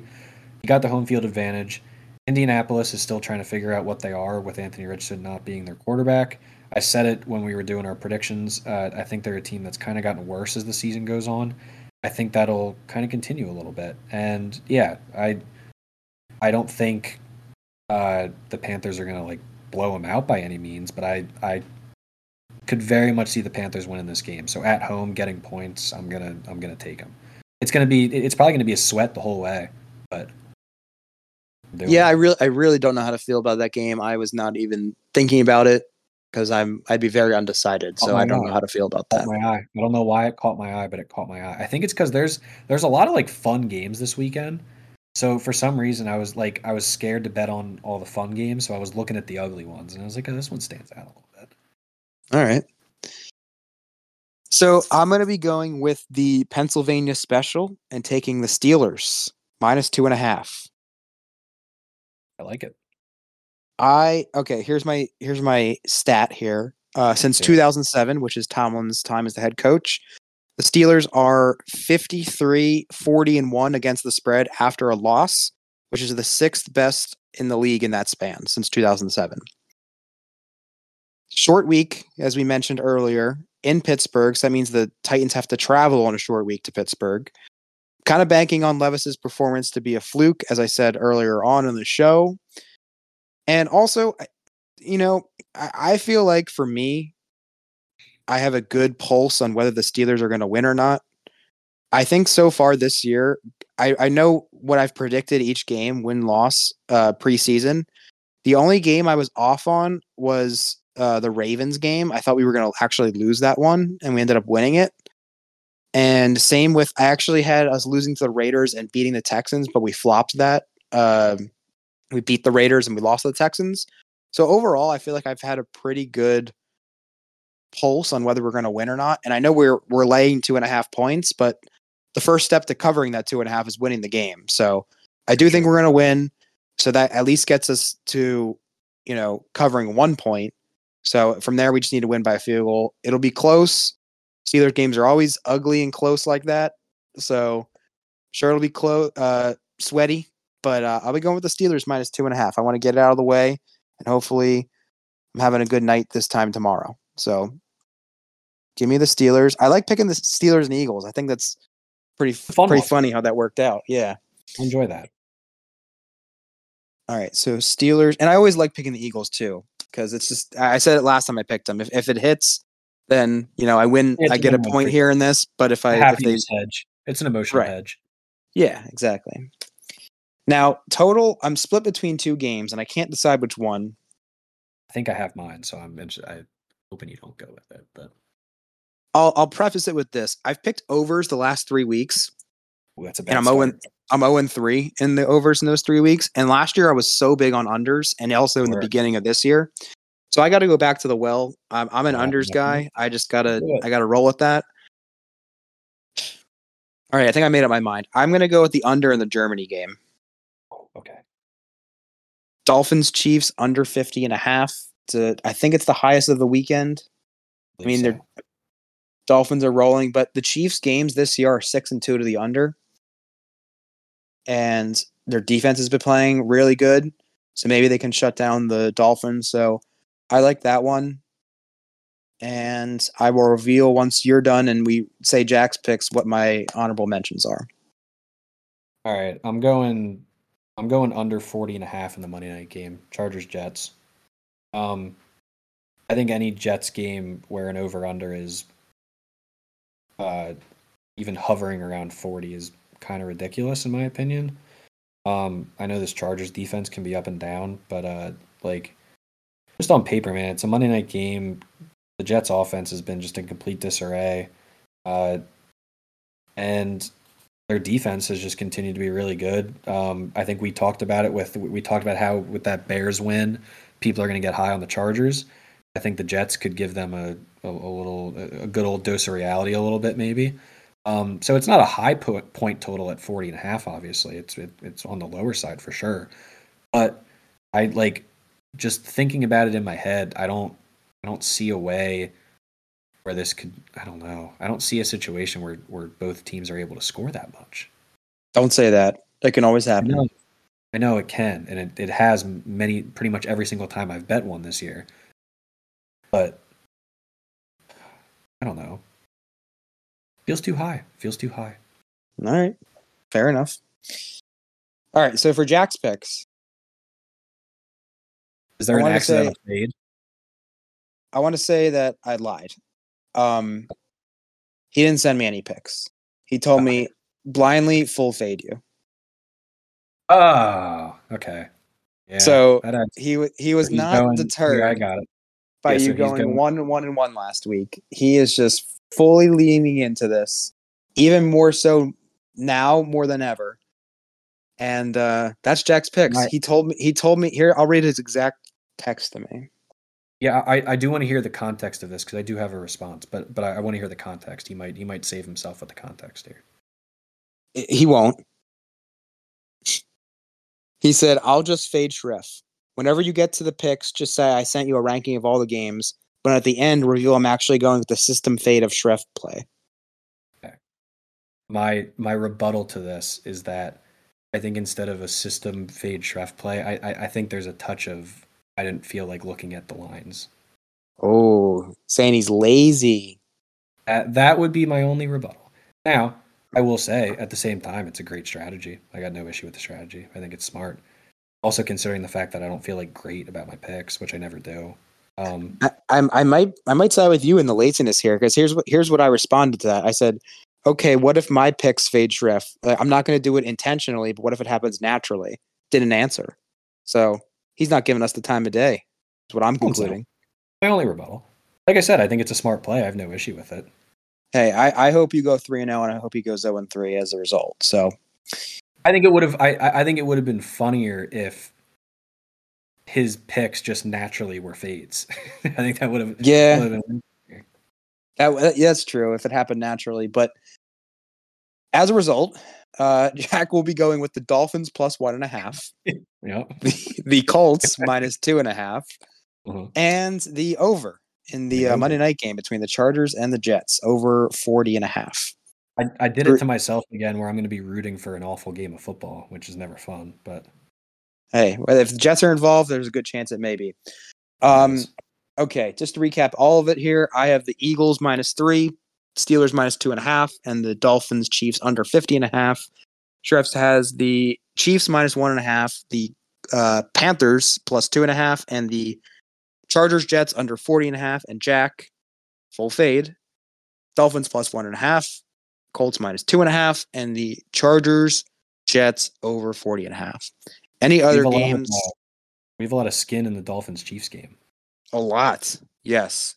You got the home field advantage. Indianapolis is still trying to figure out what they are with Anthony Richardson not being their quarterback. I said it when we were doing our predictions. Uh, I think they're a team that's kind of gotten worse as the season goes on. I think that'll kind of continue a little bit. And yeah, I I don't think uh, the Panthers are going to like blow them out by any means, but I I could very much see the Panthers winning this game. So at home, getting points, I'm gonna I'm gonna take them. It's gonna be it's probably gonna be a sweat the whole way, but Yeah, I really, I really don't know how to feel about that game. I was not even thinking about it because I'm, I'd be very undecided. So I don't know how to feel about that. my eye. I don't know why it caught my eye, but it caught my eye. I think it's because there's there's a lot of like fun games this weekend. So for some reason, I was like I was scared to bet on all the fun games, so I was looking at the ugly ones, and I was like, oh, this one stands out a little bit. All right. So I'm going to be going with the Pennsylvania special and taking the Steelers minus two and a half. I like it. I okay. Here's my here's my stat here. Uh, since Yeah. 2007, which is Tomlin's time as the head coach, the Steelers are 53, 40, and one against the spread after a loss, which is the sixth best in the league in that span since 2007. Short week, as we mentioned earlier, in Pittsburgh. So that means the Titans have to travel on a short week to Pittsburgh. Kind of banking on Levis's performance to be a fluke, as I said earlier on in the show. And also, you know, I, feel like for me, I have a good pulse on whether the Steelers are going to win or not. I think so far this year, I, I know what I've predicted each game win loss uh, preseason. The only game I was off on was uh, the Ravens game. I thought we were going to actually lose that one, and we ended up winning it. And same with, I actually had us losing to the Raiders and beating the Texans, but we flopped that. Um, we beat the Raiders and we lost to the Texans. So overall, I feel like I've had a pretty good pulse on whether we're going to win or not. And I know we're we're laying two and a half points, but the first step to covering that two and a half is winning the game. So I do think we're going to win. So that at least gets us to you know covering one point. So from there, we just need to win by a field goal. It'll be close. Steelers games are always ugly and close like that. So sure, it'll be close, uh, sweaty, but uh, I'll be going with the Steelers minus two and a half. I want to get it out of the way, and hopefully, I'm having a good night this time tomorrow. So, give me the Steelers. I like picking the Steelers and Eagles. I think that's pretty Fun pretty one. funny how that worked out. Yeah. Enjoy that. All right. So Steelers, and I always like picking the Eagles too because it's just I I said it last time I picked them. If if it hits, then you know I win. It's I get a point here in this. But if I if they Happiness hedge. It's an emotional Right. hedge. Yeah, exactly. Now, total, I'm split between two games, and I can't decide which one. I think I have mine, so I'm. int- I'm hoping you don't go with it, but I'll I'll preface it with this: I've picked overs the last three weeks. Ooh, that's a bad oh and I'm start. 0 I'm 0 and 3 in the overs in those three weeks. And last year I was so big on unders, and also in the beginning of this year. So I got to go back to the well. I'm, I'm an Yeah, unders yeah. guy. I just gotta I gotta roll with that. All right, I think I made up my mind. I'm gonna go with the under in the Germany game. Oh, okay. Dolphins Chiefs under 50 and a half. To, I think it's the highest of the weekend. I mean, they're Dolphins are rolling, but the Chiefs games this year are six and two to the under, and their defense has been playing really good. So maybe they can shut down the Dolphins. So I like that one, and I will reveal once you're done and we say Jack's picks what my honorable mentions are. All right, I'm going. I'm going under 40 and a half in the Monday night game. Chargers Jets. Um, I think any Jets game where an over under is, uh, even hovering around 40 is kind of ridiculous in my opinion. Um, I know this Chargers defense can be up and down, but uh, like just on paper, man, it's a Monday night game. The Jets' offense has been just in complete disarray, uh, and their defense has just continued to be really good. Um, I think we talked about it with we talked about how with that Bears win, people are going to get high on the Chargers. I think the Jets could give them a a, a little a good old dose of reality a little bit maybe. Um, so it's not a high po- point total at 40 and a half. Obviously, it's it, it's on the lower side for sure. But I like just thinking about it in my head. I don't I don't see a way where this could. I don't know. I don't see a situation where where both teams are able to score that much. Don't say that. That can always I happen. know, I know it can, and it, it has many pretty much every single time I've bet one this year. But I don't know. Feels too high. Feels too high. All right. Fair enough. All right. So for Jack's picks, Is there I an accidental say- fade? I want to say that I lied. Um, he didn't send me any picks. He told me blindly full fade you. Oh, okay. Yeah, So, He he was not going- deterred here, I got it. by Yeah, you he's going, going- one one and one last week. He is just fully leaning into this, even more so now more than ever. And uh, that's Jack's picks. Right. He told me. He told me here. I'll read his exact text to me. Yeah, I, I do want to hear the context of this because I do have a response, but but I, I want to hear the context. He might he might save himself with the context here. He won't. He said, "I'll just fade Schreff. Whenever you get to the picks, just say I sent you a ranking of all the games, but at the end reveal I'm actually going with the system fade of Schreff play." My my rebuttal to this is that I think instead of a system fade Schreff play, I, I I think there's a touch of I didn't feel like looking at the lines. Oh, saying he's lazy. That that would be my only rebuttal. Now, I will say at the same time, it's a great strategy. I got no issue with the strategy. I think it's smart. Also, considering the fact that I don't feel like great about my picks, which I never do. Um, I, I'm- I might I might side with you in the laziness here because here's what here's what I responded to that. I said, "Okay, what if my picks fade Schreff? Uh, I'm not going to do it intentionally, but what if it happens naturally?" Didn't answer, so he's not giving us the time of day. Is what I'm concluding. my only rebuttal. Like I said, I think it's a smart play. I have no issue with it. Hey, I, I hope you go three and zero, and I hope he goes zero and three as a result. So I think it would have. I I I think it would have been funnier if his picks just naturally were fades. I think that would have. Yeah. would have been, that yeah, that's true if it happened naturally, but as a result, uh, Jack will be going with the Dolphins plus one and a half, know. the, the Colts minus two and a half, Mhm. and the over in the The uh. Monday night game between the Chargers and the Jets over 40 and a half. I, I did it to myself again, where I'm going to be rooting for an awful game of football, which is never fun. But Hey, if the Jets are involved, there's a good chance it may be. Um, okay, just to recap all of it here, I have the Eagles minus three, Steelers minus two and a half, and the Dolphins Chiefs under 50 and a half. Schreff's has the Chiefs minus one and a half, the uh, Panthers plus two and a half, and the Chargers Jets under 40 and a half, and Jack full fade. Dolphins plus one and a half, Colts minus two and a half, and the Chargers Jets over 40 and a half. Any other a lot of, games? uh, we have a lot of skin in the Dolphins Chiefs game. A lot. Yes.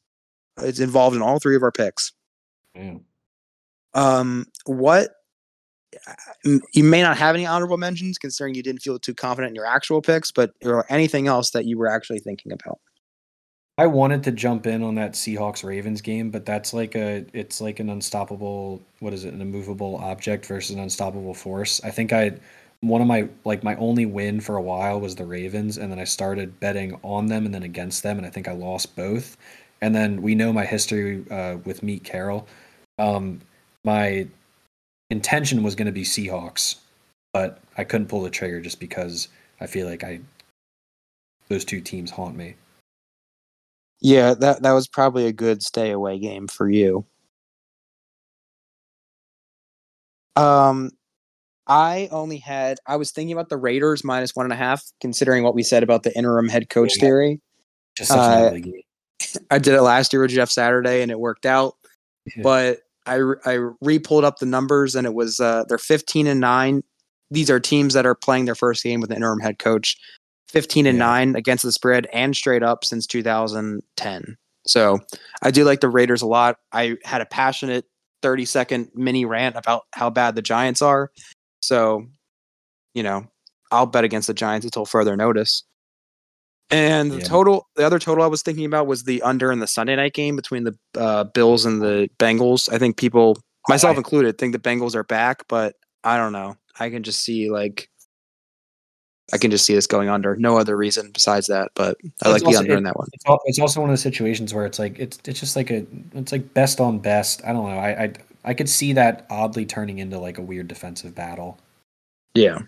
It's involved in all three of our picks. Yeah. Um, what you may not have any honorable mentions considering you didn't feel too confident in your actual picks, but or anything else that you were actually thinking about. I wanted to jump in on that Seahawks Ravens game, but that's like a it's like an unstoppable what is it, an immovable object versus an unstoppable force. I think I one of my like my only win for a while was the Ravens, and then I started betting on them and then against them, and I think I lost both. And then we know my history uh, with Pete Carroll. Um, my intention was going to be Seahawks, but I couldn't pull the trigger just because I feel like I those two teams haunt me. Yeah, that that was probably a good stay away game for you. Um I only had I was thinking about the Raiders minus one and a half, considering what we said about the interim head coach Yeah. theory. Just Uh. I did it last year with Jeff Saturday and it worked out. Yeah. But I I re pulled up the numbers and it was uh they're 15 and 9 these are teams that are playing their first game with an interim head coach. 15 and Yeah. 9 against the spread and straight up since 2010. So I do like the Raiders a lot. I had a passionate 30 second mini rant about how bad the Giants are. So, you know, I'll bet against the Giants until further notice. And the Yeah. total, the other total I was thinking about was the under in the Sunday night game between the uh, Bills and the Bengals. I think people, myself included, think the Bengals are back, but I don't know. I can just see like, I can just see this going under. No other reason besides that, but I It's like the under it- in that one. It's, it's also one of the situations where it's like it's it's just like a it's like best on best. I don't know. I I I could see that oddly turning into like a weird defensive battle. Yeah.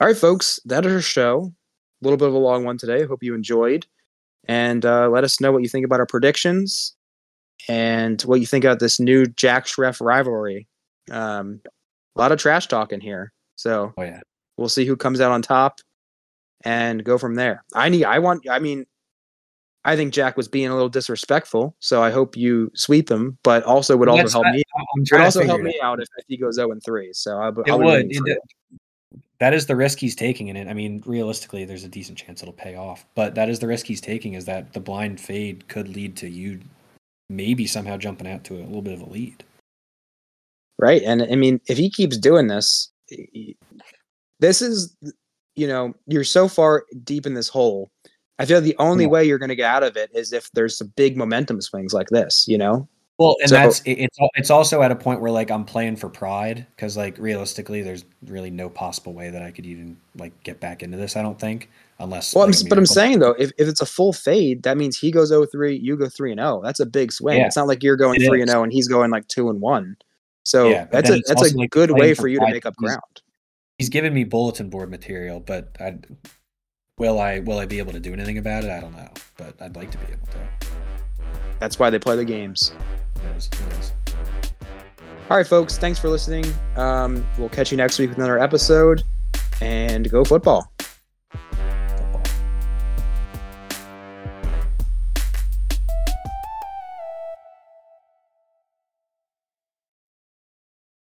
All right, folks, that is our show. A little bit of a long one today. Hope you enjoyed. And uh, let us know what you think about our predictions and what you think about this new Jack Schreff rivalry. Um, a lot of trash talking here. So Oh yeah. We'll see who comes out on top and go from there. I need, I want, I mean, I think Jack was being a little disrespectful. So I hope you sweep him, but also would also That's- help I- me. Would also help me out. if, if he goes 0 and 3. So I, It I would. It- that is the risk he's taking in it. I mean, realistically, there's a decent chance it'll pay off, but that is the risk he's taking. Is that the blind fade could lead to you maybe somehow jumping out to a little bit of a lead. right? And I mean, if he keeps doing this, this is, you know, you're so far deep in this hole. I feel the only Yeah. way you're going to get out of it is if there's some big momentum swings like this, you know? Well, and So- that's it's it's also at a point where like I'm playing for pride because like realistically, there's really no possible way that I could even like get back into this. I don't think unless. Well, I'm, like, a but I'm saying though, if, if it's a full fade, that means he goes 0-3, you go 3 and 0. That's a big swing. Yeah. It's not like you're going It 3 and is. 0 and he's going like 2 and 1. So Yeah, that's a that's a like, good way for you to make up ground. He's given me bulletin board material, but I will I will I be able to do anything about it? I don't know, but I'd like to be able to. That's why they play the games. It is, it is. All right, folks. Thanks for listening. Um, we'll catch you next week with another episode. And go football.